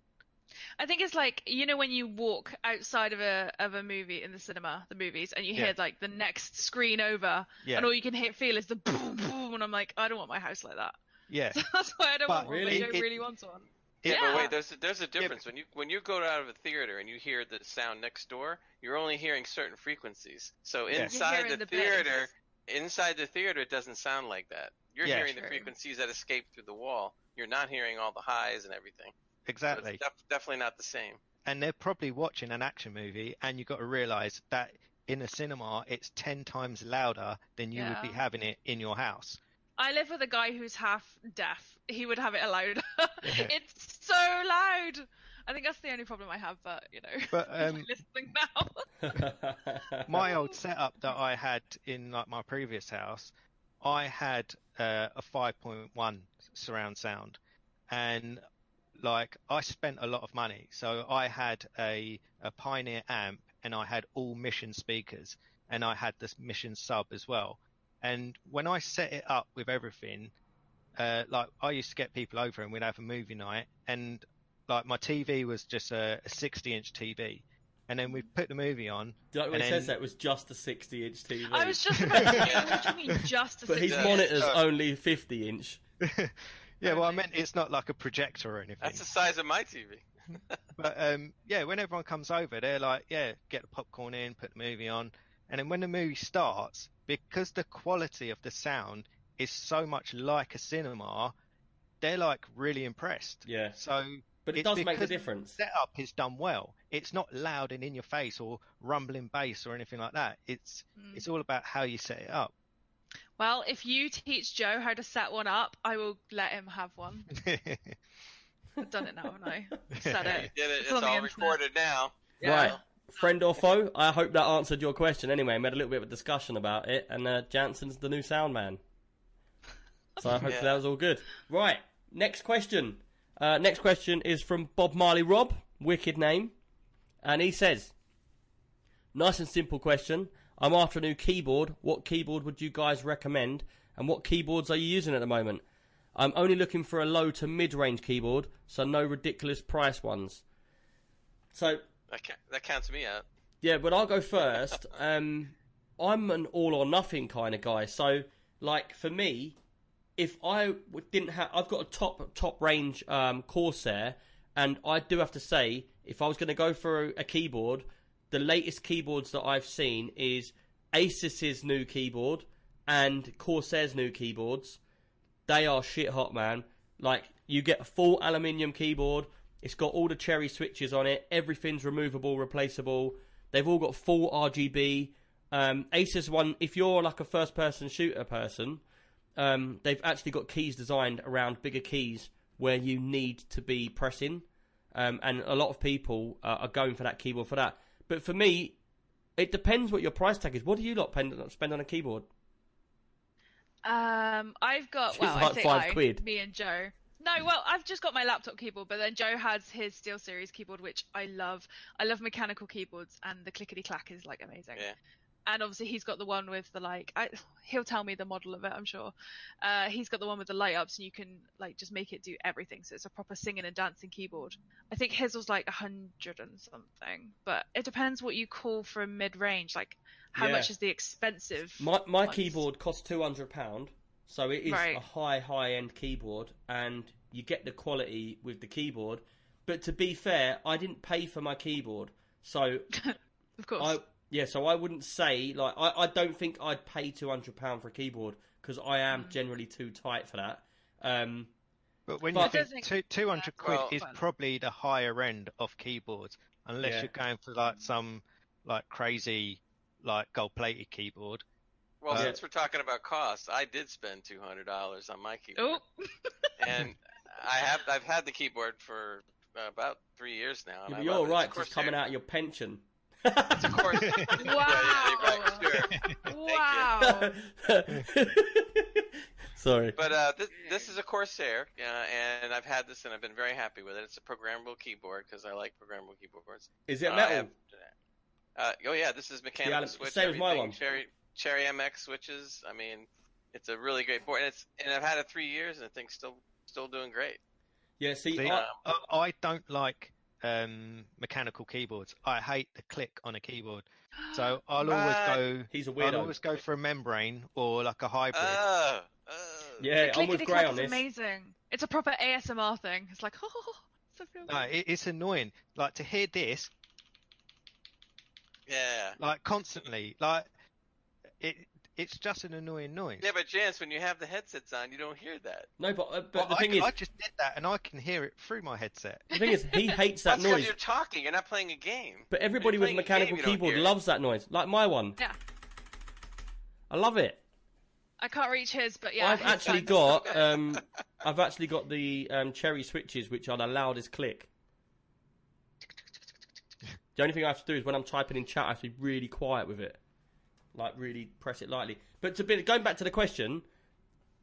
I think it's like you know when you walk outside of a of a movie in the cinema, the movies, and you Yeah. hear like the next screen over, Yeah, and all you can hear, feel is the boom boom, and I'm like, I don't want my house like that. yeah, That's why I don't But want one. really, but I don't it- really want one. Yeah, Yeah. but wait, there's a, there's a difference when you when you go out of a theater and you hear the sound next door, you're only hearing certain frequencies. So Yeah. Inside the, the theater, bass. inside the theater, it doesn't sound like that. You're Yeah. hearing the frequencies that escape through the wall. You're not hearing all the highs and everything. So exactly. it's def- definitely not the same. And they're probably watching an action movie, and you've got to realize that in a cinema, it's ten times louder than you would be having it in your house. I live with a guy who's half deaf. He would have it louder. Yeah. it's so loud. I think that's the only problem I have, but you know, But, um, listening now. my old setup that I had in like my previous house, I had uh, a 5.1 surround sound, and like I spent a lot of money, so I had a a Pioneer amp and I had all Mission speakers, and I had this Mission sub as well. And when I set it up with everything, uh, like I used to get people over and we'd have a movie night, and like my TV was just a, a 60 inch TV, and then we'd put the movie on, Do you know when and he then- says that it was just a 60 inch TV? I was just about to say, what do you mean just a but his monitor's only 50 inch. yeah, well, I meant it's not like a projector or anything. That's the size of my TV. But um, yeah, when everyone comes over, they're like, yeah, get the popcorn in, put the movie on, and then when the movie starts, because the quality of the sound is so much like a cinema, they're like really impressed. Yeah. So But it it's does make the because difference. setup is done well. It's not loud and in your face or rumbling bass or anything like that. It's Mm. it's all about how you set it up. Well, if you teach Joe how to set one up, I will let him have one. I've done it now, haven't I? Said You it. did it. It's It's, all recorded now. Right. Friend or foe? I hope that answered your question. Anyway, we had a little bit of a discussion about it, and uh, Jansen's the new sound man. So hopefully Yeah. that was all good. Right. Next question. Uh, next question is from Bob Marley Rob, wicked name, and he says, "Nice and simple question. I'm after a new keyboard. What keyboard would you guys recommend, and what keyboards are you using at the moment? I'm only looking for a low to mid-range keyboard, so no ridiculous price ones." So That, ca- that counts me out. yeah, but I'll go first. Um, I'm an all or nothing kind of guy. So, like for me, if I didn't have, I've got a top top range um, Corsair, and I do have to say, if I was going to go for a, a keyboard, the latest keyboards that I've seen is Asus's new keyboard and Corsair's new keyboards. They are shit hot, man. Like you get a full aluminium keyboard. It's got all the cherry switches on it. Everything's removable, replaceable. They've all got full RGB. Um, Asus one, if you're like a first-person shooter person, um, they've actually got keys designed around bigger keys where you need to be pressing, um, and a lot of people uh, are going for that keyboard for that. But for me, it depends what your price tag is. What do you lot spend on a keyboard? Um, I've got She's well, like I say five I, quid. me and Joe. No, well, I've just got my laptop keyboard, but then Joe has his SteelSeries keyboard, which I love. I love mechanical keyboards, and the clickety clack is like amazing. Yeah. And obviously, he's got the one with the like. I, he'll tell me the model of it, I'm sure. Uh, he's got the one with the light ups, and you can like just make it do everything. So it's a proper singing and dancing keyboard. I think his was like a hundred and something, but it depends what you call for a mid range. Like, how Yeah. much is the expensive? My my ones? keyboard costs two hundred pound, so it is Right. a high high end keyboard, and you get the quality with the keyboard. But to be fair, I didn't pay for my keyboard, so Of course. I yeah, so I wouldn't say like I, I don't think I'd pay two hundred pound for a keyboard because I am Mm. generally too tight for that. Um, But when But- you think two, 200 quid Well- is probably the higher end of keyboards, unless Yeah. you're going for like some like crazy like gold plated keyboard. Well, Uh, since we're talking about costs, I did spend two hundred dollars on my keyboard, oh, and I have I've had the keyboard for uh, about three years now. and yeah, you're love right It's 'cause it's coming out of your pension. It's a course. wow, wow. Sorry. But uh, this, this is a Corsair, uh, and I've had this and I've been very happy with it. It's a programmable keyboard because I like programmable keyboards. Is it Uh, I metal? have- uh, oh yeah, this is mechanical Yeah, switch. same as my everything, one. Cherry Cherry MX switches. I mean, it's a really great board, and it's and I've had it three years, and I think still still doing great. Yeah. See, See, I, I, I don't like um, mechanical keyboards. I hate the click on a keyboard. So I'll always Uh, go. he's a I'll always go for a membrane or like a hybrid. Oh, oh. Yeah, the I'm with Gray on is this. amazing. It's a proper ASMR thing. It's like, oh, so feel No, it, it's annoying. Like to hear this yeah. like constantly. Like it. It's just an annoying noise. Yeah, but Jance, when you have the headsets on, you don't hear that. No, but uh, but Well, the I, thing is, I just did that and I can hear it through my headset. the thing is, he hates that noise. That's because noise. you're talking. You're not playing a game. But everybody with a playing a mechanical game, keyboard loves that noise. Like my one. Yeah. I love it. I can't reach his, but yeah. I've actually got so um, I've actually got the um, cherry switches, which are the loudest click. The only thing I have to do is when I'm typing in chat, I have to be really quiet with it, like really press it lightly. But to be going back to the question,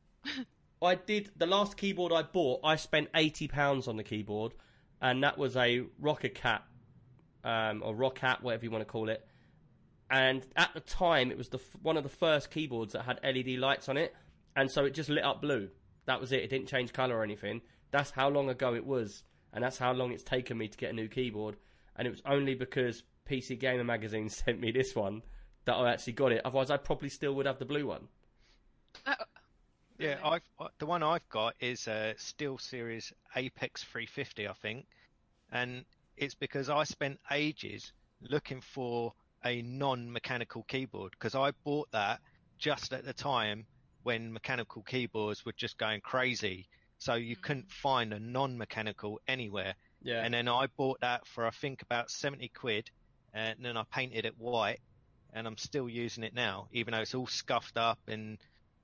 I did the last keyboard I bought. I spent eighty pounds on the keyboard, and that was a Rocket Cat um, or Roccat, whatever you want to call it. And at the time, it was the one of the first keyboards that had LED lights on it, and so it just lit up blue. That was it. It didn't change color or anything. That's how long ago it was, and that's how long it's taken me to get a new keyboard. And it was only because PC Gamer Magazine sent me this one that I actually got it. Otherwise, I probably still would have the blue one. Uh, Yeah, I've uh, the one I've got is a SteelSeries Apex 350, I think, and it's because I spent ages looking for a non-mechanical keyboard because I bought that just at the time when mechanical keyboards were just going crazy, so you Mm. couldn't find a non-mechanical anywhere. Yeah. And then I bought that for I think about 70 quid, and then I painted it white, and I'm still using it now, even though it's all scuffed up and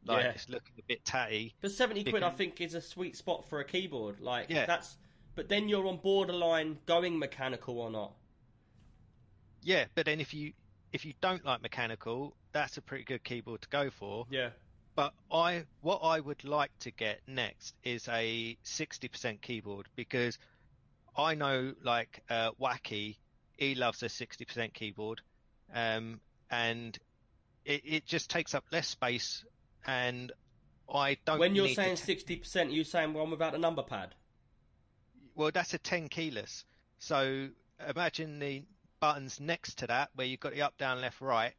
like Yeah. it's looking a bit tatty. But seventy quid, I think, is a sweet spot for a keyboard. Like Yeah. that's. But then you're on borderline going mechanical or not. Yeah, but then if you if you don't like mechanical, that's a pretty good keyboard to go for. Yeah. But I what I would like to get next is a 60% keyboard because I know like uh, Wacky, he loves a 60% keyboard, um, and it, it just takes up less space, and I don't. When you're need saying sixty percent, you saying one without a number pad. well, that's a 10 keyless. So imagine the buttons next to that where you've got the up, down, left, right.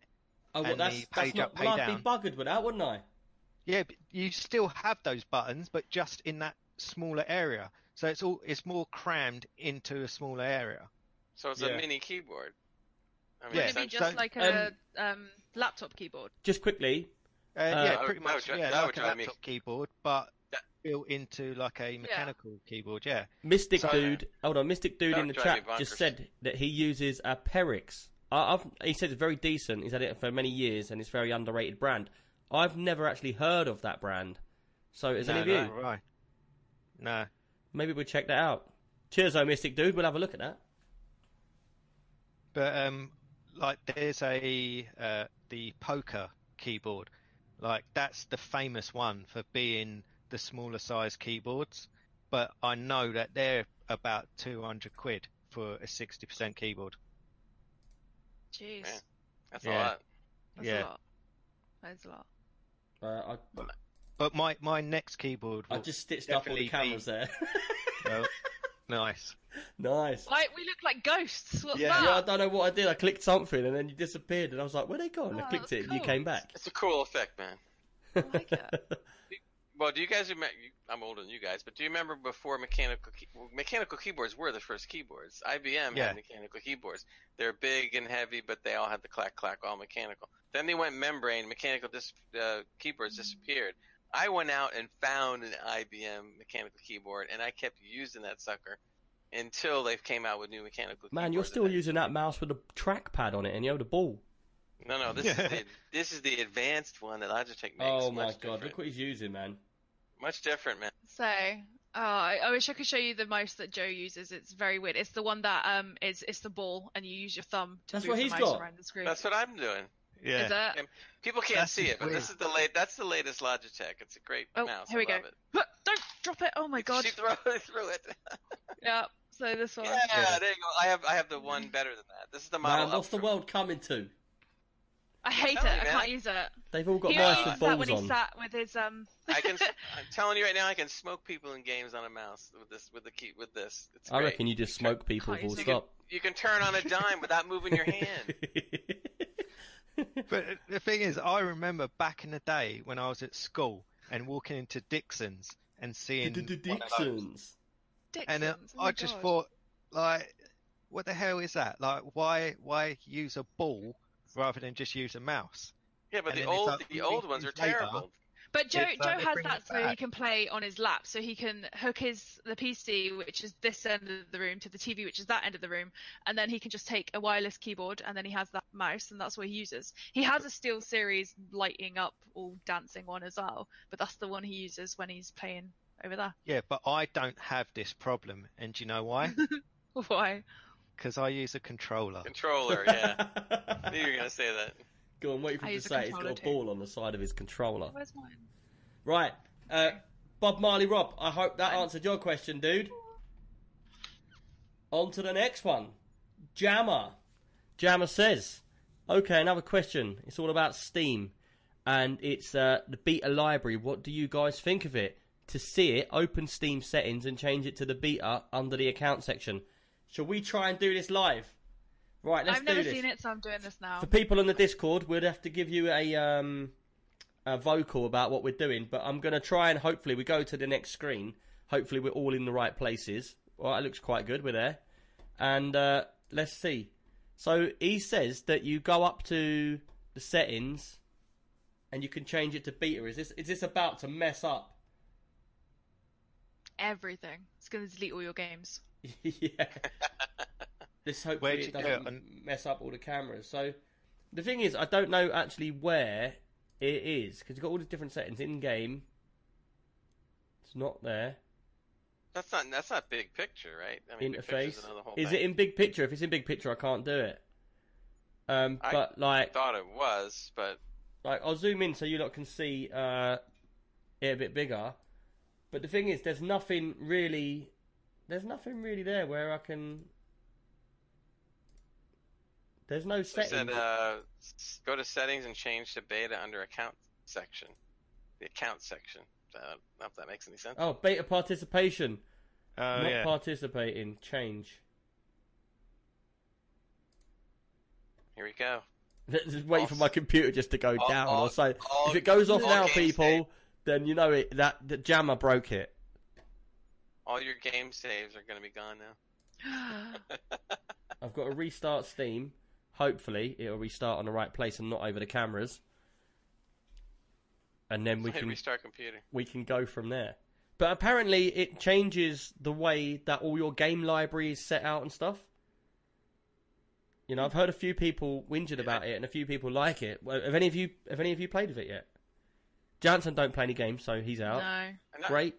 Oh, well, And that's the that's page not. up, pay Well, I'd down. be buggered with that, wouldn't I? Yeah, but you still have those buttons, but just in that smaller area. So it's all it's more crammed into a smaller area. So it's Yeah. a mini keyboard. I mean, Yeah. Would it be essentially- just like um, a um, laptop keyboard? Just quickly, Uh, Uh, yeah, That would- pretty that much. would yeah, that would like a drive me- laptop keyboard, but That- built into like a mechanical keyboard. Yeah. Mystic So- Dude. Hold on, Mystic Dude in the chat just said that he uses a Perixx. I- I've, he said it's very decent. He's had it for many years, and it's a very underrated brand. I've never actually heard of that brand. So, is any no, of you? no, right. No. Maybe we'll check that out. Cheers, though, Mystic Dude. We'll have a look at that. But um, like there's a uh, the poker keyboard, like that's the famous one for being the smaller size keyboards. But I know that they're about 200 quid for a 60% keyboard. Jeez, Man. That's Yeah. a lot. that's yeah. a lot. That's a lot. Uh, I, But my my next keyboard. I just stitched up all the cameras be- there. well, nice. nice. Like we look like ghosts. What's Yeah. that? Yeah, I don't know what I did. I clicked something and then you disappeared, and I was like, "Where'd they go?" And I Oh, clicked it, that's and you came back. It's a cool effect, man. I like it. Well, do you guys remember? I'm older than you guys, but do you remember before mechanical key, well, mechanical keyboards were the first keyboards? IBM Yeah. had mechanical keyboards. They're big and heavy, but they all had the clack clack, all mechanical. Then they went membrane. Mechanical dis- uh, keyboards disappeared. I went out and found an IBM mechanical keyboard, and I kept using that sucker until they came out with new mechanical. Man, you're keyboards. still using that mouse with a trackpad on it, and you have the ball. No, no, this is the this is the advanced one that Logitech makes. Oh my god, different. look what he's using, man. much different, man. So, oh, I, I wish I could show you the mouse that Joe uses. It's very weird. It's the one that um is it's the ball, and you use your thumb to That's move what the he's mouse got. around the screen. That's what I'm doing. Yeah. Is it? People can't That's see it, but weird. this is the late. That's the latest Logitech. It's a great Oh, mouse. here we I go. It. But don't drop it. Oh my god. She threw, threw it. Yeah. So this one. yeah, Yeah. there you go. I have I have the one better than that. This is the model. Man, what's the world coming to? I hate it. you, I can't use it. They've all got he mice with uses that balls when he sat with his um. I can. I'm telling you right now, I can smoke people in games on a mouse with this with the key with this. It's I great. reckon you just smoke people Can't full use it. stop. You can turn on a dime without moving your hand. But the thing is, I remember back in the day when I was at school and walking into Dixons and seeing one of those. Dixons. and uh, oh I just God. thought, like, what the hell is that? Like, why why use a ball rather than just use a mouse? Yeah, but And the old like the old ones are terrible. But Joe It's, uh, Joe they has that it so he can play on his lap, so he can hook his the PC, which is this end of the room, to the TV, which is that end of the room, and then he can just take a wireless keyboard, and then he has that mouse, and that's what he uses. He has a SteelSeries lighting up, all dancing one as well, but that's the one he uses when he's playing over there. Yeah, but I don't have this problem, and do you know why? Why? Because I use a controller. Controller, yeah. I knew you were gonna say that. Go on, wait for him to say it. he's got a too. ball on the side of his controller. Where's mine? Right. Uh, Bob Marley Rob, I hope that answered your question, dude. On to the next one. Jammer. Jammer says, okay, another question. It's all about Steam. And it's uh, the beta library. What do you guys think of it? To see it, open Steam settings and change it to the beta under the account section. Shall we try and do this live? Right, let's I've do never this. seen it, so I'm doing this now. For people on the Discord, we'd have to give you a um, a vocal about what we're doing, but I'm going to try and hopefully we go to the next screen. Hopefully we're all in the right places. Well, it looks quite good. We're there, and uh, let's see. So he says that you go up to the settings, and you can change it to beta. Is this is this about to mess up? Everything. It's going to delete all your games. yeah. This hopefully it doesn't it? Mess up all the cameras. So the thing is, I don't know actually where it is because you've got all the different settings in game. It's not there. That's not that's not big picture, right? I mean, Interface. whole Is thing. it in big picture? If it's in big picture, I can't do it. Um, I but like, thought it was, but like I'll zoom in so you lot can see uh, it a bit bigger. But the thing is, there's nothing really, there's nothing really there where I can. There's no settings. said uh, go to settings and change to beta under account section, the account section. So, I don't know if that makes any sense. Oh, beta participation. Oh Not yeah. participating. Change. Here we go. Just waiting for my computer just to go All- down all- or so. all- if it goes off now, people, save- then you know it. That the jammer broke it. all your game saves are going to be gone now. I've got to restart Steam. Hopefully, it'll restart on the right place and not over the cameras. And then we can restart computer. we can go from there. But apparently, it changes the way that all your game library is set out and stuff. You know, I've heard a few people whinging about it, and a few people like it. Have any of you have any of you played with it yet? Jansen don't play any games, so he's out. no. Great.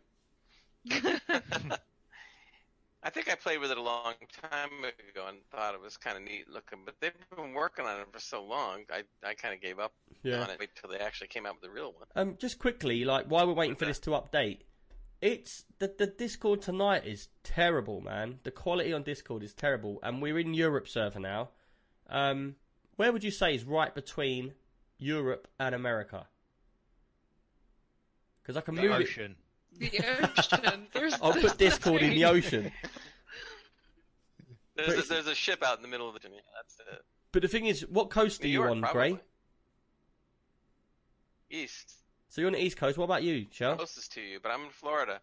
I think I played with it a long time ago and thought it was kind of neat looking, but they've been working on it for so long. I I kind of gave up Yeah. on it. Wait till they actually came out with the real one. Um, just quickly, like while we're waiting for this to update, it's the the Discord tonight is terrible, man. The quality on Discord is terrible, and we're in Europe server now. Um, where would you say is right between Europe and America? Because I can The move it. Ocean. The ocean. There's, I'll there's put Discord in the ocean. There's But a, there's a ship out in the middle of the ocean. That's it. But the thing is, what coast are you York, on, probably. Gray? East, So you're on the East Coast. What about you, Shell? closest to you, but I'm in Florida.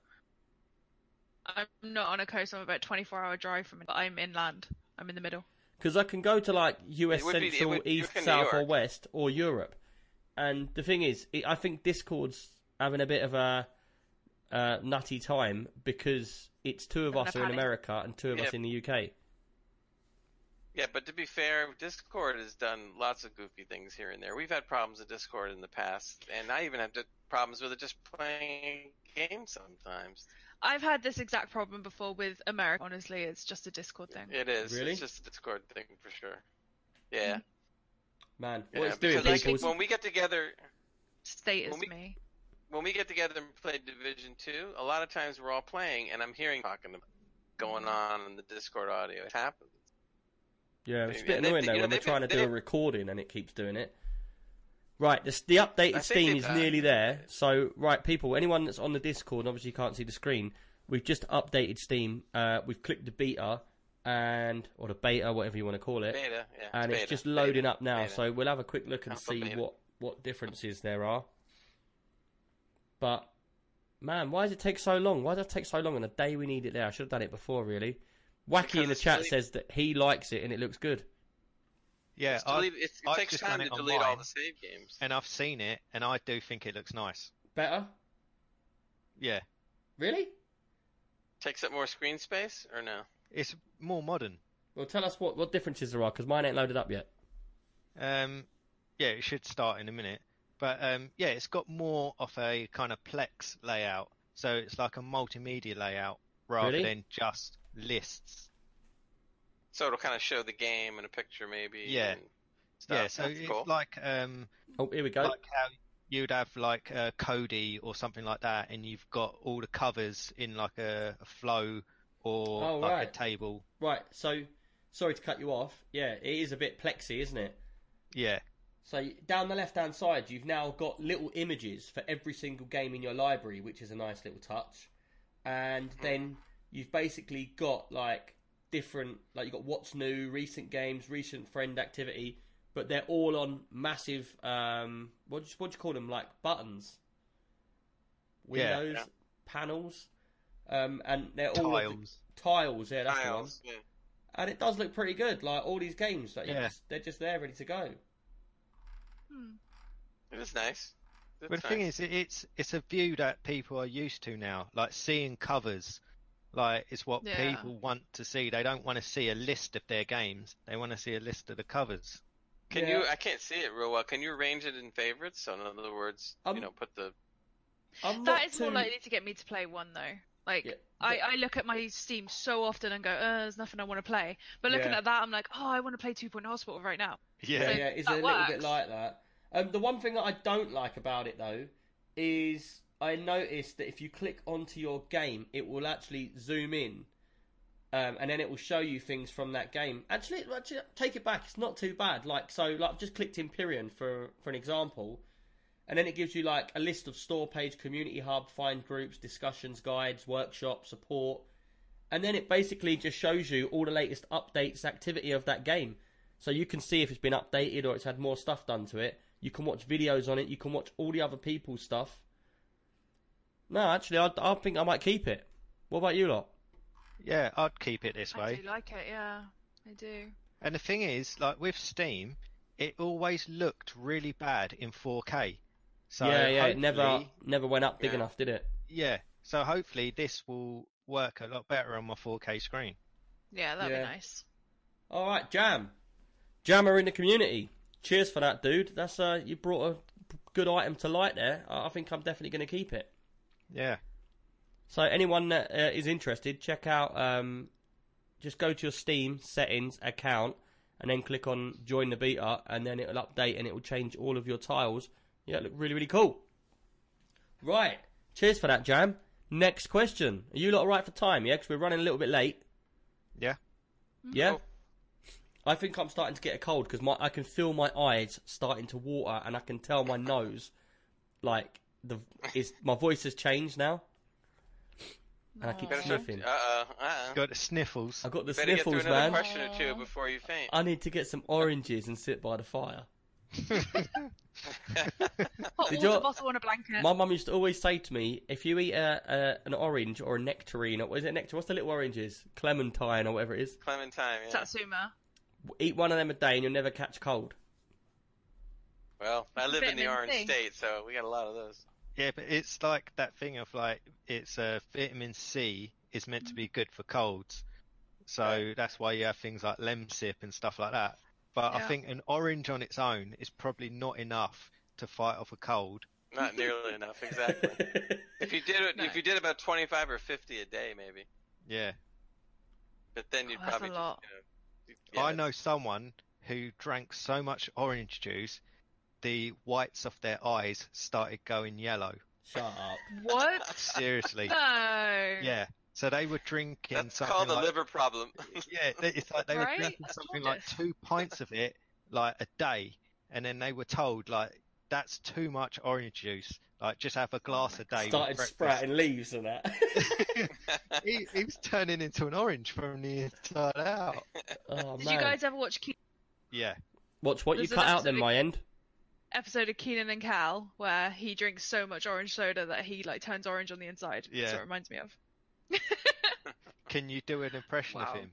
I'm not on a coast. I'm about 24 hour drive from it, but I'm inland. I'm in the middle. Because I can go to like US It be- Central, would- East, South, or West, or Europe. And the thing is, it, I think Discord's having a bit of a uh, nutty time because it's two of Having us are in. America and two of us in the UK. Yeah, but to be fair, Discord has done lots of goofy things here and there. We've had problems with Discord in the past, and I even have problems with it just playing games sometimes. I've had this exact problem before with America. Honestly, it's just a Discord thing. It is. Really? It's just a Discord thing for sure. Yeah. Man, yeah what it's doing, because I people. think when we get together, State is we- me. When we get together and play Division Two, a lot of times we're all playing, and I'm hearing talking going on in the Discord audio. It happens. Yeah, it's a bit annoying though know, when we're trying to do a recording and it keeps doing it. Right, the, the updated Steam is nearly there. So, right, people, anyone that's on the Discord, obviously you can't see the screen. We've just updated Steam. Uh, we've clicked the beta and or the beta, whatever you want to call it, Beta, yeah. and it's beta, just loading beta, up now. So we'll have a quick look and Alpha see what what differences there are. But man, why does it take so long? Why does it take so long on the day we need it there? I should have done it before, really. Wacky Because in the chat really- says that he likes it and it looks good. Yeah, Just delete, it, it I've takes just time done to it on delete all the save games. and I've seen it, and I do think it looks nice. Better? Yeah, Really? Takes up more screen space or no? it's more modern. Well, tell us what, what differences there are because mine ain't loaded up yet. Um, yeah, it should start in a minute. But um, yeah, it's got more of a kind of Plex layout. So it's like a multimedia layout rather Really? than just lists. So it'll kind of show the game in a picture, maybe. Yeah. and stuff. Yeah, so That's it's cool. like um, Oh, here we go. like how you'd have like uh, Kodi or something like that, and you've got all the covers in like a, a flow or Oh, like right. a table. Right, so sorry to cut you off. Yeah, it is a bit plexy, isn't it? Yeah, So down the left hand side, you've now got little images for every single game in your library, which is a nice little touch. And then you've basically got like different, like you've got what's new, recent games, recent friend activity, but they're all on massive, um, what do you, what do you call them? Like buttons, windows, Yeah. panels, um, and they're all of the- tiles. tiles. Yeah, that's the one. Yeah. And it does look pretty good. Like all these games, like, Yeah. just- they're just there, ready to go. Hmm. It is nice. It's But the thing is, it's it's a view that people are used to now. Like seeing covers, like it's what Yeah. people want to see. They don't want to see a list of their games. They want to see a list of the covers. Can Yeah. you? I can't see it real well. Can you arrange it in favorites? So in other words, Um, you know, put the. I'm That not is more likely to get me to play one though. Like Yeah, I, I look at my Steam so often and go, uh, there's nothing I want to play. But looking Yeah. at that, I'm like, oh, I want to play Two Point Hospital right now. Yeah, Yeah. yeah, it's a that little bit like that. Um, the one thing that I don't like about it though is I noticed that if you click onto your game, it will actually zoom in, um, and then it will show you things from that game. Actually, actually, take it back. It's not too bad. Like so, like I've just clicked Empyrion for for an example, and then it gives you like a list of store page, community hub, find groups, discussions, guides, workshops, support, and then it basically just shows you all the latest updates, activity of that game. So you can see if it's been updated or it's had more stuff done to it. You can watch videos on it. You can watch all the other people's stuff. No, actually, I, I think I might keep it. What about you lot? Yeah, I'd keep it this I way. do like it, yeah, I do. And the thing is, like with Steam, it always looked really bad in 4K. So yeah, yeah, it never hopefully- never went up big Yeah. enough, did it? Yeah, so hopefully this will work a lot better on my 4K screen. Yeah, that'd Yeah. be nice. All right, Jam, Jammer in the community. Cheers for that, dude. That's uh, you brought a good item to light there. I I think I'm definitely going to keep it. Yeah, So anyone that uh, is interested, check out. Um, just go to your Steam settings account and then click on join the beta, and then it'll update and it will change all of your tiles. Yeah, look really really cool. Right, cheers for that, Jam. Next question. Are you lot all right for time? Yeah, because we're running a little bit late. yeah. Yeah. Cool. I think I'm starting to get a cold because my I can feel my eyes starting to water, and I can tell my nose, like the is my voice has changed now, and I keep Better sniffing. Uh-uh, uh-uh. Got the sniffles. I got the Better get through sniffles, another man. question or two before you faint. I need to get some oranges and sit by the fire. Hot Did water your- bottle on a blanket. My mum used to always say to me, if you eat a, a an orange or a nectarine, or what is it nectar? What's the little oranges? Clementine or whatever it is. Clementine, yeah. Satsuma. Eat one of them a day and you'll never catch cold. Well, I live in the Orange C. State, so we got a lot of those. Yeah, but it's like that thing of like it's uh, vitamin C is meant to be good for colds, so Right. that's why you have things like Lemsip and stuff like that. But I think an orange on its own is probably not enough to fight off a cold. Not nearly enough, exactly. If you did it, No. if you did about twenty-five or fifty a day, maybe. Yeah, But then you'd Oh, that's a probably lot. just, you know, I know someone who drank so much orange juice, the whites of their eyes started going yellow. Shut up. What? Seriously, no. yeah. So they were drinking That's something called a like liver problem. Yeah, they- it's like they were drinking That's something like two pints of it, like a day, and then they were told like that's too much orange juice. Like just have a glass a day. Started sprouting leaves and that. he, he was turning into an orange from the inside out. oh, Did man. you guys ever watch Ke- Yeah, Watch what you There's an cut out then, episode- my end. episode of Kenan and Kel where he drinks so much orange soda that he like turns orange on the inside? That's Yeah. what it reminds me of. can you do an impression of him?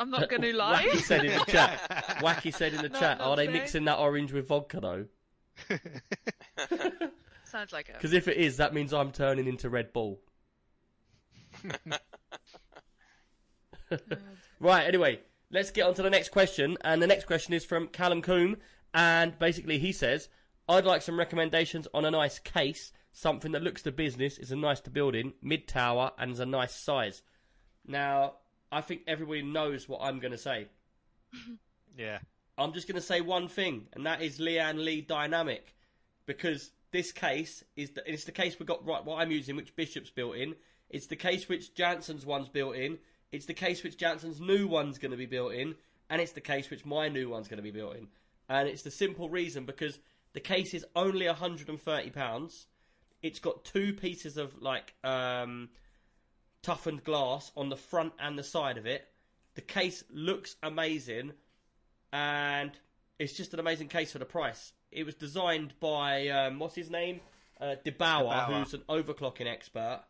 I'm not gonna lie. Wacky said in the chat. Wacky said in the Not chat, gonna are they say. mixing that orange with vodka though? Sounds like it. Because if it is, that means I'm turning into Red Bull. Right, anyway, let's get on to the next question. And the next question is from Callum Coombe. And basically, he says, I'd like some recommendations on a nice case, something that looks to business, is a nice to build in, mid tower, and is a nice size. Now, I think everybody knows what I'm going to say. yeah, I'm just going to say one thing, and that is Lian Li Dynamic, because this case is the, it's the case we got right. What I'm using, which Bishop's built in, it's the case which Jansen's one's built in, it's the case which Jansen's new one's going to be built in, and it's the case which my new one's going to be built in, and it's the simple reason because the case is only 130 pounds. It's got two pieces of like um, toughened glass on the front and the side of it. The case looks amazing and it's just an amazing case for the price. It was designed by um, what's his name, uh, der8auer, der8auer. who's an overclocking expert,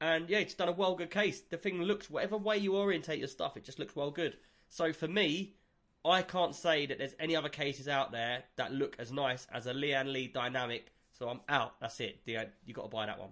and yeah, it's done a well good case. The thing looks whatever way you orientate your stuff, it just looks well good. So for me, I can't say that there's any other cases out there that look as nice as a Lian Li Dynamic. So I'm out. That's it. You got to buy that one.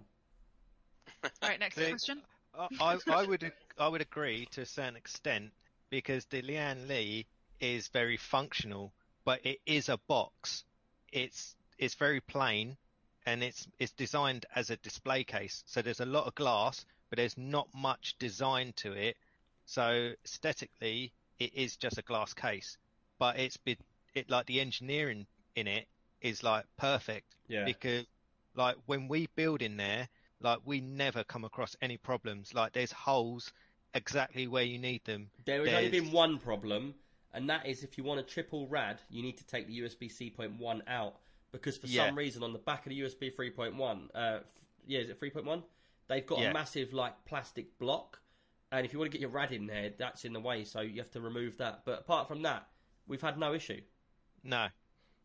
All right, next The- question. I, I I would I would agree to a certain extent because the Lian Li is very functional, but it is a box. It's it's very plain, and it's it's designed as a display case. So there's a lot of glass, but there's not much design to it. So aesthetically, it is just a glass case, but it's been it like the engineering in it is like perfect Yeah. because like when we build in there, like we never come across any problems. Like there's holes exactly where you need them. There has only been one problem, and that is if you want a triple rad, you need to take the USB C point one out because for Yeah. some reason on the back of the USB three point one, uh, f- yeah, is it three point one? They've got Yeah. a massive like plastic block, and if you want to get your rad in there, that's in the way, so you have to remove that. But apart from that, we've had no issue. No,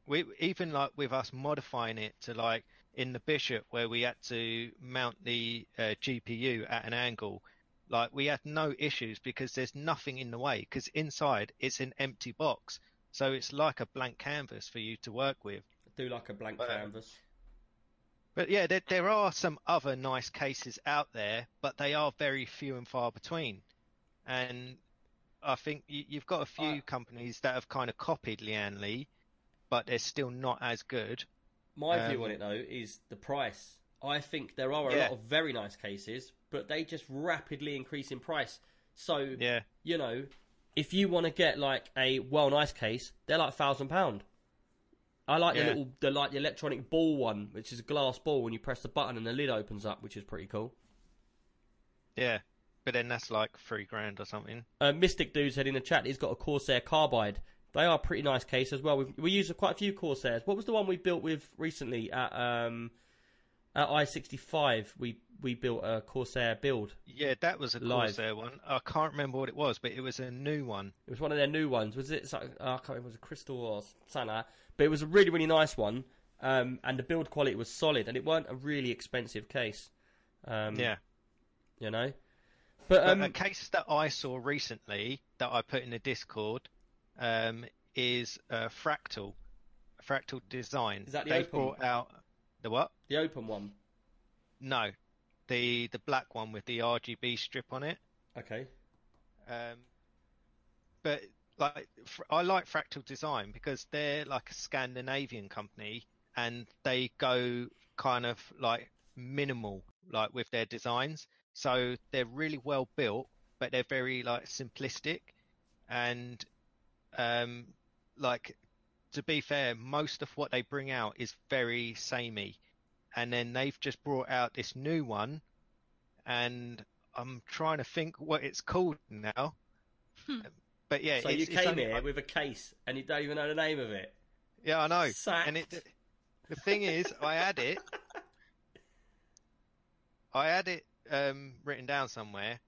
we even like with us modifying it to like in the Bishop where we had to mount the uh, GPU at an angle, like we had no issues because there's nothing in the way because inside it's an empty box, so it's like a blank canvas for you to work with. do like a blank But- canvas. But yeah, there, there are some other nice cases out there, but they are very few and far between. And I think you, you've got a few I- companies that have kind of copied Lian Li, but they're still not as good. My view Um, on it though is the price. I think there are a Yeah. lot of very nice cases, but they just rapidly increase in price. So Yeah, you know, if you want to get like a well nice case, they're like thousand pound. I like the little, the like the electronic ball one, which is a glass ball when you press the button and the lid opens up, which is pretty cool. yeah. But then that's like three grand or something. Uh, Mystic Dude said in the chat he's got a Corsair carbide. They are a pretty nice case as well. We've, we use quite a few Corsairs. What was the one we built with recently at um, at I sixty five? We we built a Corsair build. Yeah, that was a Live. Corsair one. I can't remember what it was, but it was a new one. It was one of their new ones. Was it? something- oh, I can't remember. Was it crystal or something like? But it was a really, really nice one. Um, and the build quality was solid, and it weren't a really expensive case. Um, Yeah. you know. But But um, a case that I saw recently that I put in the Discord um, is uh, Fractal, Fractal Design. Is that the They've open brought out the what? the open one. No, the the black one with the RGB strip on it. Okay. Um, but like I like Fractal Design because they're like a Scandinavian company and they go kind of like minimal like with their designs. So they're really well built, but they're very like simplistic and um like to be fair, most of what they bring out is very samey. And then they've just brought out this new one and I'm trying to think what it's called now. Hmm. But yeah, so it's, you it's came only here like- with a case, and you don't even know the name of it. yeah, I know. Sacked. And it, the thing is, I had it, I had it um, written down somewhere.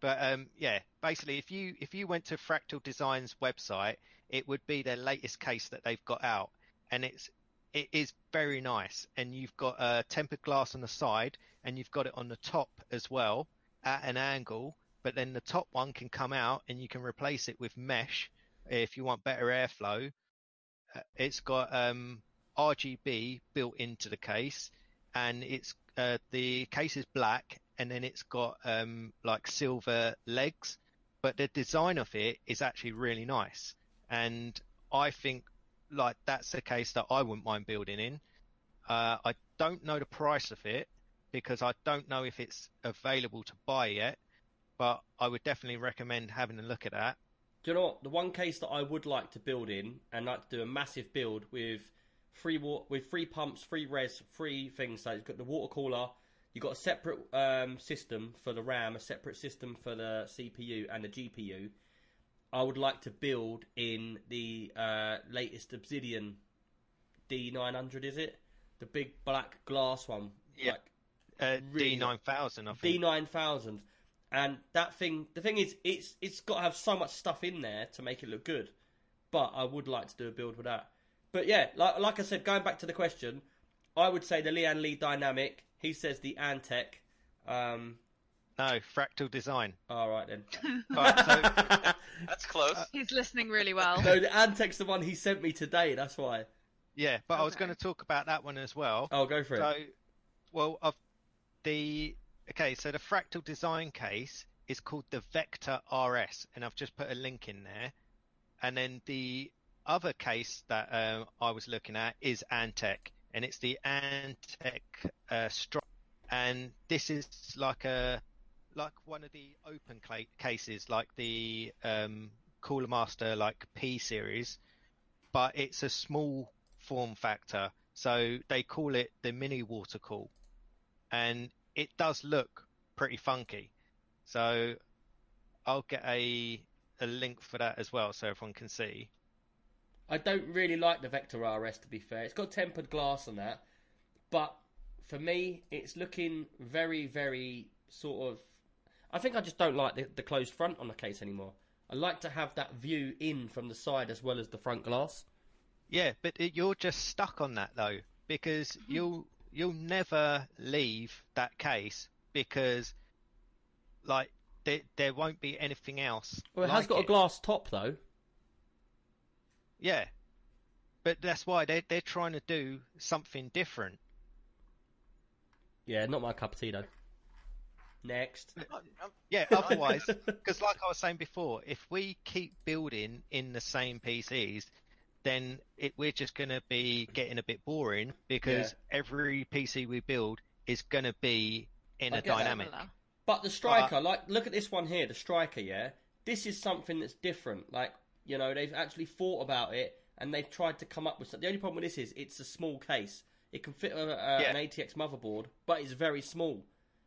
But um, yeah, basically, if you if you went to Fractal Design's website, it would be their latest case that they've got out, and it's it is very nice. And you've got uh, tempered glass on the side, and you've got it on the top as well at an angle. But then the top one can come out, and you can replace it with mesh if you want better airflow. Uh, It's got um, RGB built into the case, and it's uh, the case is black, and then it's got um, like silver legs. But the design of it is actually really nice, and I think like that's a case that I wouldn't mind building in. Uh, I don't know the price of it because I don't know if it's available to buy yet, but I would definitely recommend having a look at that. Do you know what? The one case that I would like to build in, and like to do a massive build with free water, with free pumps, free res, free things. So you've got the water cooler. You've got a separate um, system for the RAM, a separate system for the CPU and the GPU. I would like to build in the uh, latest Obsidian D900. Is it the big black glass one? Yeah. Like, Uh, Really D9000, I think. D nine thousand, and that thing. The thing is, it's it's got to have so much stuff in there to make it look good. But I would like to do a build with that. But yeah, like like I said, going back to the question, I would say the Lian Li Dynamic. He says the Antec. Um, No, Fractal Design. all right then. Alright, so That's close. He's listening really well. no, the Antec's the one he sent me today. That's why. yeah, but I was going to talk about that one as well. I'll go for it. So, well, of the okay, so the Fractal Design case is called the Vector RS, and I've just put a link in there. and then the other case that um, I was looking at is Antec, and it's the Antec uh, Strike, and this is like a like one of the open cla- cases, like the um, Cooler Master like P series, but it's a small form factor, so they call it the mini water cool, and it does look pretty funky. So I'll get a a link for that as well, so everyone can see. I don't really like the Vector RS to be fair. It's got tempered glass on that, but for me, it's looking very, very sort of. I think I just don't like the, the closed front on the case anymore. I like to have that view in from the side as well as the front glass. Yeah, but it, you're just stuck on that though, because hmm. you'll you'll never leave that case because, like, there there won't be anything else. Well, it like has got a glass top though. Yeah, but that's why they they're trying to do something different. Yeah, not my cup of tea though. Next. Uh, um, yeah, otherwise, because like I was saying before, if we keep building in the same PCs, then it, we're just going to be getting a bit boring because every PC we build is going to be in I a get that. dynamic. But the striker, like, look at this one here, the striker, yeah? This is something that's different. Like, you know, they've actually thought about it and they've tried to come up with something. The only problem with this is it's a small case. It can fit a, a, Yeah. an ATX motherboard, but it's very small.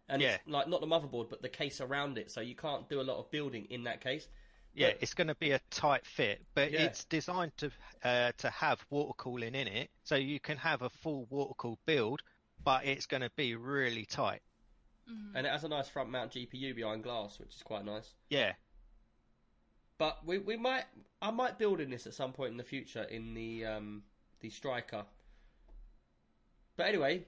And it's, like, not the motherboard, but the case around it. So you can't do a lot of building in that case. Yeah, But- it's going to be a tight fit, but Yeah. it's designed to uh, to have water cooling in it, so you can have a full water cooled build, but it's going to be really tight. Mhm. And it has a nice front mount GPU behind glass, which is quite nice. Yeah, But we we might I might build in this at some point in the future in the um the striker. But anyway,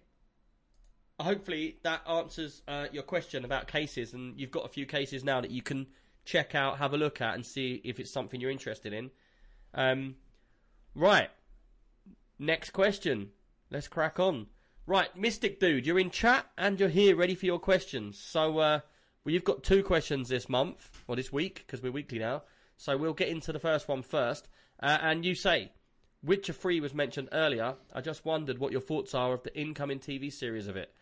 hopefully that answers uh, your question about cases, and you've got a few cases now that you can check out, have a look at, and see if it's something you're interested in. Um, right, next question. Let's crack on. Right, Mystic Dude, you're in chat and you're here ready for your questions. So, uh, well, you've got two questions this month, or this week, because we're weekly now. So we'll get into the first one first. Uh, and you say, Witcher 3 was mentioned earlier. I just wondered what your thoughts are of the incoming TV series of it.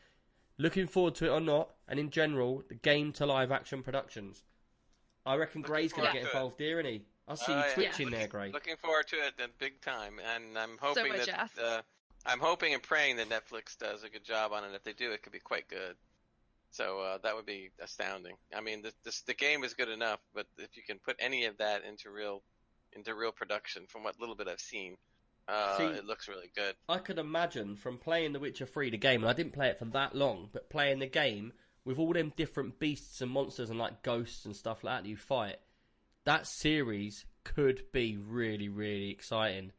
Looking forward to it or not, and in general, the game to live action productions. I reckon Looking Gray's going to get involved here, isn't he? I see Oh, you yeah. twitching Looking- there, Gray. Looking forward to it uh, big time, and I'm hoping much that uh, I'm hoping and praying that Netflix does a good job on it. If they do, it could be quite good. So uh, that would be astounding. I mean, the, this, the game is good enough, but if you can put any of that into real into real production, from what little bit I've seen, uh, See- it looks really good. I could imagine from playing The Witcher 3, the game, and I didn't play it for that long, but playing the game with all them different beasts and monsters and like ghosts and stuff like that, that you fight, that series could be really, really exciting.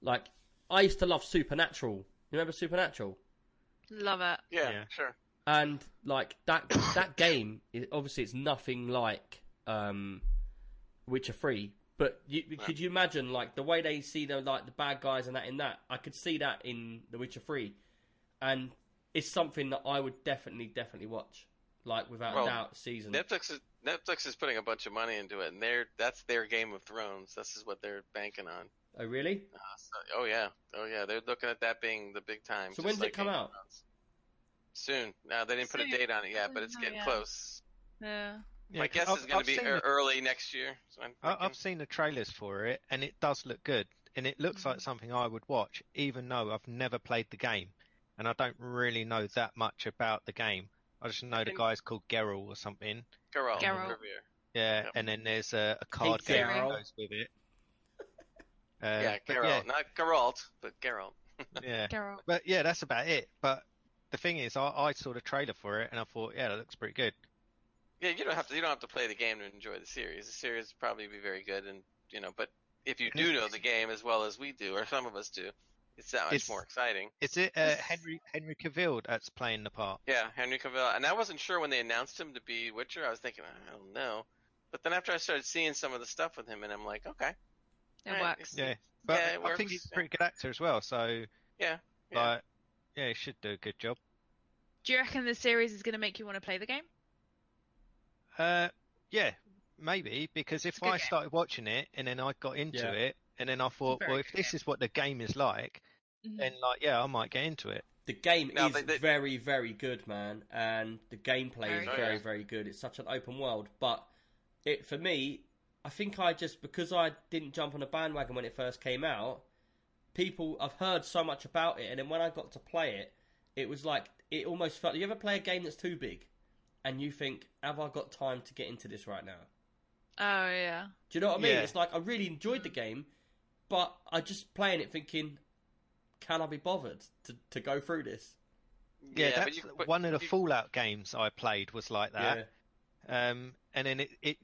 Like, I used to love Supernatural. You remember Supernatural? Love it. Yeah, Yeah. sure. And like that that game is obviously it's nothing like um Witcher 3 but you, could you imagine like the way they see the like the bad guys and that in that I could see that in The Witcher 3 and it's something that I would definitely definitely watch like without Well, a doubt season Netflix is Netflix is putting a bunch of money into it, and they're that's their Game of Thrones. This is what they're banking on. oh really Uh, so, oh yeah, oh yeah, they're looking at that being the big time. So just when's it come Game out? Thrones. Soon. No, they didn't put a date on it yet, but it's Oh, getting yeah. close. Yeah. yeah My 'cause guess I've- is going to be the- early next year. So I'm I, thinking- I've seen the trailers for it, and it does look good, and it looks like something I would watch, even though I've never played the game, and I don't really know that much about the game. I just know the guy's called Geralt or something. Geralt, Geralt. Yeah, Yep. and then there's a, a card game that goes with it. Uh, yeah, but Geralt, not Geralt, but Geralt. yeah, Geralt. but yeah, that's about it. But the thing is, I, I saw the trailer for it, and I thought, yeah, that looks pretty good. Yeah, you don't have to. You don't have to play the game to enjoy the series. The series will probably be very good, and you know, but if you do know the game as well as we do, or some of us do, it's that much It's- more exciting. Is it uh, Henry Henry Cavill that's playing the part? Yeah, Henry Cavill, and I wasn't sure when they announced him to be Witcher. I was thinking, I don't know, but then after I started seeing some of the stuff with him, and I'm like, okay, It alright, works. Yeah, but Yeah, it I think he's a pretty good actor as well. So yeah, yeah. like, yeah, it should do a good job. Do you reckon the series is going to make you want to play the game? Uh, yeah, maybe because if I game. started watching it and then I got into Yeah. it and then I thought, well, if this game. is what the game is like, Mhm. then like, yeah, I might get into it. The game No, is they- they- very, very good, man, and the gameplay Very is good. very, very good. It's such an open world, but it for me, I think I just because I didn't jump on a bandwagon when it first came out. People, I've heard so much about it, and then when I got to play it, it was like it almost felt. You ever play a game that's too big, and you think, "Have I got time to get into this right now?" Oh yeah. Do you know what I mean? Yeah. It's like I really enjoyed the game, but I just playing it thinking, "Can I be bothered to to go through this?" Yeah, but that's you- but one of the you- Fallout games I played was like that. Yeah. Um, and then it, it,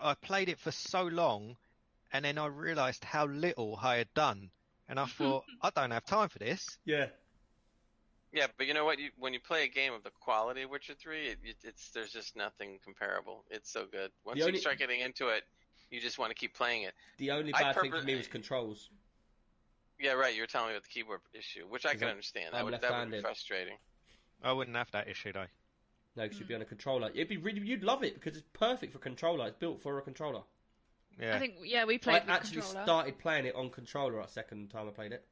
I played it for so long, and then I realised how little I had done, and I thought I don't have time for this. Yeah, Yeah, but you know what? You, when you play a game of the quality of Witcher Three, it, it, it's there's just nothing comparable. It's so good. Once only- you start getting into it, you just want to keep playing it. the only I bad thing for me was controls. Yeah, right. You were telling me about the keyboard issue, which I can I'm- understand. I'm That would, that would be left-handed. frustrating. I wouldn't have that issue though. No, because you'd be on a hmm. controller. It'd be really, you'd love it because it's perfect for controller. It's built for a controller. Yeah, I think yeah, we I played with actually controller. started playing it on controller a second time I played it.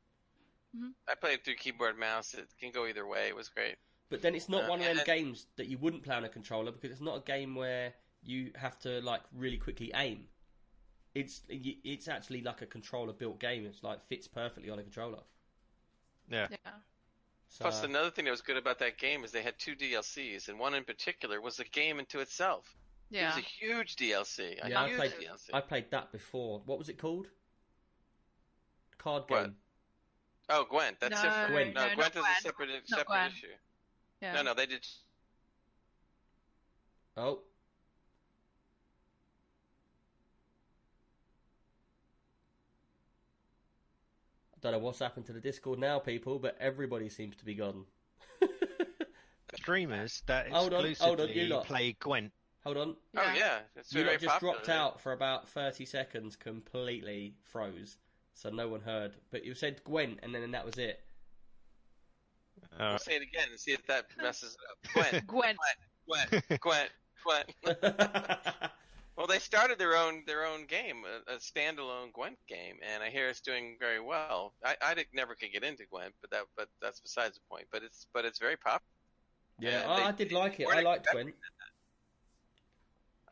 I played through keyboard mouse. It can go either way. It was great. But then it's not Uh, one of them and- games that you wouldn't play on a controller because it's not a game where you have to like really quickly aim. It's it's actually like a controller built game. It's like fits perfectly on a controller. yeah. Yeah. So, Plus, another thing that was good about that game is they had two DLCs, and one in particular was a game into itself. It Yeah. was a huge DLC. A yeah, I played DLC. I played that before. What was it called? Card What? Oh, Gwent. That's No, different. Gwent. No, no, Gwent is a separate separate Gwent. issue. Yeah. No, no, they did. Oh. I don't know what's happened to the Discord now, people, but everybody seems to be gone. Streamers that Hold on, hold on, exclusively play Gwent. Hold on. Oh yeah, it's You very just popular. dropped out for about 30 seconds, completely froze. So no one heard. But you said Gwent, and then that was it. Uh, We'll say it again and see if that messes it up. Gwent, Gwent. Gwent, Gwent, Gwent. Well, they started their own their own game, a, a standalone Gwent game, and I hear it's doing very well. I, I did, never could get into Gwent, but that but that's besides the point. But it's but it's very popular. yeah, And I, they- I did like it. I liked expecting Gwent.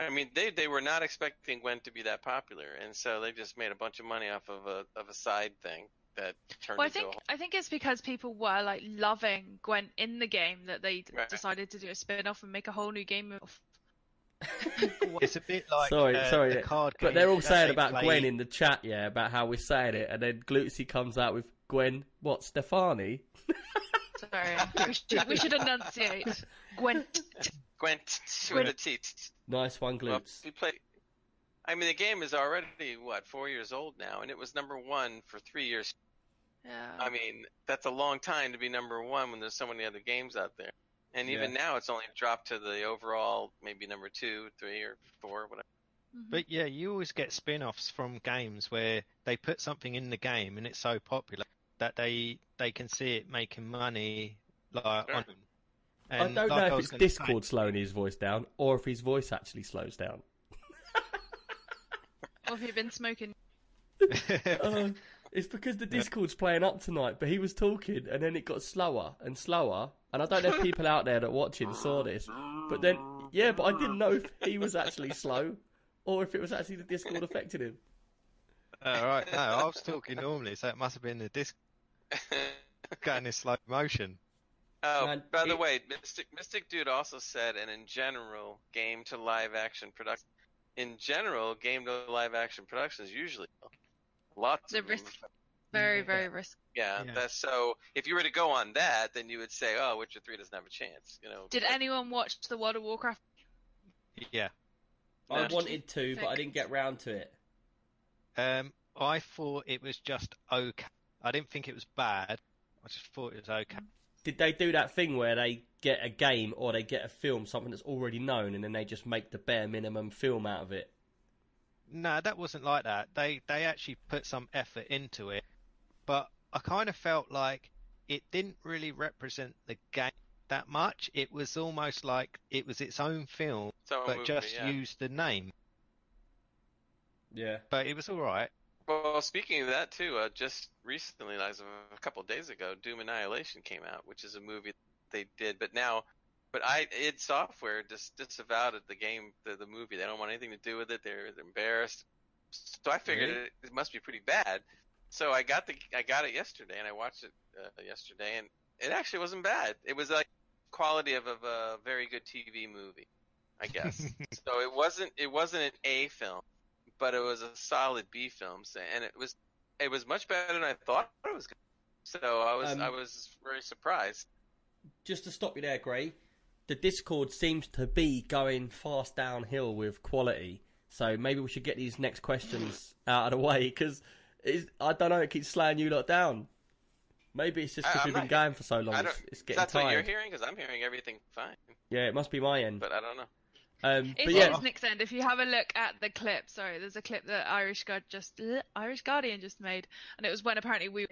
I mean, they they were not expecting Gwen to be that popular, and so they just made a bunch of money off of a of a side thing that turned Well, I into think a whole. I think it's because people were like loving Gwen in the game that they Right. decided to do a spin-off and make a whole new game of. it's a bit like Sorry, uh, sorry, the card But they're all saying they about play- Gwen in the chat, yeah, about how we're saying it, and then Glutzy comes out with Gwen, what, Stefani? Sorry, we should, we should enunciate Gwent. Gwent Gwent. with a T. Nice one, Well, Glutz. we play. I mean, the game is already what four years old now, and it was number one for three years. Yeah. I mean, that's a long time to be number one when there's so many other games out there. And even now, it's only dropped to the overall maybe number two, three, or four, whatever. Mhm. But yeah, you always get spin-offs from games where they put something in the game and it's so popular that they they can see it making money like Sure. on them. I don't like know if it's gonna say- Discord slowing his voice down, or if his voice actually slows down. Or have you been smoking? Uh, it's because the Discord's playing up tonight, but he was talking, and then it got slower and slower. And I don't know if people out there that watching saw this, but then yeah, but I didn't know if he was actually slow, or if it was actually the Discord affecting him. All right, no, I was talking normally, so it must have been the disc going in slow motion. Oh, Man, by the it- way, Mystic Mystic Dude also said, and in general, game to live action production. In general, game to live action productions usually lots of risk- Very, very risky. Yeah, Yeah. that's so. If you were to go on that, then you would say, "Oh, Witcher Three doesn't have a chance." You know. Did but- anyone watch the World of Warcraft? Yeah. I wanted to, but I didn't get round to it. Um, I thought it was just okay. I didn't think it was bad. I just thought it was okay. Did they do that thing where they get a game or they get a film, something that's already known, and then they just make the bare minimum film out of it? No, that wasn't like that. They they actually put some effort into it, but I kind of felt like it didn't really represent the game that much. It was almost like it was its own film, Its own but movie, just yeah. used the name. Yeah. but it was all right. Well, speaking of that too, uh, just recently, like a couple of days ago, Doom Annihilation came out, which is a movie they did, but now, but I id Software just disavowed it, the game, the the movie. They don't want anything to do with it. They're, they're embarrassed. So I figured Really? it, it must be pretty bad. So I got the I got it yesterday, and I watched it uh, yesterday, and it actually wasn't bad. It was like quality of, of a very good TV movie, I guess. so it wasn't it wasn't an A film, but it was a solid B film, and it was it was much better than I thought it was. Gonna be. So I was Um, I was very surprised. Just to stop you there, Gray. The Discord seems to be going fast downhill with quality. So maybe we should get these next questions out of the way because I don't know. It keeps slowing you lot down. Maybe it's just because we've been going for so long. It's, it's getting that what you're hearing? Because I'm hearing everything fine, Yeah, it must be my end. but I don't know. Um, It but is yeah, Nick's end. If you have a look at the clip, sorry, there's a clip that Irish Guard just Irish Guardian just made, and it was when apparently we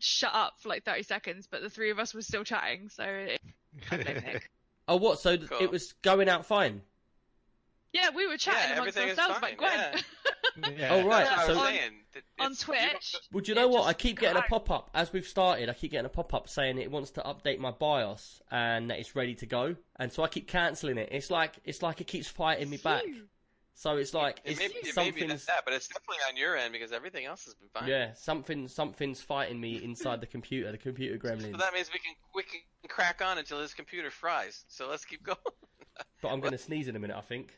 shut up for like 30 seconds, but the three of us were still chatting. So it, Nick. oh what? So Cool. it was going out fine. Yeah, we were chatting Yeah, amongst ourselves fine, about Gwen. Yeah. Oh, right, That's what so- On- saying. On it's- you Twitch. Well, do you know what? I keep getting a pop up as we've started. I keep getting a pop up saying it wants to update my BIOS and that it's ready to go, and so I keep cancelling it. It's like it's like it keeps fighting me back. So it's like It it's may, be- it may be something's that, but it's definitely on your end because everything else has been fine. yeah something something's fighting me inside the computer. The computer gremlins. So that means we can we can crack on until his computer fries. So let's keep going. But I'm going to sneeze in a minute. I think.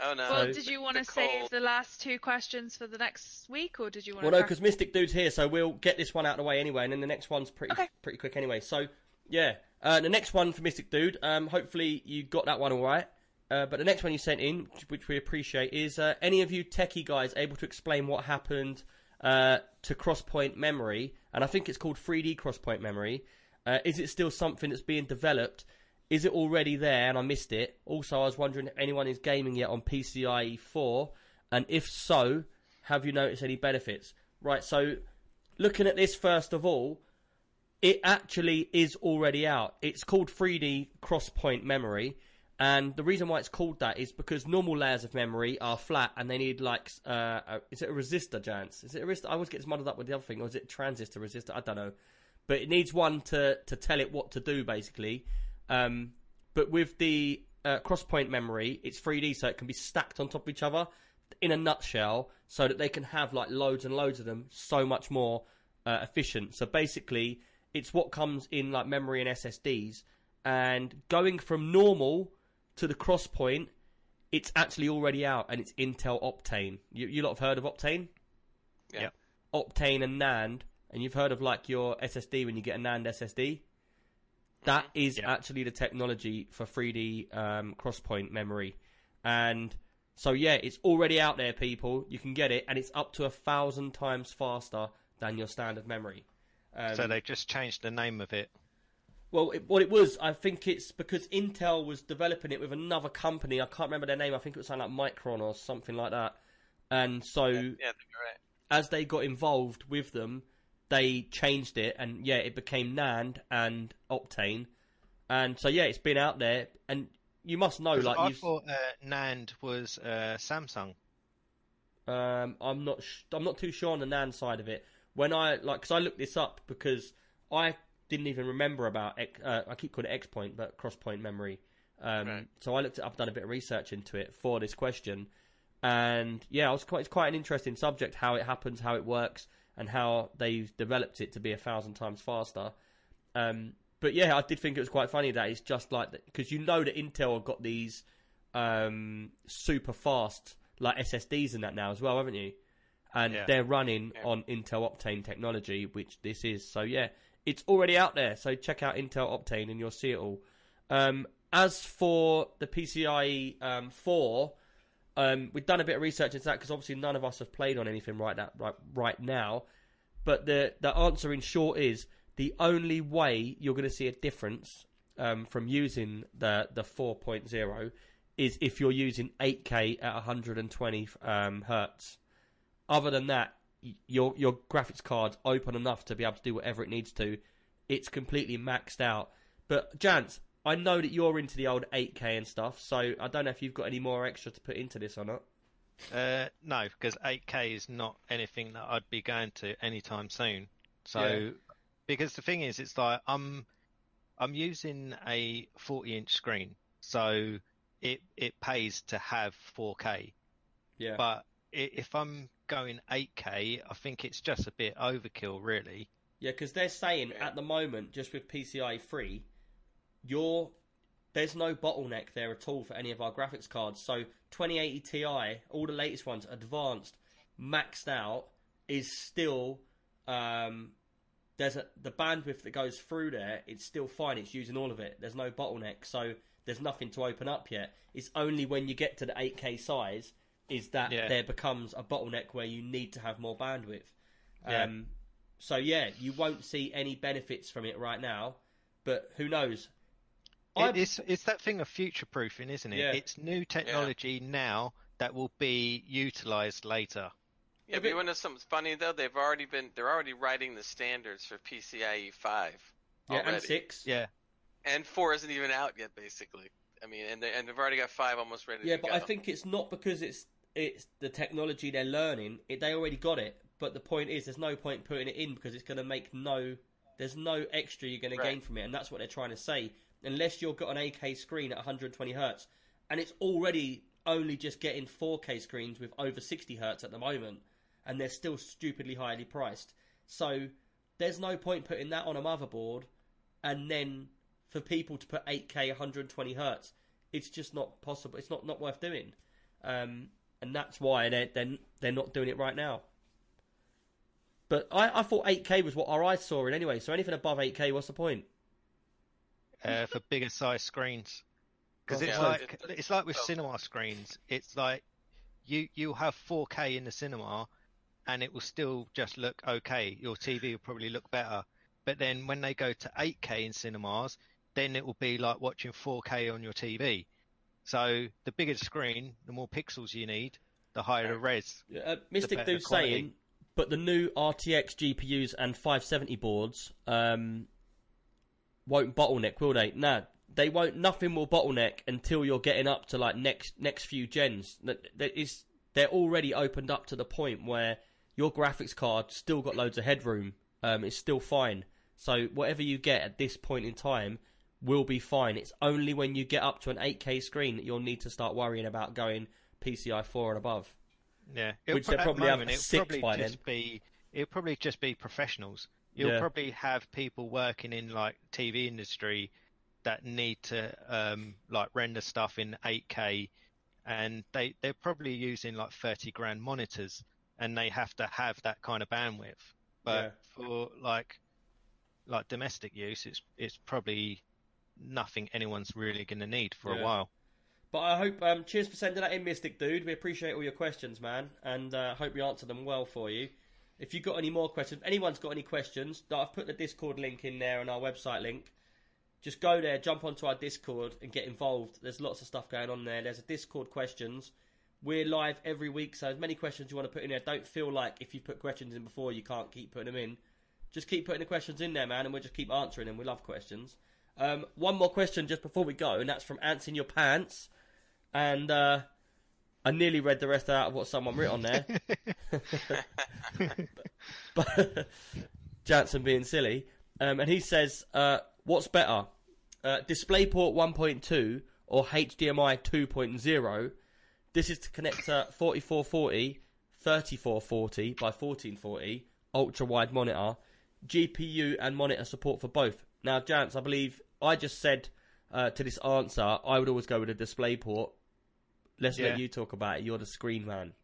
Oh no. Well, So- did you want to the save the last two questions for the next week, or did you want Well, to? no, because Mystic Dude's here, so we'll get this one out of the way anyway, and then the next one's pretty Okay. pretty quick anyway. So yeah, uh, the next one for Mystic Dude. Um, hopefully you got that one all right. Uh, but the next one you sent in, which we appreciate, is uh, any of you techie guys able to explain what happened uh, to crosspoint memory? And I think it's called 3D crosspoint memory. Uh, is it still something that's being developed? Is it already there and I missed it? Also, I was wondering if anyone is gaming yet on PCIe 4, and if so, have you noticed any benefits? Right, so looking at this first of all, it actually is already out. It's called 3D crosspoint memory, and the reason why it's called that is because normal layers of memory are flat and they need like uh, a, is it a resistor, Jance? Is it a resistor? I always get muddled up with the other thing, or is it transistor resistor? I don't know, but it needs one to to tell it what to do basically. Um, but with the uh, crosspoint memory, it's 3D, so it can be stacked on top of each other in a nutshell, so that they can have like loads and loads of them, so much more uh, efficient. So basically, it's what comes in like memory and SSDs, and going from normal to the crosspoint, it's actually already out, and it's Intel Optane. You, you lot have heard of Optane? Yeah. Yep. Optane and NAND, and you've heard of like your SSD when you get a NAND SSD. That is Yeah. actually the technology for 3D um, crosspoint memory, and so yeah, it's already out there, people. You can get it, and it's up to a thousand times faster than your standard memory. Um, so they just changed the name of it. well, it, what it was, I think it's because Intel was developing it with another company. I can't remember their name. I think it was something like Micron or something like that. And so, Yeah, you're right. as they got involved with them, they changed it, and yeah, it became NAND and Optane. And so, yeah, it's been out there, and you must know like, I you've, thought uh, NAND was uh, Samsung. Um, I'm not. Sh- I'm not too sure on the NAND side of it. When I like, because I looked this up because I didn't even remember about. X- Uh, I keep calling it X point, but cross point memory. Um, Right. So I looked it up, done a bit of research into it for this question, and yeah, it was quite. It's quite an interesting subject. How it happens, how it works, and how they've developed it to be a thousand times faster. Um, but yeah, I did think it was quite funny that it's just like because you know that Intel have got these um, super fast like SSDs and that now as well, haven't you? And Yeah. they're running Yeah. on Intel Optane technology, which this is. So yeah, it's already out there. So check out Intel Optane and you'll see it all. Um, as for the PCIe um, 4, um, we've done a bit of research into that because obviously none of us have played on anything right that right, right now. But the the answer in short is the only way you're going to see a difference um, from using the the 4.0 is if you're using 8K at 120 um, hertz. Other than that, your your graphics card's open enough to be able to do whatever it needs to. It's completely maxed out. But Jance, I know that you're into the old 8K and stuff, so I don't know if you've got any more extra to put into this or not. Uh, no, because 8K is not anything that I'd be going to anytime soon. So, Yeah. because the thing is, it's like I'm I'm using a 40 inch screen, so it it pays to have 4K. Yeah. But if I'm going 8K, I think it's just a bit overkill, really. Yeah, because they're saying at the moment, just with PCI 3, you're there's no bottleneck there at all for any of our graphics cards. So 2080 Ti, all the latest ones, advanced, maxed out, is still um, there's a the bandwidth that goes through there. It's still fine. It's using all of it. There's no bottleneck, so there's nothing to open up yet. It's only when you get to the 8K size is that Yeah. there becomes a bottleneck where you need to have more bandwidth. Yeah. Um, so yeah, you won't see any benefits from it right now, but who knows? I- It, it's it's that thing of future proofing, isn't it? Yeah. It's new technology now that will be utilized later. Yeah, If but it- you want to know something funny though? They've already been they're already writing the standards for PCIe five. yeah, and six. Yeah. And four isn't even out yet, basically. I mean, and they, and they've already got five almost ready Yeah, to but go. I think it's not because it's it's the technology they're learning. It, they already got it. But the point is, there's no point putting it in because it's going to make no. There's no extra you're going to gain from it, and that's what they're trying to say. Unless you've got an 8K screen at 120 hertz, and it's already only just getting 4K screens with over 60 hertz at the moment, and they're still stupidly highly priced. So there's no point putting that on a motherboard, and then for people to put 8K 120 hertz, it's just not possible. It's not not worth doing, um, and that's why they're they're they're not doing it right now. But I, I thought 8K was what our eyes saw in anyway. So anything above 8K, what's the point? Uh, for bigger size screens. Because it's yeah, like it- it's like with well- cinema screens. It's like you you have 4K in the cinema, and it will still just look okay. Your TV will probably look better. But then when they go to 8K in cinemas, then it will be like watching 4K on your TV. So the bigger the screen, the more pixels you need, the higher the res. Uh, Mystic better Dude's quality. saying, but the new RTX GPUs and 570 boards um, won't bottleneck, will they? Nah, they won't. Nothing will bottleneck until you're getting up to like next next few gens. That is, they're already opened up to the point where your graphics card still got loads of headroom. Um, it's still fine. So whatever you get at this point in time will be fine. It's only when you get up to an 8K screen that you'll need to start worrying about going PCI 4 and above. Yeah, Which pro- they probably have moment, six probably by just be it'll probably just be professionals. You'll Yeah. probably have people working in like TV industry that need to um, like render stuff in 8K, and they they're probably using like 30 grand monitors, and they have to have that kind of bandwidth. But Yeah. for like like domestic use, it's it's probably nothing anyone's really going to need for Yeah. a while. But I hope. Um, cheers for sending that in, Mystic Dude. We appreciate all your questions, man, and uh, hope we answer them well for you. If you've got any more questions, if anyone's got any questions, I've put the Discord link in there and our website link. Just go there, jump onto our Discord, and get involved. There's lots of stuff going on there. There's a Discord questions. We're live every week, so as many questions you want to put in there. Don't feel like if you put questions in before, you can't keep putting them in. Just keep putting the questions in there, man, and we'll just keep answering them. We love questions. Um, one more question just before we go, and that's from Ants in Your Pants. And uh, I nearly read the rest out of what someone wrote on there. but Jansen being silly. Um, and he says, uh, what's better, uh, DisplayPort 1.2 or HDMI 2.0? This is to connect to 4440, 3440 by 1440, ultra wide monitor, GPU and monitor support for both. Now, Jance, I believe I just said uh, to this answer, I would always go with a DisplayPort. Let's Yeah. let you talk about it. You're the screen man.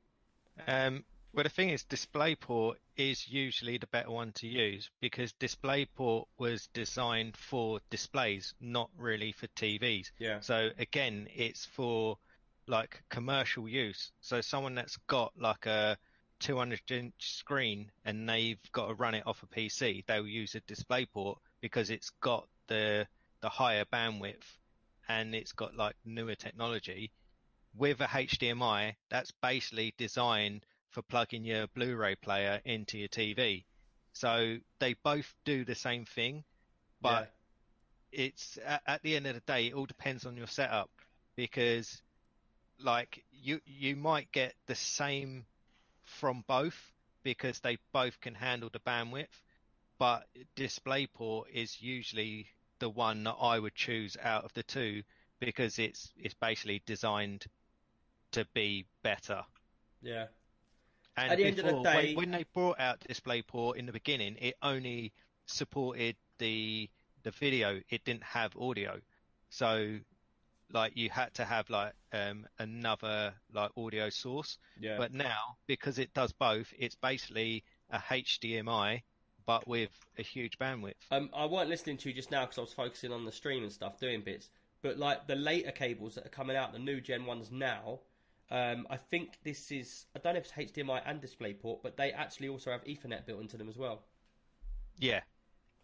Um, well, the thing is, DisplayPort is usually the better one to use because DisplayPort was designed for displays, not really for TVs. Yeah. So again, it's for like commercial use. So someone that's got like a 200 inch screen and they've got to run it off a PC, they'll use a DisplayPort because it's got the the higher bandwidth and it's got like newer technology with a HDMI, that's basically designed for plugging your Blu-ray player into your TV. So they both do the same thing, but it's at, at the end of the day, it all depends on your setup because like you you might get the same from both because they both can handle the bandwidth, but DisplayPort is usually the one that I would choose out of the two because it's it's basically designed to be better. Yeah. And At the end of the before, day- when, when they brought out DisplayPort in the beginning, it only supported the the video. It didn't have audio, so like you had to have like um, another like audio source. Yeah. But now, because it does both, it's basically a HDMI but with a huge bandwidth. Um, I weren't listening to you just now because I was focusing on the stream and stuff, doing bits. But like the later cables that are coming out, the new Gen ones now, um, I think this is I don't know if it's HDMI and DisplayPort, but they actually also have Ethernet built into them as well. Yeah,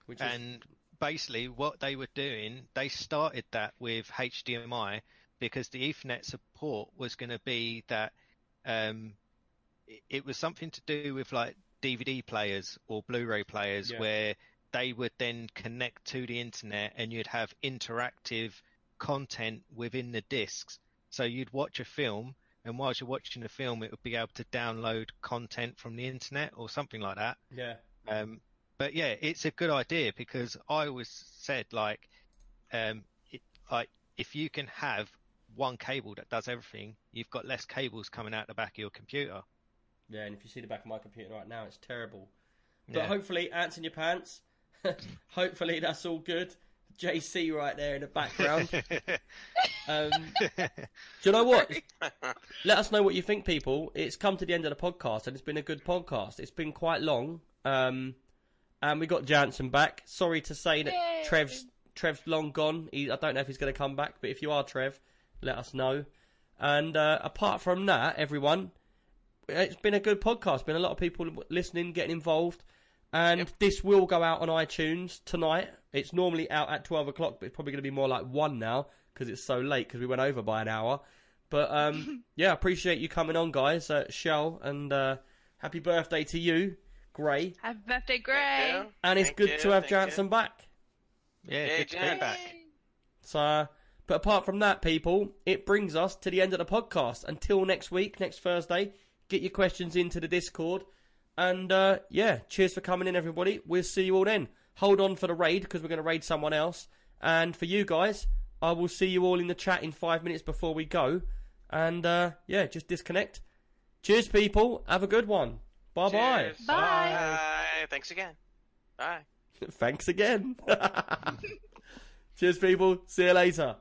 Which is and basically what they were doing, they started that with HDMI because the Ethernet support was going to be that um, it, it was something to do with like DVD players or Blu-ray players Yeah. where they would then connect to the internet and you'd have interactive content within the discs. So you'd watch a film and whilst you're watching the film, it would be able to download content from the internet or something like that. yeah, Um, but yeah, it's a good idea because I always said like, um, it, like if you can have one cable that does everything, you've got less cables coming out the back of your computer. yeah. And if you see the back of my computer right now, it's terrible. But Yeah. hopefully, ants in your pants. hopefully, that's all good. JC right there in the background. Um, do you know what? Let us know what you think, people. It's come to the end of the podcast, and it's been a good podcast. It's been quite long, um, and we got Jansen back. Sorry to say that Yay. Trev's Trev's long gone. He, I don't know if he's going to come back, but if you are Trev, let us know. And uh, apart from that, everyone, it's been a good podcast. Been a lot of people listening, getting involved, and this will go out on iTunes tonight. It's normally out at twelve o'clock, but it's probably going to be more like one now because it's so late because we went over by an hour. But um, yeah, appreciate you coming on, guys. Uh, Shell and uh, happy birthday to you, Gray. Happy birthday, Gray. you. And it's Thank good you, to have thank Jansen you. back. yeah, Hey, good to be back. So, uh, but apart from that, people, it brings us to the end of the podcast. Until next week, next Thursday, get your questions into the Discord. And uh, yeah, cheers for coming in, everybody. We'll see you all then. Hold on for the raid because we're going to raid someone else. And for you guys, I will see you all in the chat in five minutes before we go. And uh, yeah, just disconnect. Cheers, people. Have a good one. Bye bye. Bye. Bye. Thanks again. Bye. Thanks again. Cheers, people. See you later.